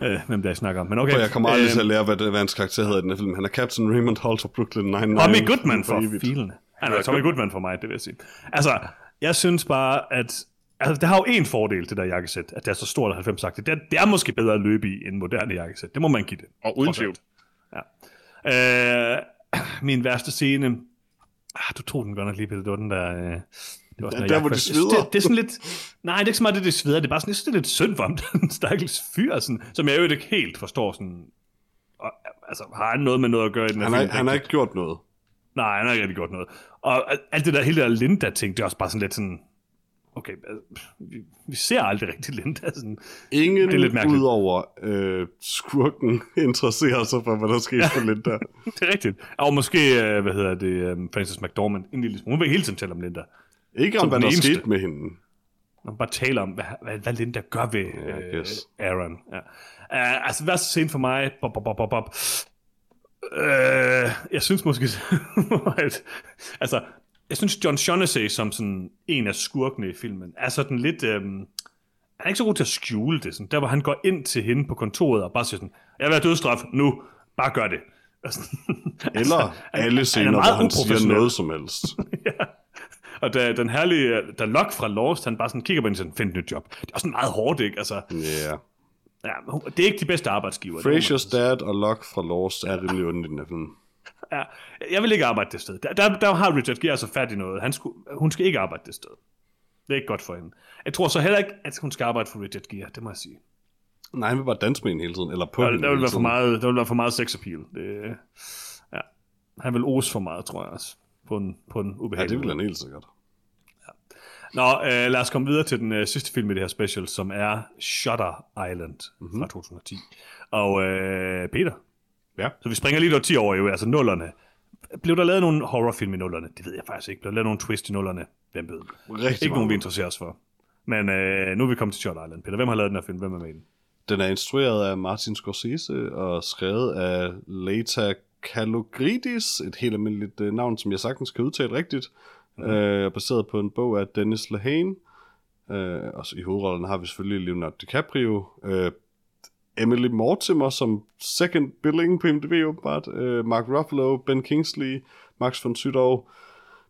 øh, hvem der jeg snakker om. Men okay. Og jeg kommer aldrig Øhm, til at lære, hvad, det, hvad hans karakter hedder i den her film. Han er Captain Raymond Holt fra Brooklyn Nine-Nine. Tommy Goodman for evigt. filen. Han er Tommy Goodman for mig, det vil jeg sige. Altså, jeg synes bare, at Altså, det har jo en fordel, det der jakkesæt, at det er så stort og 90 sagt. Det er, det er måske bedre at løbe i end moderne jakkesæt. Det må man give det. Og uden tvivl. alt. Øh, min værste scene... Ah, du tog den godt nok lige, Peter. Det var den der... Øh, det var sådan Der- der, hvor de sveder. Det, det, er sådan lidt... Nej, det er ikke så meget det, det sveder. Det er bare sådan, jeg synes, det er lidt synd for ham, den stakkels fyr, sådan, som jeg jo ikke helt forstår. Sådan, og, altså, har han noget med noget at gøre i den her Han har, film? han har ikke gjort noget. Nej, han har ikke rigtig gjort noget. Og al- alt det der, hele der Linda-ting, det er også bare sådan lidt sådan... Okay, vi, vi ser aldrig rigtig Linda. Sådan, Ingen Det er lidt mærkeligt. udover øh, skurken interesserer sig for, hvad der sker ja. for Linda. det er rigtigt. Og måske, øh, hvad hedder det, øh, Frances McDormand, en lille smule. Hun vil hele tiden tale om Linda. Ikke om, hvad der eneste. skete med hende. Man bare taler om, hvad, hvad, hvad Linda gør ved Ja, øh, yes. Aaron. Ja. Uh, altså, værste scene for mig, bop, bop, bop, bop, bop. Uh, jeg synes måske, at, altså, jeg synes John Shaughnessy som sådan en af skurkene i filmen, er sådan lidt, øhm, han er ikke så god til at skjule det. Sådan, der hvor han går ind til hende på kontoret og bare siger sådan, jeg vil have dødstraf nu, bare gør det. Sådan, Eller han- alle han er scener, meget hvor han siger noget som helst. Og da den herlige, da Locke fra Lost, han bare sådan kigger på hende siger, find et nyt job. Det er også sådan meget hårdt, ikke? Altså, Ja. ja, det er ikke de bedste arbejdsgiver. sige. dad og Locke fra Lost er rimelig ondt i den her film. Ja, jeg vil ikke arbejde det sted. Der, der, der har Richard Gere altså fat i noget. Han skulle, hun skal ikke arbejde det sted. Det er ikke godt for hende. Jeg tror så heller ikke, at hun skal arbejde for Richard Gere, det må jeg sige. Nej, han vil bare danse med hende hele tiden. Eller på Der, hende der, vil være for meget, der vil være for meget sex appeal. Det, ja. Han vil ose for meget, tror jeg også. På en, på en Ja, ubehagelig det vil han helt sikkert. Nå, øh, lad os komme videre til den øh, sidste film i det her special, som er Shutter Island mm-hmm. fra 2010. Og øh, Peter, Ja. så vi springer lige noget 10 år jo, altså nullerne. Blev der lavet nogle horrorfilm i nullerne? Det ved jeg faktisk ikke. Blev der lavet nogle twist i nullerne? Hvem ved? Rigtig Ikke nogen, vi interesserer os for. Men øh, nu er vi kommet til Shutter Island. Peter, hvem har lavet den her film? Hvem er med i den? Den er instrueret af Martin Scorsese og skrevet af Leta Kalogridis, et helt almindeligt uh, navn, som jeg sagtens kan udtale rigtigt, mm-hmm. uh, baseret på en bog af Dennis Lehane. Uh, og så i hovedrollen har vi selvfølgelig Leonardo DiCaprio, uh, Emily Mortimer som second billing på IMDb åbenbart, uh, Mark Ruffalo, Ben Kingsley, Max von Sydow,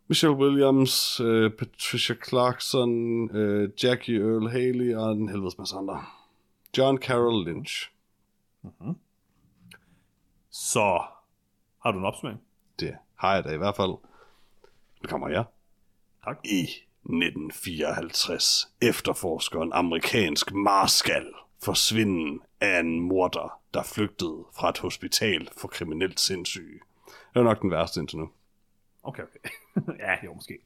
Michelle Williams, uh, Patricia Clarkson, uh, Jackie Earl Haley og en helvedes masse andre. John Carroll Lynch. Så har du en opsummering? Det har jeg da i hvert fald. Det kommer jeg. Tak. I 1954 efterforsker en amerikansk marskal forsvinden af en morder, der flygtede fra et hospital for kriminelt sindssyge. Det er nok den værste indtil nu. Okay, okay. ja, jo, måske.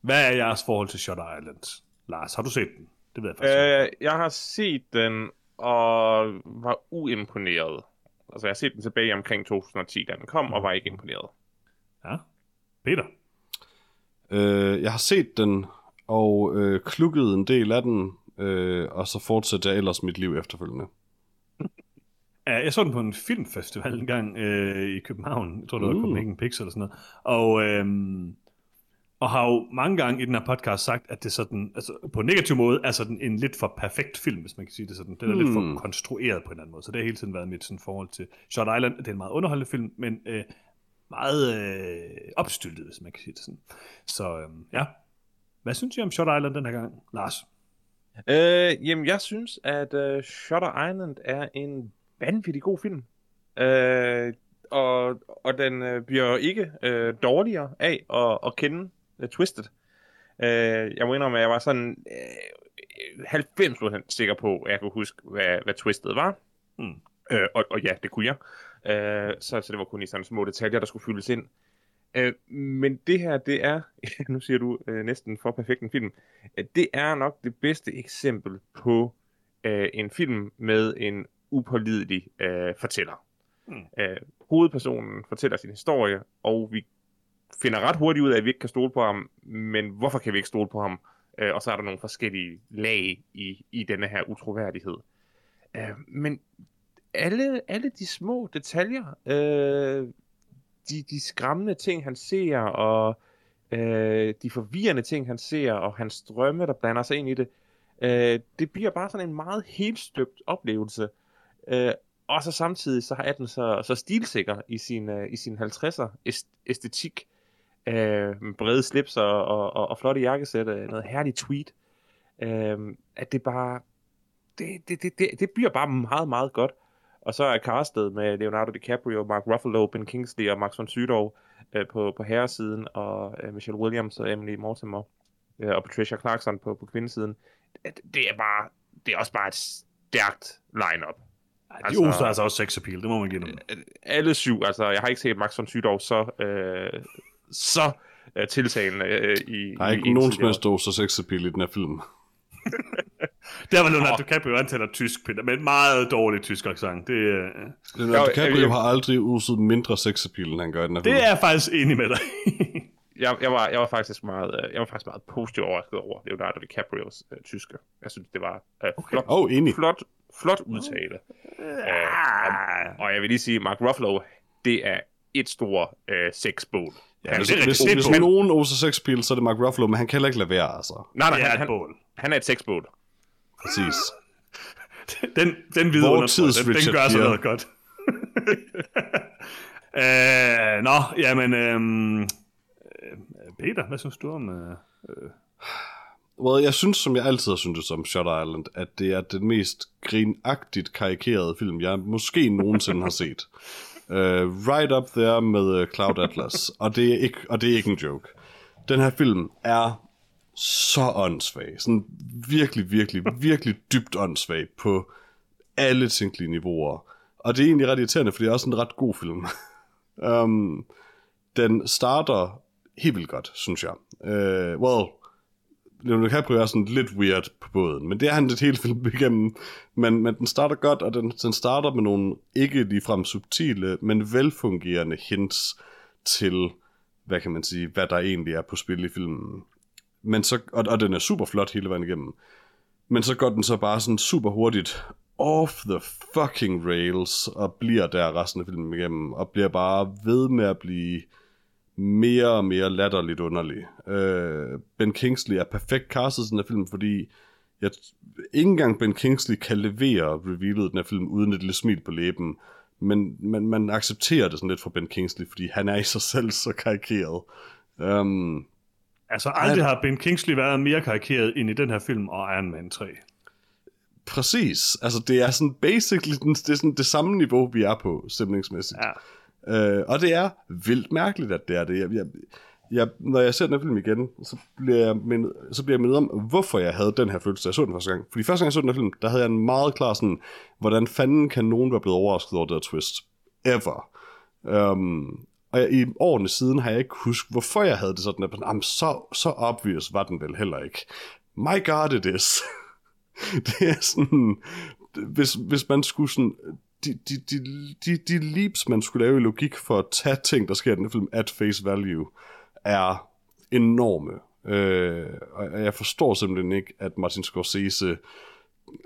Hvad er jeres forhold til Shutter Island? Lars, har du set den? Det ved jeg faktisk ikke. Øh, jeg har set den, og var uimponeret. Altså, jeg har set den tilbage omkring 2010, da den kom, og var ikke imponeret. Ja. Peter? Øh, jeg har set den, og øh, klukket en del af den, øh, og så fortsatte jeg ellers mit liv efterfølgende. Ja, jeg så den på en filmfestival en gang øh, i København. Jeg tror, det var Uh. Copenhagen Pix eller sådan noget. Og, øhm, og har jo mange gange i den her podcast sagt, at det sådan, altså på en negativ måde, er sådan en lidt for perfekt film, hvis man kan sige det sådan. Den er lidt Hmm. for konstrueret på en eller anden måde. Så det har hele tiden været mit sådan, forhold til Shot Island. Det er en meget underholdende film, men øh, meget øh, opstyltet, hvis man kan sige det sådan. Så øhm, ja. Hvad synes I om Shot Island den her gang, Lars? Øh, jamen, jeg synes, at uh, Shutter Island er en vanvittig god film. Øh, og, og den øh, bliver ikke øh, dårligere af at, at kende uh, Twisted. Øh, jeg må indrømme, at jeg var sådan øh, 90% sikker på, at jeg kunne huske, hvad, hvad Twisted var. Mm. Øh, og, og ja, det kunne jeg. Øh, så, så det var kun i sådan små detaljer, der skulle fyldes ind. Øh, men det her, det er, nu siger du øh, næsten for perfekt en film, øh, det er nok det bedste eksempel på øh, en film med en upålidelig øh, fortæller. Mm. Øh, hovedpersonen fortæller sin historie, og vi finder ret hurtigt ud af, at vi ikke kan stole på ham, men hvorfor kan vi ikke stole på ham? Øh, og så er der nogle forskellige lag i, i denne her utroværdighed. Øh, men alle, alle de små detaljer, øh, de, de skræmmende ting, han ser, og øh, de forvirrende ting, han ser, og hans drømme, der blander sig ind i det, øh, det bliver bare sådan en meget helstøbt oplevelse. Øh, og så samtidig så er den så, så stilsikker i sin, øh, i sin 50'er æst- æstetik. Øh, med brede slips og, og, og, og flotte jakkesæt, øh, noget herligt tweet. Øh, at det bare, det, det, det, det, det bliver bare meget, meget godt. Og så er castet med Leonardo DiCaprio, Mark Ruffalo, Ben Kingsley og Max von Sydow øh, på, på herresiden, og øh, Michelle Williams og Emily Mortimer øh, og Patricia Clarkson på, på kvindesiden. Det, det er bare, det er også bare et stærkt line-up. Ej, de altså, oser altså også sex appeal, det må man give dem. Alle syv, altså jeg har ikke set Max von Sydow så, øh, så øh, tiltalende øh, i Der er i ikke en nogen som helst dose sex appeal i den her film. Der var Leonardo DiCaprio, han taler tysk, Peter, med en meget dårlig tysk accent. Det, øh, Leonardo DiCaprio jeg- har aldrig uset mindre sex appeal, end han gør i den her film. det er jeg faktisk enig med dig jeg, jeg, var, jeg var faktisk meget, øh, jeg var faktisk meget positivt overrasket over Leonardo DiCaprios øh, tyske. Jeg synes, det var øh, flot, Åh, oh, enig. flot, flot udtale. Øh, og, og jeg vil lige sige, Mark Ruffalo, det er et stort øh, sexbål. Ja, hvis, det er hvis, hvis Det er nogen oser sex appeal, så er det Mark Ruffalo, men han kan heller ikke lade være, altså. Nej, nej, er han, han, bål. han er et sexbål. Præcis. Den, den Vor tids den, den gør så Gere. noget godt. øh, nå, jamen... Øh, Peter, hvad synes du om... Øh, Well, jeg synes, som jeg altid har syntes om Shutter Island, at det er den mest grinagtigt karikerede film, jeg måske nogensinde har set. Uh, right up there med uh, Cloud Atlas, og det, er ikke, og det er ikke en joke. Den her film er så åndssvag. Sådan virkelig, virkelig, virkelig dybt åndssvag på alle tænkelige niveauer. Og det er egentlig ret irriterende, for det er også en ret god film. um, den starter helt vildt godt, synes jeg. Uh, well, Leonardo DiCaprio er sådan lidt weird på båden, men det er han det hele film igennem. Men, men den starter godt, og den, den starter med nogle ikke ligefrem subtile, men velfungerende hints til, hvad kan man sige, hvad der egentlig er på spil i filmen. Men så, og, og den er super flot hele vejen igennem. Men så går den så bare sådan super hurtigt off the fucking rails, og bliver der resten af filmen igennem, og bliver bare ved med at blive mere og mere latterligt underlig. Øh, ben Kingsley er perfekt castet i den her film, fordi jeg, ikke engang Ben Kingsley kan levere revealet den her film uden et lille smil på læben. Men man, man accepterer det sådan lidt fra Ben Kingsley, fordi han er i sig selv så karikeret. Um, altså, aldrig har Ben Kingsley været mere karikeret end i den her film og Iron Man 3. præcis. Altså, det er sådan basically det, er sådan det samme niveau, vi er på, stemningsmæssigt. Ja. Øh, og det er vildt mærkeligt, at det er det. Jeg, jeg, jeg, når jeg ser den her film igen, så bliver, jeg mindet, så bliver jeg mindet om, hvorfor jeg havde den her følelse, da jeg så den første gang. Fordi første gang jeg så den her film, der havde jeg en meget klar sådan, hvordan fanden kan nogen være blevet overrasket over det her twist? Ever. Um, og jeg, i årene siden har jeg ikke husket, hvorfor jeg havde det sådan, at jamen, så, så obvious var den vel heller ikke. My god it is. det er sådan, hvis, hvis man skulle sådan, de, de, de, de, de leaps, man skulle lave i logik for at tage ting, der sker i den film, at face value, er enorme. Øh, og jeg forstår simpelthen ikke, at Martin Scorsese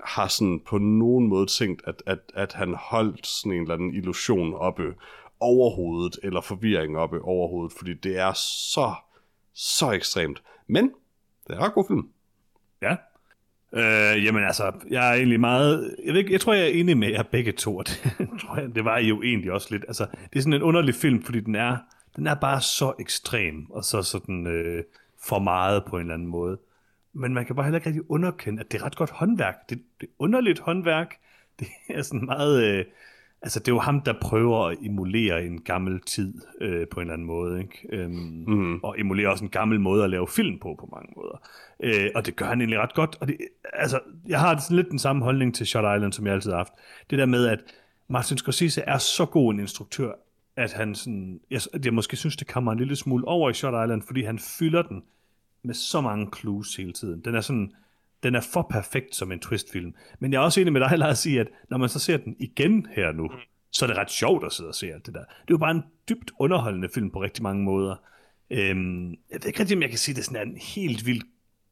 har sådan på nogen måde tænkt, at, at, at han holdt sådan en eller anden illusion oppe overhovedet, eller forvirring oppe overhovedet, fordi det er så, så ekstremt. Men, det er en god film. Ja. Øh, jamen altså, jeg er egentlig meget... Jeg, ved ikke, jeg tror, jeg er enig med jer begge to, og det, tror jeg, det var I jo egentlig også lidt. Altså, det er sådan en underlig film, fordi den er, den er bare så ekstrem, og så sådan øh, for meget på en eller anden måde. Men man kan bare heller ikke rigtig underkende, at det er ret godt håndværk. Det, det er underligt håndværk. Det er sådan meget... Øh, altså det er jo ham, der prøver at emulere en gammel tid øh, på en eller anden måde, ikke? Øhm, mm. og emulere også en gammel måde at lave film på på mange måder. Øh, og det gør han egentlig ret godt. Og det, altså, jeg har sådan lidt den samme holdning til Shot Island, som jeg altid har haft. Det der med, at Martin Scorsese er så god en instruktør, at han sådan, jeg, jeg måske synes, det kommer en lille smule over i Shot Island, fordi han fylder den med så mange clues hele tiden. Den er sådan, den er for perfekt som en twistfilm. Men jeg er også enig med dig, Lars, i, at når man så ser den igen her nu, så er det ret sjovt at sidde og se alt det der. Det er jo bare en dybt underholdende film på rigtig mange måder. Øhm, jeg ved ikke rigtig, om jeg kan sige, at det sådan er en helt vildt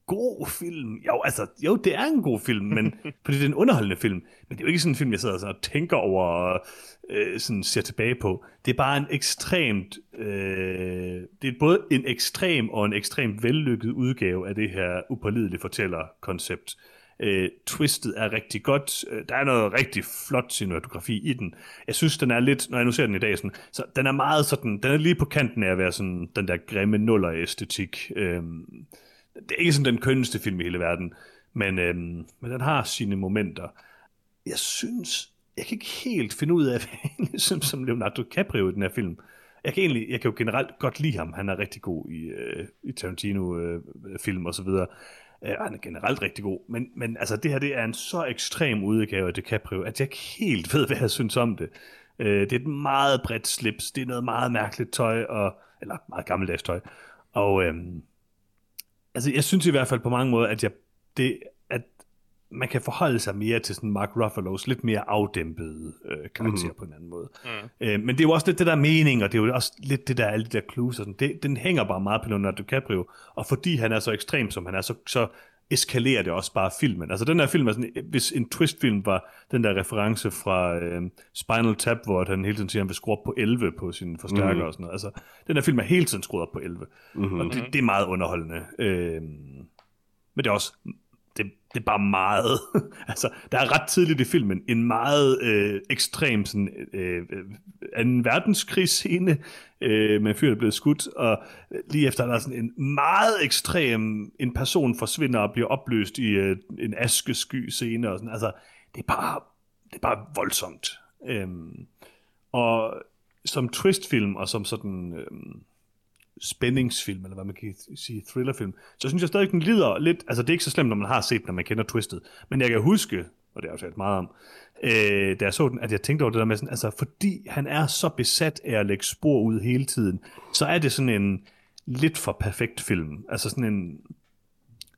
god film. Jo, altså, jo, det er en god film, men, fordi det er en underholdende film. Men det er jo ikke sådan en film, jeg sidder og tænker over og øh, sådan ser tilbage på. Det er bare en ekstremt, øh, det er både en ekstrem og en ekstremt vellykket udgave af det her upålidelige fortællerkoncept. Øh, twistet er rigtig godt. Øh, der er noget rigtig flot cinematografi i den. Jeg synes, den er lidt, når jeg nu ser den i dag, sådan, så den er meget sådan, den er lige på kanten af at være sådan den der grimme nuller-æstetik. Øh, det er ikke sådan den kønneste film i hele verden, men, øhm, men den har sine momenter. Jeg synes, jeg kan ikke helt finde ud af, hvad synes som Leonardo DiCaprio i den her film. Jeg kan, egentlig, jeg kan jo generelt godt lide ham. Han er rigtig god i, øh, i Tarantino-film øh, og så videre. Øh, han er generelt rigtig god. Men, men altså, det her det er en så ekstrem udgave af DiCaprio, at jeg ikke helt ved, hvad jeg synes om det. Øh, det er et meget bredt slips. Det er noget meget mærkeligt tøj, og, eller meget gammeldags tøj. Og Øh, altså jeg synes i hvert fald på mange måder, at jeg, det, at man kan forholde sig mere til sådan Mark Ruffalo's lidt mere afdæmpede øh, karakter mm. på en anden måde. Mm. Øh, men det er jo også lidt det der mening, og det er jo også lidt det der, alle de der clues, og sådan. Det, den hænger bare meget på Leonardo DiCaprio, og fordi han er så ekstrem, som han er, så, så eskalerer det også bare filmen. Altså den her film er sådan, hvis en twistfilm var den der reference fra øh, Spinal Tap, hvor han hele tiden siger, at han vil skrue op på 11 på sin forstærker mm. og sådan noget. Altså den her film er hele tiden skruet op på 11. Mm-hmm. Og det, det er meget underholdende. Øh, men det er også det, det er bare meget, altså der er ret tidligt i filmen en meget øh, ekstrem sådan, øh, øh anden verdenskrigsscene øh, med en fyr, der er blevet skudt, og lige efter der er sådan en meget ekstrem, en person forsvinder og bliver opløst i øh, en askesky scene, og sådan, altså det er bare, det er bare voldsomt. Øh, og som twistfilm, og som sådan... Øh, spændingsfilm, eller hvad man kan sige, thrillerfilm, så synes jeg stadig, den lider lidt, altså det er ikke så slemt, når man har set når man kender Twisted, men jeg kan huske, og det har jeg talt meget om, øh, da jeg så den, at jeg tænkte over det der med sådan, altså fordi han er så besat af at lægge spor ud hele tiden, så er det sådan en lidt for perfekt film, altså sådan en,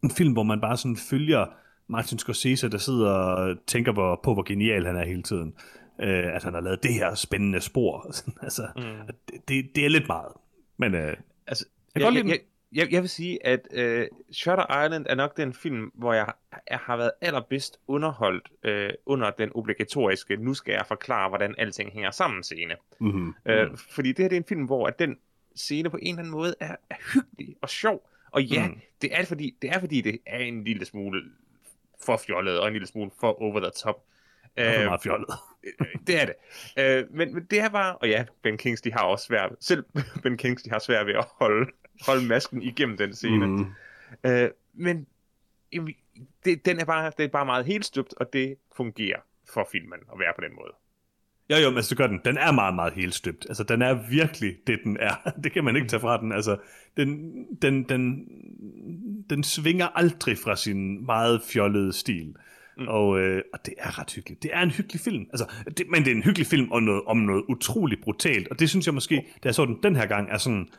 en film, hvor man bare sådan følger Martin Scorsese, der sidder og tænker på, på hvor genial han er hele tiden. Øh, at han har lavet det her spændende spor. altså, mm. det, det, det er lidt meget. Men øh, altså, jeg, jeg, jeg, jeg, jeg vil sige, at øh, Shutter Island er nok den film, hvor jeg, jeg har været allerbedst underholdt øh, under den obligatoriske, nu skal jeg forklare, hvordan alting hænger sammen scene. Mm-hmm. Øh, fordi det her det er en film, hvor at den scene på en eller anden måde er, er hyggelig og sjov. Og ja, mm. det, er fordi, det er fordi, det er en lille smule for fjollet og en lille smule for over the top. Det er meget fjollet. Øh, det er det. Øh, men, men det er bare, og ja, Ben Kingsley har også svært, selv Ben Kingsley har svært ved at holde, holde masken igennem den scene. Mm. Øh, men det, den er bare, det er bare meget helt støbt, og det fungerer for filmen at være på den måde. Jo, jo, men altså, det gør den. Den er meget, meget helt støbt. Altså, den er virkelig det, den er. Det kan man ikke tage fra den. Altså, den, den, den, den svinger aldrig fra sin meget fjollede stil. Mm. Og, øh, og det er ret hyggeligt. Det er en hyggelig film. Altså, det, men det er en hyggelig film om noget, om noget utroligt brutalt. Og det synes jeg måske, da jeg så den den her gang, er sådan...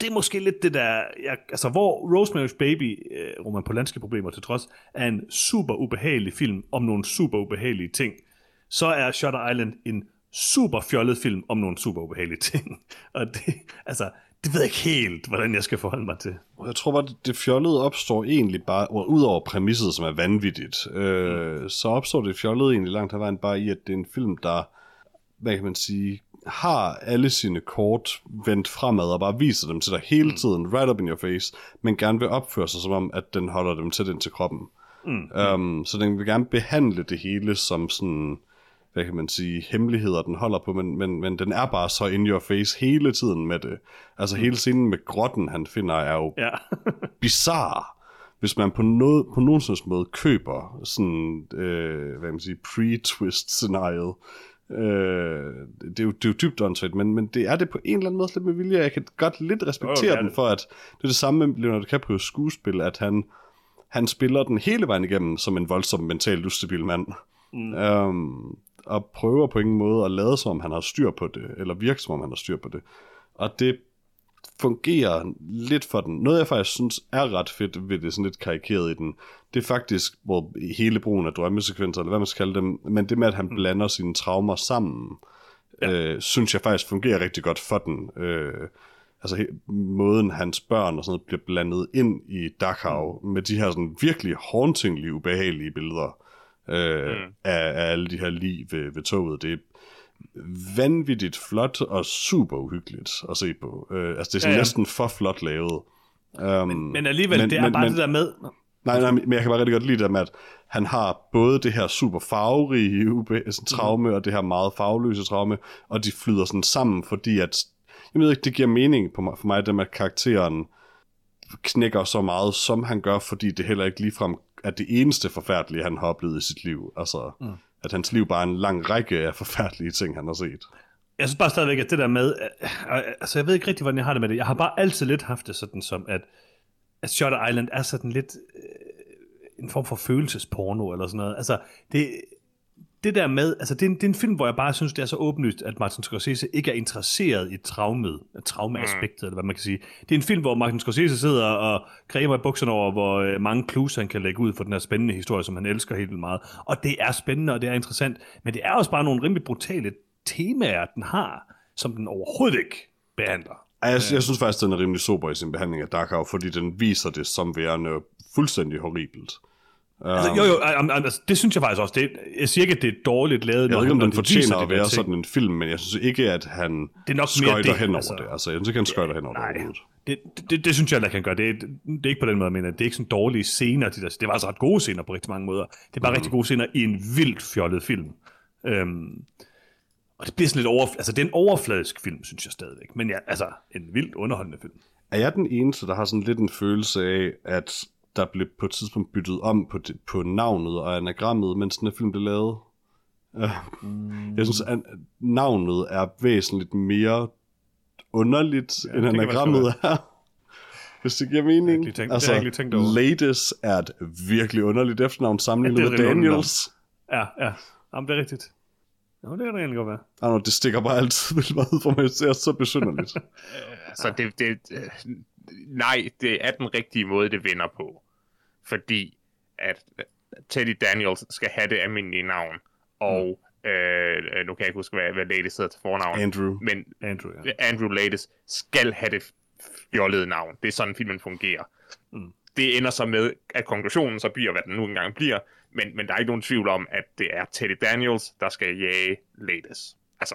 Det er måske lidt det der... Jeg, altså, hvor Rosemary's Baby, øh, Roman Polanski problemer til trods, er en super ubehagelig film om nogle super ubehagelige ting, så er Shutter Island en super fjollet film om nogle super ubehagelige ting. Og det, altså, det ved jeg ikke helt, hvordan jeg skal forholde mig til. Jeg tror bare, det fjollede opstår egentlig bare, ud over præmisset, som er vanvittigt, øh, mm. så opstår det fjollede egentlig langt hen vejen bare i, at det er en film, der, hvad kan man sige, har alle sine kort vendt fremad og bare viser dem til dig hele mm. tiden, right up in your face, men gerne vil opføre sig som om, at den holder dem tæt ind til kroppen. Mm. Um, så den vil gerne behandle det hele som sådan hvad kan man sige, hemmeligheder, den holder på, men, men, men den er bare så in your face hele tiden med det. Altså mm. hele scenen med grotten, han finder, er jo ja. bizarre. Hvis man på, noget, på nogen måde køber sådan, øh, hvad kan man sige, pre-twist scenariet, Øh, det, er jo, det er jo dybt åndssvagt, men, men det er det på en eller anden måde lidt med vilje. Jeg kan godt lidt respektere oh, den for, at det er det samme med Leonardo DiCaprio's skuespil, at han, han spiller den hele vejen igennem som en voldsom mentalt ustabil mand. Mm. Um, og prøver på ingen måde at lade som om han har styr på det, eller virke som om han har styr på det. Og det fungerer lidt for den. Noget jeg faktisk synes er ret fedt ved det, sådan lidt karikeret i den, det er faktisk hvor hele brugen af drømmesekvenser, eller hvad man skal kalde dem, men det med, at han mm. blander sine traumer sammen, ja. øh, synes jeg faktisk fungerer rigtig godt for den. Øh, altså måden hans børn og sådan noget bliver blandet ind i Dachau, mm. med de her sådan virkelig hauntingly ubehagelige billeder øh, mm. af, af alle de her lige ved, ved toget. Det vanvittigt flot og super uhyggeligt at se på. Øh, altså det er sådan ja, ja. næsten for flot lavet. Um, men, men alligevel, men, det er men, bare men, det der med... Nej, nej, men jeg kan bare rigtig godt lide det med, at han har både det her super farverige altså traume, mm. og det her meget farveløse traume, og de flyder sådan sammen, fordi at, jeg ved ikke, det giver mening på mig, for mig, det med, at karakteren knækker så meget, som han gør, fordi det heller ikke ligefrem er det eneste forfærdelige, han har oplevet i sit liv. Altså, mm at hans liv bare er en lang række af forfærdelige ting, han har set. Jeg synes bare stadigvæk, at det der med, øh, øh, altså jeg ved ikke rigtig, hvordan jeg har det med det. Jeg har bare altid lidt haft det sådan som, at, at Shutter Island er sådan lidt øh, en form for følelsesporno eller sådan noget. Altså, det, det der med, altså det er, en, det er en film, hvor jeg bare synes, det er så åbenlyst, at Martin Scorsese ikke er interesseret i traumet, traumeaspektet, mm. eller hvad man kan sige. Det er en film, hvor Martin Scorsese sidder og kræver i bukserne over, hvor øh, mange clues han kan lægge ud for den her spændende historie, som han elsker helt vildt meget. Og det er spændende, og det er interessant, men det er også bare nogle rimelig brutale temaer, den har, som den overhovedet ikke behandler. Jeg, jeg synes faktisk, den er rimelig sober i sin behandling af Dachau, fordi den viser det som værende fuldstændig horribelt. Altså, jo, jo, altså, det synes jeg faktisk også. Det, jeg siger ikke, at det er dårligt lavet. Jeg ved ikke, om den fortjener at være sådan en film, men jeg synes ikke, at han det er nok skøjter hen over altså, det. Altså, jeg synes ikke, han skøjter hen over nej, det det, det, det, synes jeg, at kan gøre. Det, det, det er ikke på den måde, men det er ikke sådan dårlige scener. De der, det var altså ret gode scener på rigtig mange måder. Det er bare mm. rigtig gode scener i en vildt fjollet film. Øhm, og det bliver sådan lidt over, altså det er en overfladisk film, synes jeg stadigvæk. Men ja, altså en vildt underholdende film. Er jeg den eneste, der har sådan lidt en følelse af, at der blev på et tidspunkt byttet om på, det, på navnet og anagrammet, mens den her film blev lavet. Uh, mm. Jeg synes, at navnet er væsentligt mere underligt, ja, end anagrammet er. Hvis det giver mening. Det tænkt, altså, det tænkt over. Ladies er et virkelig underligt efternavn sammenlignet ja, med Daniels. Ja, ja. Jamen, det er rigtigt. Ja, det kan det egentlig godt være. Altså, det stikker bare altid vildt meget for mig. Det er så besynderligt. så det, det, nej, det er den rigtige måde, det vinder på fordi at Teddy Daniels skal have det almindelige navn, og mm. øh, nu kan jeg ikke huske, hvad, hvad Ladies hedder til fornavn. Andrew. Men Andrew, ja. Andrew Ladies skal have det fjollede navn. Det er sådan, filmen fungerer. Mm. Det ender så med, at konklusionen så bliver, hvad den nu engang bliver, men, men der er ikke nogen tvivl om, at det er Teddy Daniels, der skal jage Ladies. Altså,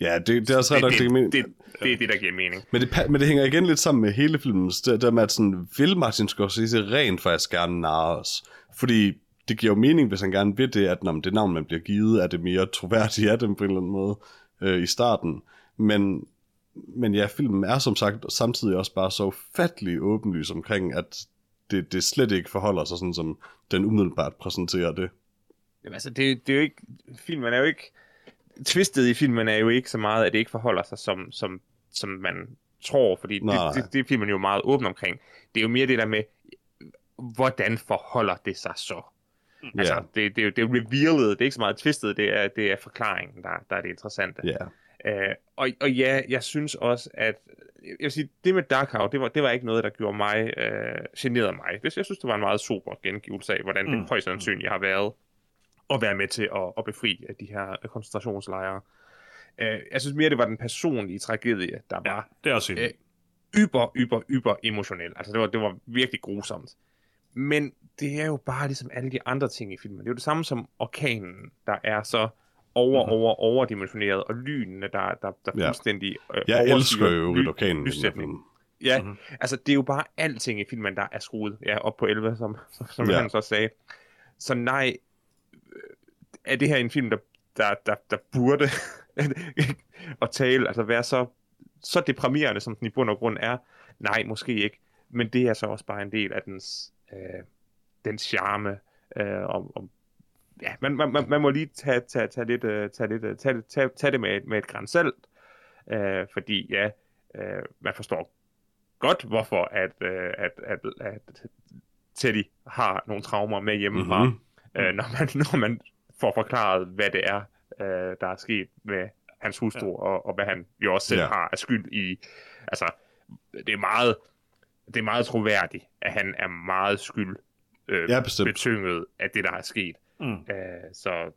Ja, det, det er også ret det, det, det, det, det er det, der giver mening. Men det, men det hænger igen lidt sammen med hele filmen. Det der med, at sådan, vil Martin Scorsese rent faktisk gerne narre os? Fordi det giver jo mening, hvis han gerne vil det, at når det navn, man bliver givet, er det mere troværdigt af dem på en eller anden måde øh, i starten. Men, men ja, filmen er som sagt samtidig også bare så ufattelig åbenlys omkring, at det, det slet ikke forholder sig sådan, som den umiddelbart præsenterer det. Jamen altså, det, det er jo ikke... Filmen er jo ikke twistet i filmen er jo ikke så meget, at det ikke forholder sig, som, som, som man tror, fordi det, Nej. det, det er filmen jo meget åben omkring. Det er jo mere det der med, hvordan forholder det sig så? Altså, Ja. det, det, er jo- det er revealet, det er ikke så meget twistet, det er, det er forklaringen, der, der er det interessante. Ja. Øh, og, og ja, jeg synes også, at jeg vil sige, det med Darkhow, det var, det var ikke noget, der gjorde mig, øh, generede mig. Det, jeg synes, det var en meget super gengivelse af, hvordan mm. Mm. det højst sandsynligt har været at være med til at, at befri de her koncentrationslejre. Øh, jeg synes mere, det var den personlige tragedie, der Ja, var det er også. Øh, yber, yber, yber emotionel. Altså, det var, det var virkelig grusomt. Men det er jo bare ligesom alle de andre ting i filmen. Det er jo det samme som orkanen, der er så over, Mhm. over, overdimensioneret, og lynene, der, der, der Ja. fuldstændig øh, Jeg elsker jo ly- orkanen. Ja, Mhm. mm-hmm. altså det er jo bare alting i filmen, der er skruet ja, op på 11, som, som, som Ja. han så sagde. Så nej, er det her en film, der, der, der, der burde at tale, altså være så, så deprimerende, som den i bund og grund er? Nej, måske ikke. Men det er så også bare en del af dens, øh, dens charme. Øh, om, om, ja, man, man, man, må lige tage, tage, tage, lidt, øh, tage, lidt, øh, tage, tage, tage det med, et- med et grænsalt. Øh, fordi ja, øh, man forstår godt, hvorfor at, øh, at, at, at Teddy har nogle traumer med hjemmefra, Mhm. mm-hmm. øh, når, man, når man får forklaret, hvad det er, øh, der er sket med hans hustru, ja. og, og hvad han jo også selv Ja. har af skyld i. Altså, det er meget, det er meget troværdigt, at han er meget skyld øh, Ja, bestemt. betynget af det, der er sket. Mm. Øh, så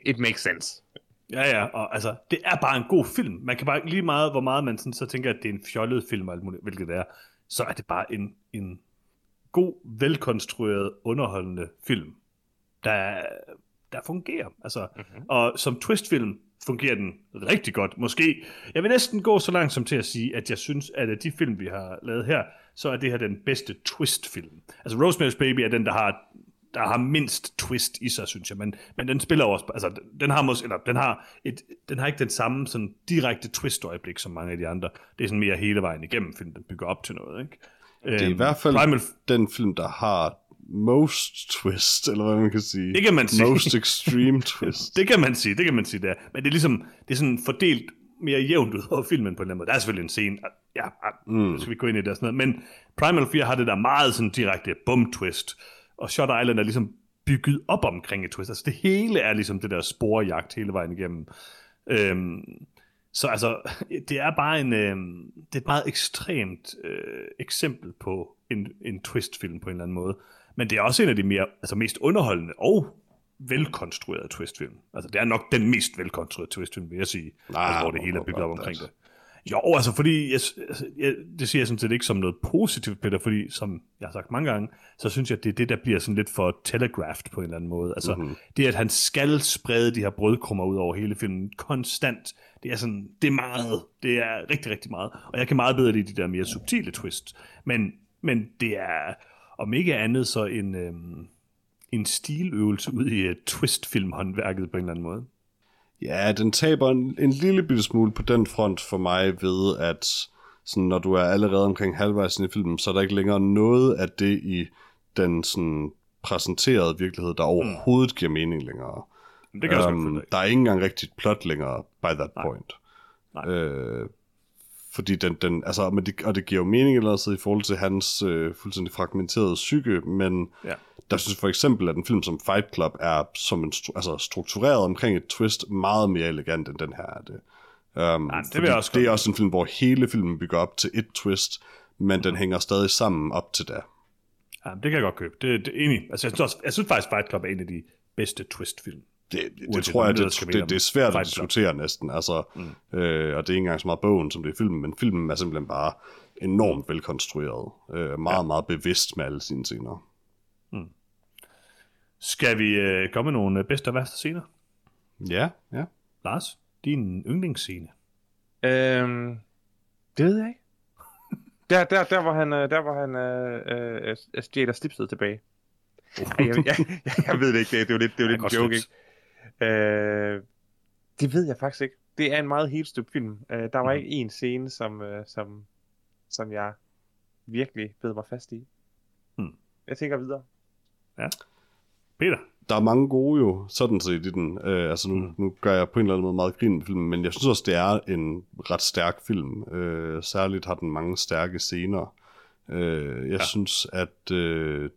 it makes sense. Ja, ja, og altså, det er bare en god film. Man kan bare lige meget, hvor meget man sådan, så tænker, at det er en fjollet film, alt muligt, hvilket det er, så er det bare en, en god, velkonstrueret, underholdende film, der, der fungerer. Altså, mm-hmm. Og som twistfilm fungerer den rigtig godt. Måske, jeg vil næsten gå så langt som til at sige, at jeg synes, at af de film, vi har lavet her, så er det her den bedste twistfilm. Altså, Rosemary's Baby er den, der har der har mindst twist i sig, synes jeg, men, men den spiller også, altså den har måske, eller den har, et, den har ikke den samme sådan direkte twist-øjeblik som mange af de andre. Det er sådan mere hele vejen igennem film, den bygger op til noget, ikke? Det er i hvert fald Primal, den film, der har most twist, eller hvad man kan sige. Det kan man sige. Most extreme twist. det kan man sige, det kan man sige, det er. Men det er ligesom, det er sådan fordelt mere jævnt ud over filmen på en eller anden måde. Der er selvfølgelig en scene, ja, mm. skal vi gå ind i det og sådan noget, men Primal 4 har det der meget sådan direkte bum-twist, og Shot Island er ligesom bygget op omkring et twist. Altså det hele er ligesom det der sporjagt hele vejen igennem. Øhm, så altså, det er bare en, øhm, det er et meget ekstremt øh, eksempel på en, en twistfilm på en eller anden måde. Men det er også en af de mere, altså mest underholdende og velkonstruerede twistfilm. Altså det er nok den mest velkonstruerede twistfilm, vil jeg sige. Nej, altså, hvor det hele er bygget op omkring altså. det. Jo, altså fordi, jeg, altså, jeg, det siger jeg sådan set ikke som noget positivt, Peter, fordi som jeg har sagt mange gange, så synes jeg, at det er det, der bliver sådan lidt for telegraphed på en eller anden måde. Altså mm-hmm. det, at han skal sprede de her brødkrummer ud over hele filmen konstant, det er sådan, det er meget, det er rigtig, rigtig meget. Og jeg kan meget bedre lide de der mere subtile twist. Men, men det er, om ikke andet, så en, øhm, en stiløvelse ud i uh, twistfilmhåndværket på en eller anden måde. Ja, den taber en, en lille bitte smule på den front for mig ved, at sådan, når du er allerede omkring halvvejs i filmen, så er der ikke længere noget af det i den sådan, præsenterede virkelighed, der overhovedet giver mening længere. Det kan jeg også Øhm, der er ikke engang rigtigt plot længere by that point. Nej. Øh, fordi den, den altså, men det, og det giver jo mening eller andet i forhold til hans øh, fuldstændig fragmenterede psyke, men Ja. der synes for eksempel, at en film som Fight Club er som en altså, struktureret omkring et twist meget mere elegant, end den her er det. Um, Ja, det vil også det er også en film, hvor hele filmen bygger op til et twist, men den hænger stadig sammen op til da. Ja, det kan jeg godt købe. Det, det er enig. Altså, jeg, synes også, jeg synes faktisk, Fight Club er en af de bedste twistfilm. Det, det, tror jeg, det det, det, det, er svært at diskutere næsten. Altså, mm. øh, og det er ikke engang så meget bogen, som det er filmen, men filmen er simpelthen bare enormt velkonstrueret. Øh, meget, ja. meget bevidst med alle sine scener. Skal vi øh, komme med nogle øh, bedste og værste scener? Ja, ja. Lars, din yndlingsscene. Øhm, det ved jeg ikke. Der, der, der var han, øh, der var han øh, øh, stjæler slipset tilbage. Ej, jeg, jeg, jeg, jeg, ved det ikke, det, det er jo lidt, det er jo lidt en joke, ikke? Øh, det ved jeg faktisk ikke. Det er en meget helt støbt film. Øh, der var Mhm. ikke en scene, som, øh, som, som jeg virkelig bed mig fast i. Hmm. Jeg tænker videre. Peter? der er mange gode jo, sådan set i den. Øh, altså nu, mm. nu gør jeg på en eller anden måde meget grin med filmen, men jeg synes også, det er en ret stærk film. Øh, særligt har den mange stærke scener. Øh, jeg ja. synes, at øh,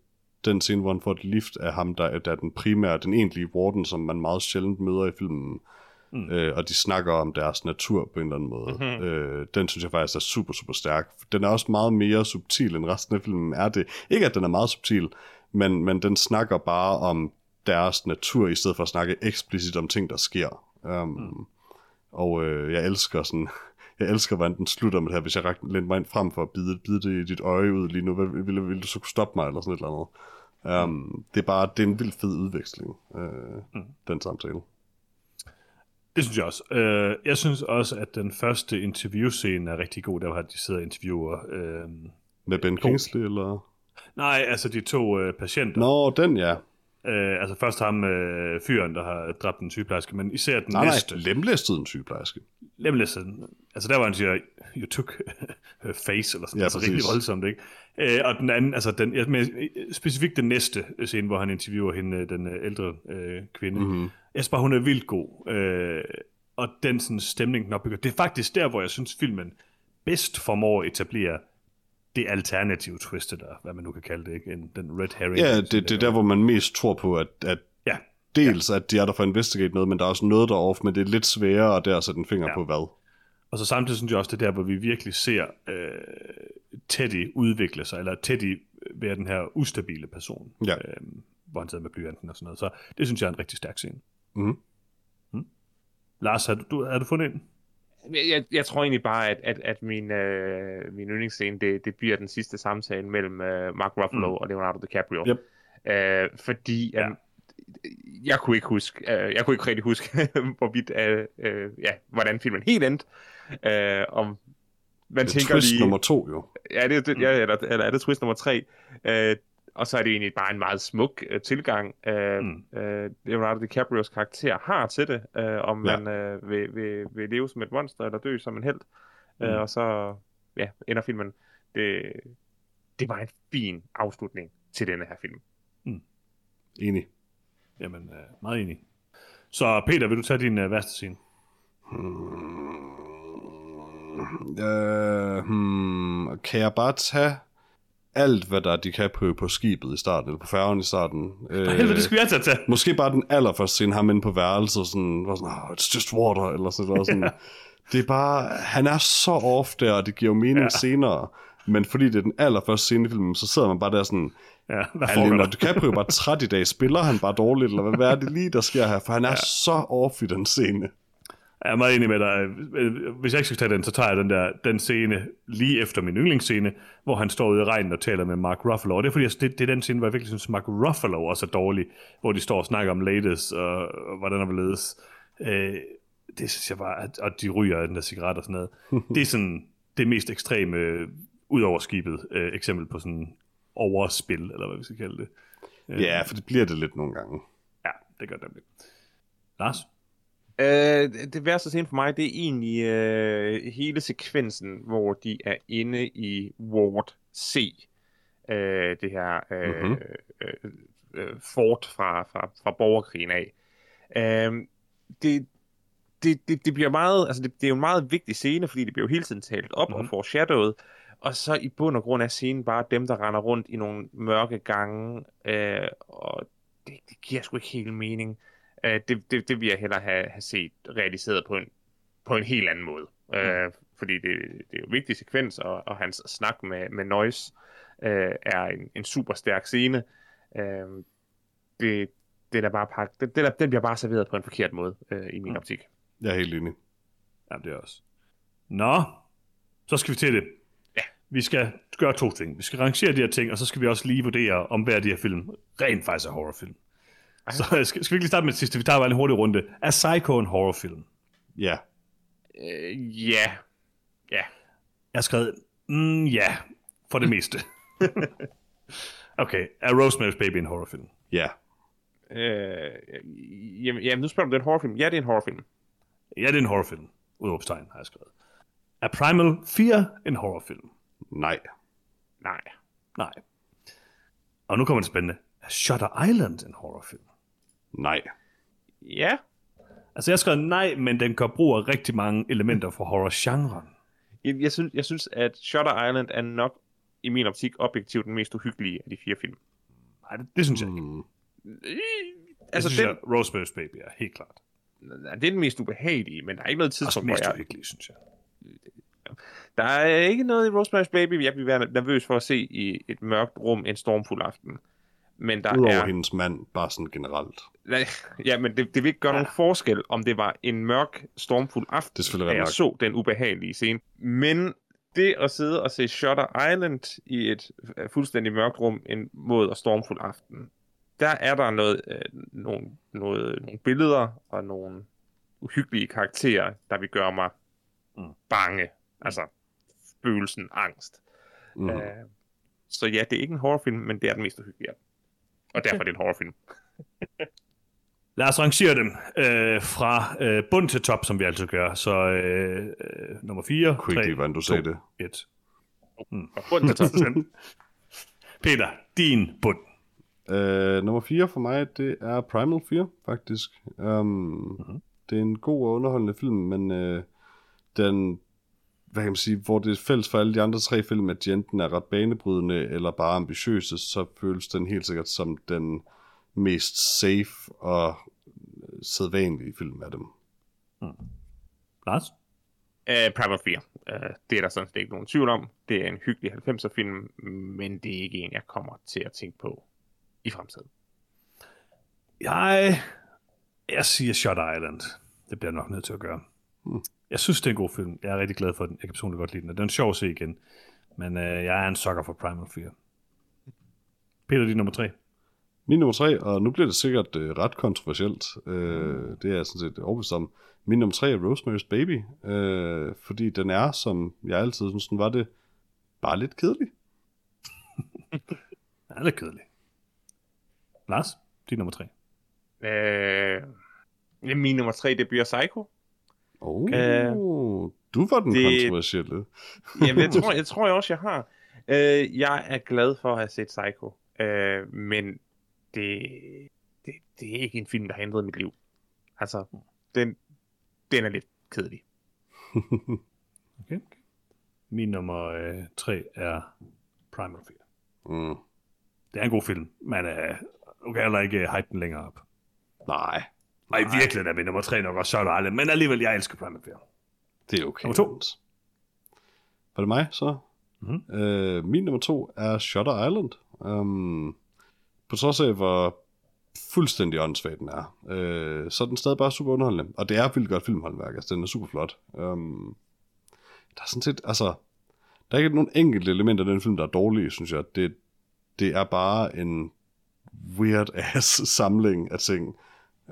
den scene, hvor han får et lift af ham, der, der er den primære, den egentlige Warden, som man meget sjældent møder i filmen, mm. øh, og de snakker om deres natur på en eller anden måde. Mm-hmm. Øh, den synes jeg faktisk er super, super stærk. Den er også meget mere subtil end resten af filmen er det. Ikke at den er meget subtil, men, men den snakker bare om deres natur, i stedet for at snakke eksplicit om ting, der sker. Um, mm. Og øh, jeg elsker sådan, jeg elsker, hvordan den slutter med det her, hvis jeg lændte mig ind frem for at bide, bide det i dit øje ud lige nu, vil, vil, vil du så kunne stoppe mig, eller sådan et eller andet. Um. Det er bare, det er en vild fed udveksling, øh, mm. den samtale. Det synes jeg også. Uh, jeg synes også, at den første interviewscene er rigtig god, der hvor de sidder og interviewer. Uh, Med Ben Kingsley, eller? Nej, altså de to uh, patienter. Nå, den ja. Øh, altså først ham øh, fyren, der har dræbt en sygeplejerske, men især den nej, næste. Nej, lemlæstet en sygeplejerske. Lemlæstet. Altså der var han siger, you took her face, eller sådan ja, altså rigtig voldsomt, ikke? Øh, og den anden, altså den, ja, specifikt den næste scene, hvor han interviewer hende, den øh, ældre øh, kvinde. Mm-hmm. Jeg synes bare, hun er vildt god. Øh, og den sådan, stemning, den opbygger. Det er faktisk der, hvor jeg synes, filmen bedst formår at etablere det alternative twist, der, hvad man nu kan kalde det, ikke? En, den red herring. Ja, det, det er der, hvor man mest tror på, at, at ja. dels, ja. at de er der for at investigate noget, men der er også noget der off, men det er lidt sværere at der sætte en finger ja. på hvad. Og så samtidig synes jeg også, det er der, hvor vi virkelig ser øh, Teddy udvikle sig, eller Teddy være den her ustabile person, ja. øh, hvor han sidder med blyanten og sådan noget. Så det synes jeg er en rigtig stærk scene. Mm. Mm. Lars, har du, har du fundet en? Jeg, jeg tror egentlig bare, at, at, at min, øh, min yndlingsscene, det, det bliver den sidste samtale mellem øh, Mark Ruffalo mm. og Leonardo DiCaprio. Yep. Øh, fordi ja. øh, jeg kunne ikke huske, øh, jeg kunne ikke rigtig huske, hvorvidt, øh, øh, ja, hvordan filmen helt endte. Øh, om man det er tænker twist lige, nummer to, jo. Ja, det, det, ja, eller, eller er det twist nummer tre? Øh, og så er det egentlig bare en meget smuk uh, tilgang, uh, mm. uh, Leonardo DiCaprios karakter har til det, uh, om ja. man uh, vil, vil, vil leve som et monster eller dø som en held. Mm. Uh, og så ja, ender filmen. Det, det var en fin afslutning til denne her film. Mm. Enig. Jamen, uh, meget enig. Så Peter, vil du tage din uh, værste scene? Hmm. Uh, hmm. Kan jeg bare tage alt, hvad der er DiCaprio på skibet i starten, eller på færgen i starten. Øh, helvede, det skulle jeg tage til. Måske bare den allerførste scene, ham inde på værelset, sådan, var sådan, oh, it's just water, eller sådan noget. Sådan. det er bare, han er så off der, og det giver jo mening ja. senere. Men fordi det er den allerførste scene i filmen, så sidder man bare der sådan, Ja, hvad Når DiCaprio bare træt i dag, spiller han bare dårligt, eller hvad, hvad er det lige, der sker her? For han er ja. så off i den scene. Jeg er meget enig med dig. Hvis jeg ikke skal tage den, så tager jeg den der den scene lige efter min yndlingsscene, hvor han står ude i regnen og taler med Mark Ruffalo. Og det er fordi, det, det er den scene, hvor jeg virkelig synes, Mark Ruffalo også er dårlig, hvor de står og snakker om ladies og, og hvordan der vil ledes. Øh, det synes jeg bare, at, at de ryger den der cigaret og sådan noget. det er sådan det mest ekstreme, ud over skibet, øh, eksempel på sådan overspil, eller hvad vi skal kalde det. Ja, for det bliver det lidt nogle gange. Ja, det gør det nemlig. Lars? Øh, det værste scene for mig, det er egentlig øh, hele sekvensen, hvor de er inde i Ward C. Øh, det her øh, mm-hmm. øh, øh, fort fra, fra, fra borgerkrigen af. Øh, det, det, det, det bliver meget, altså det, det er jo en meget vigtig scene, fordi det bliver jo hele tiden talt op mm-hmm. og foreshadowet, og så i bund og grund er scenen bare dem, der render rundt i nogle mørke gange, øh, og det, det giver sgu ikke helt mening. Øh, det, det, det vil jeg hellere have, have set realiseret på en, på en helt anden måde. Mm. Øh, fordi det, det er jo en vigtig sekvens, og, og hans snak med, med Noise øh, er en, en super stærk scene. Øh, det, det er bare pak, det, det der, den bliver bare serveret på en forkert måde øh, i min mm. optik. Jeg er helt enig. Ja, det er også. Nå, så skal vi til det. Ja. Vi skal gøre to ting. Vi skal rangere de her ting, og så skal vi også lige vurdere, om hver af de her film rent faktisk er horrorfilm. Så skal, skal vi ikke lige starte med det sidste? Vi tager bare en hurtig runde. Er Psycho en horrorfilm? Ja. Øh, ja. Ja. Jeg har skrevet, mm, ja, for det meste. okay, er Rosemary's Baby en horrorfilm? Ja. Øh, jamen, jamen, nu spørger du, det er en horrorfilm. Ja, det er en horrorfilm. Ja, det er en horrorfilm. Udråbstegn har jeg skrevet. Er Primal 4 en horrorfilm? Nej. Nej. Nej. Og nu kommer det spændende. Er Shutter Island en horrorfilm? Nej. Ja, Altså, jeg har skrevet nej, men den kan bruge rigtig mange elementer fra horror-genren. jeg, jeg, synes, jeg synes, at Shutter Island er nok i min optik objektivt den mest uhyggelige af de fire film. Nej, det, det synes jeg ikke. Mm. Altså, det synes den, jeg, Rosemary's Baby er helt klart. Nej, det er den mest ubehagelige, men der er ikke noget tidspunkt, mest hvor jeg... uhyggelige, synes jeg. Der er ikke noget i Rosemary's Baby, jeg være nervøs for at se i et mørkt rum en stormfuld aften. Men der Udover er... hendes mand, bare sådan generelt. Ja, men det, det vil ikke gøre ja. nogen forskel, om det var en mørk, stormfuld aften, Det er da jeg så den ubehagelige scene. Men det at sidde og se Shutter Island i et øh, fuldstændig mørkt rum en mod og stormfuld aften, der er der noget, øh, nogle, noget, nogle billeder og nogle uhyggelige karakterer, der vil gøre mig Mm. bange. Altså følelsen angst. Mm. Øh, så ja, det er ikke en horrorfilm, men det er den mest uhyggelige. Og derfor er det en horrorfilm. Lad os rangere dem øh, fra øh, bund til top, som vi altid gør. Så øh, øh, nummer 4, Kunne ikke lide, hvordan du sagde det. 1. Og bund til top. Peter, din bund. Uh, nummer 4 for mig, det er Primal 4, faktisk. Um, mm-hmm. Det er en god og underholdende film, men uh, den, hvad kan man sige, hvor det er fælles for alle de andre tre film, at de enten er ret banebrydende eller bare ambitiøse, så føles den helt sikkert som den mest safe og sædvanlige film af dem. Lars? Uh, Primal 4. Uh, det er der sådan set ikke nogen tvivl om. Det er en hyggelig 90'er film, men det er ikke en, jeg kommer til at tænke på i fremtiden. Jeg, jeg siger Shot Island. Det bliver jeg nok nødt til at gøre. Hmm. Jeg synes, det er en god film. Jeg er rigtig glad for den. Jeg kan personligt godt lide den. Den er sjov at se igen. Men øh, jeg er en sucker for Primal 4. Peter, din nummer 3. Min nummer tre, og nu bliver det sikkert øh, ret kontroversielt, øh, det er jeg sådan set overbevist om. Min nummer tre er Rosemary's Baby, øh, fordi den er, som jeg altid synes, den var det, bare lidt kedelig. Den er lidt kedelig. Lars, din nummer 3. Uh, min nummer 3, det bliver Psycho. Oh, Øh, du var den det- kontroversielle. Jamen, jeg tror, jeg tror jeg også, jeg har. Uh, jeg er glad for at have set Psycho, uh, men det, det, det er ikke en film, der har ændret mit liv. Altså, den, den er lidt kedelig. Okay. Min nummer øh, 3 er Primal 4. mm, Det er en god film, men øh, du kan heller ikke øh, hype den længere op. nej, Og i virkeligheden er min nummer 3 nok også Shot Island, men alligevel, jeg elsker Primal 4. det er okay. Nummer to. Jens. Var det mig så? Mhm. Øh, min nummer to er Shutter Island. Um, på trods af, hvor fuldstændig åndssvagt den er, øh, så er den stadig bare super underholdende. Og det er vildt godt filmhåndværk, altså den er super flot. Um, der er sådan set, altså, der er ikke nogen enkelte elementer i den film, der er dårlige, synes jeg. Det, det er bare en weird ass samling af ting.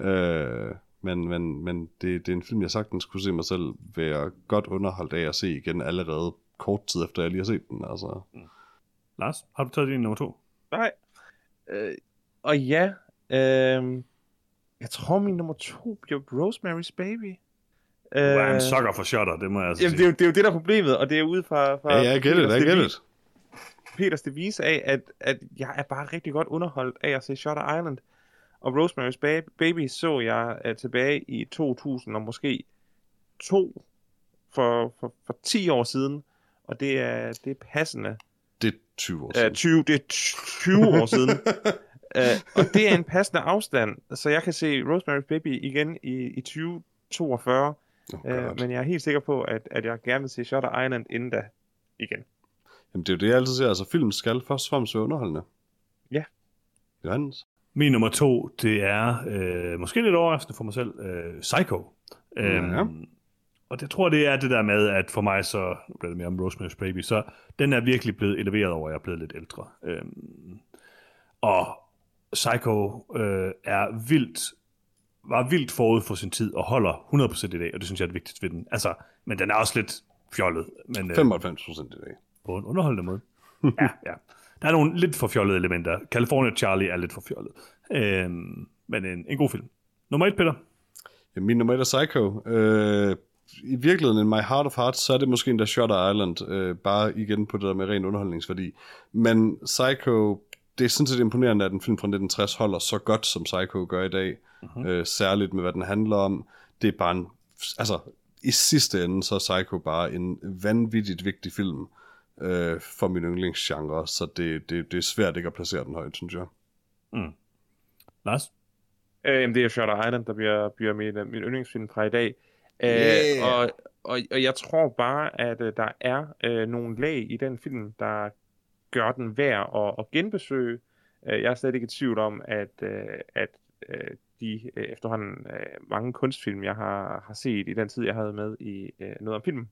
Øh, men men, men det, det er en film, jeg sagtens kunne se mig selv være godt underholdt af at se igen allerede kort tid efter, jeg lige har set den. Altså. Lars, har du taget din nummer 2? Nej. Øh, og ja, øh, jeg tror min nummer 2 bliver Rosemary's Baby. Du er en Øh, sucker for shotter, det må jeg altså Jamen, det, sige. er jo, det er jo det, der er problemet, og det er ude fra, fra Ja, jeg Peters I get devis- it. Peters devise af, at, at jeg er bare rigtig godt underholdt af at se Shutter Island. Og Rosemary's Ba- Baby så jeg uh, tilbage i 2000 og måske to for, for, for 10 år siden. Og det er, det er passende. Det er 20 år Uh, siden. 20, det er 20 år siden. Uh, og det er en passende afstand, så jeg kan se Rosemary's Baby igen i, i 2042. Oh, Uh, men jeg er helt sikker på, at, at jeg gerne vil se Shutter Island inden da igen. Jamen, det er jo det, jeg altid siger. Altså, film skal først og fremmest være underholdende. Ja. Johannes? Min nummer 2, det er øh, måske lidt overraskende for mig selv, øh, Psycho. Øhm, Ja. Og det tror det er det der med, at for mig så, nu bliver det mere om Rosemary's Baby, så den er virkelig blevet eleveret over, at jeg er blevet lidt ældre. Øhm, og Psycho øh, er vildt, var vildt forud for sin tid, og holder 100% i dag, og det synes jeg er det vigtigste ved den. Altså, men den er også lidt fjollet, men øh, 95 procent i dag. på en underholdende måde. ja, ja. Der er nogle lidt for fjollede elementer. California Charlie er lidt for fjollet. Øhm, men en, en god film. Nummer et, Peter. Ja, min nummer et er Psycho. Øh, I virkeligheden, in my heart of hearts, så er det måske endda Shutter Island. Øh, bare igen på det der med ren underholdningsværdi. Men Psycho det er sådan set imponerende, at en film fra 1960 holder så godt, som Psycho gør i dag. Uh-huh. Øh, særligt med, hvad den handler om. Det er bare en... Altså, i sidste ende, så er Psycho bare en vanvittigt vigtig film øh, for min yndlingsgenre, så det, det, det er svært ikke at placere den højt, synes jeg. Mm. Lars? Øh, det er Shutter Island, der bliver, bliver min, min yndlingsfilm fra i dag. Øh, Yeah. og, og, og jeg tror bare, at uh, der er uh, nogle lag i den film, der gør den værd at, at genbesøge. Uh, jeg er slet ikke i tvivl om, at, uh, at uh, de uh, efterhånden uh, mange kunstfilm, jeg har, har set i den tid, jeg havde med i uh, noget om film,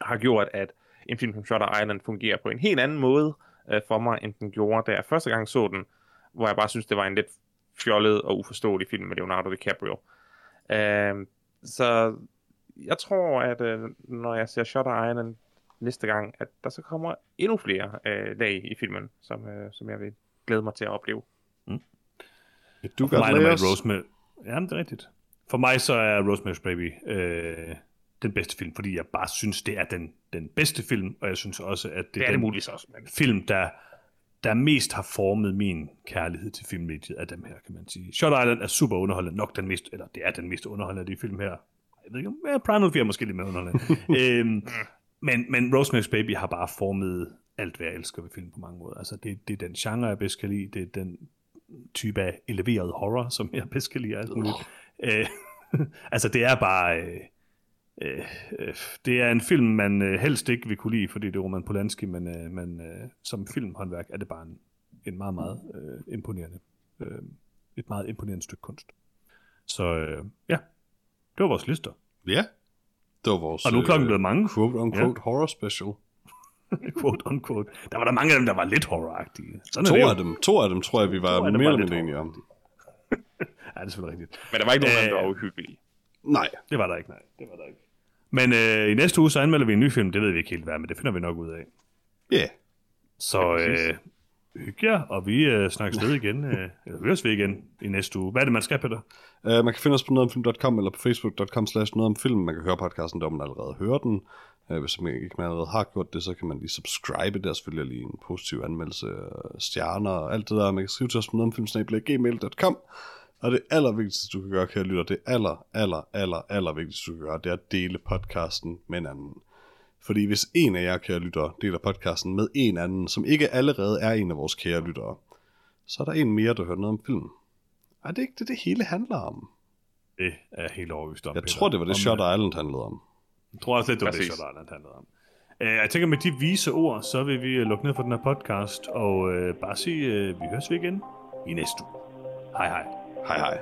har gjort, at en film som Shutter Island fungerer på en helt anden måde uh, for mig, end den gjorde, da jeg første gang så den, hvor jeg bare synes, det var en lidt fjollet og uforståelig film med Leonardo DiCaprio. Uh, så jeg tror, at uh, når jeg ser Shutter Island næste gang, at der så kommer endnu flere uh, lag i filmen, som, uh, som jeg vil glæde mig til at opleve. Du For mig gør er det Rosemary... Ja, det er rigtigt. For mig så er Rosemary's Baby øh, den bedste film, fordi jeg bare synes, det er den, den bedste film, og jeg synes også, at det, Det er den det muligvis også. Men... film, der, der mest har formet min kærlighed til filmmediet af dem her, kan man sige. Shot Island er super underholdende, nok den mest, eller det er den mest underholdende af de film her. Jeg ved ikke om, ja, Primal Fear er måske lidt mere underholdende. øhm, men, men Rosemary's Baby har bare formet alt, hvad jeg elsker ved film på mange måder. Altså, det, det er den genre, jeg bedst kan lide. Det er den type af eleveret horror, som jeg bedst kan lide. Altså, øh, altså, det er bare... Øh, øh, øh, det er en film, man øh, helst ikke vil kunne lide, fordi det er Roman Polanski, men, øh, men øh, som filmhåndværk er det bare en, en meget, meget øh, imponerende, øh, et meget imponerende stykke kunst. Så øh, ja, det var vores lister. Ja, det var vores Og nu er klokken blevet mange, quote unquote ja. horror special. quote unquote. Der var der mange af dem, der var lidt horroragtige. Sådan To af dem, to af dem tror jeg, vi var mere eller mindre enige om. Ja, det er selvfølgelig rigtigt. Men der var ikke nogen dem, der Øh, var uhyggelige. Nej, Det var der ikke, nej. Det var der ikke. Men øh, i næste uge, så anmelder vi en ny film. Det ved vi ikke helt hvad, men det finder vi nok ud af. ja. Yeah. Så øh, hygge jer, og vi øh, snakkes ved igen, øh, eller høres vi igen i næste uge. Hvad er det, man skal, Peter? Uh, man kan finde os på nogetomfilm.com eller på facebook.com slash noget om film. Man kan høre podcasten, der man allerede hører den. Uh, hvis man ikke man allerede har gjort det, så kan man lige subscribe. Der er selvfølgelig lige en positiv anmeldelse, øh, stjerner og alt det der. Man kan skrive til os på nogetomfilm.gmail.com Og det allervigtigste, du kan gøre, kære lytter, det aller, aller, aller, aller vigtigste, du kan gøre, det er at dele podcasten med en anden. Fordi hvis en af jer, kære lyttere, deler podcasten med en anden, som ikke allerede er en af vores kære lyttere, så er der en mere, der hører noget om film. Er det ikke det, det hele handler om? Det er jeg helt overbevist om, Jeg Peter. tror, det var det, øh, Island handlede om. Jeg tror også lidt, det var det, Præcis. Shutter Island handlede om. Øh, Jeg tænker, med de vise ord, så vil vi øh, lukke ned for den her podcast, og øh, bare sige, øh, vi høres vi igen i næste uge. Hej hej. Hej hej.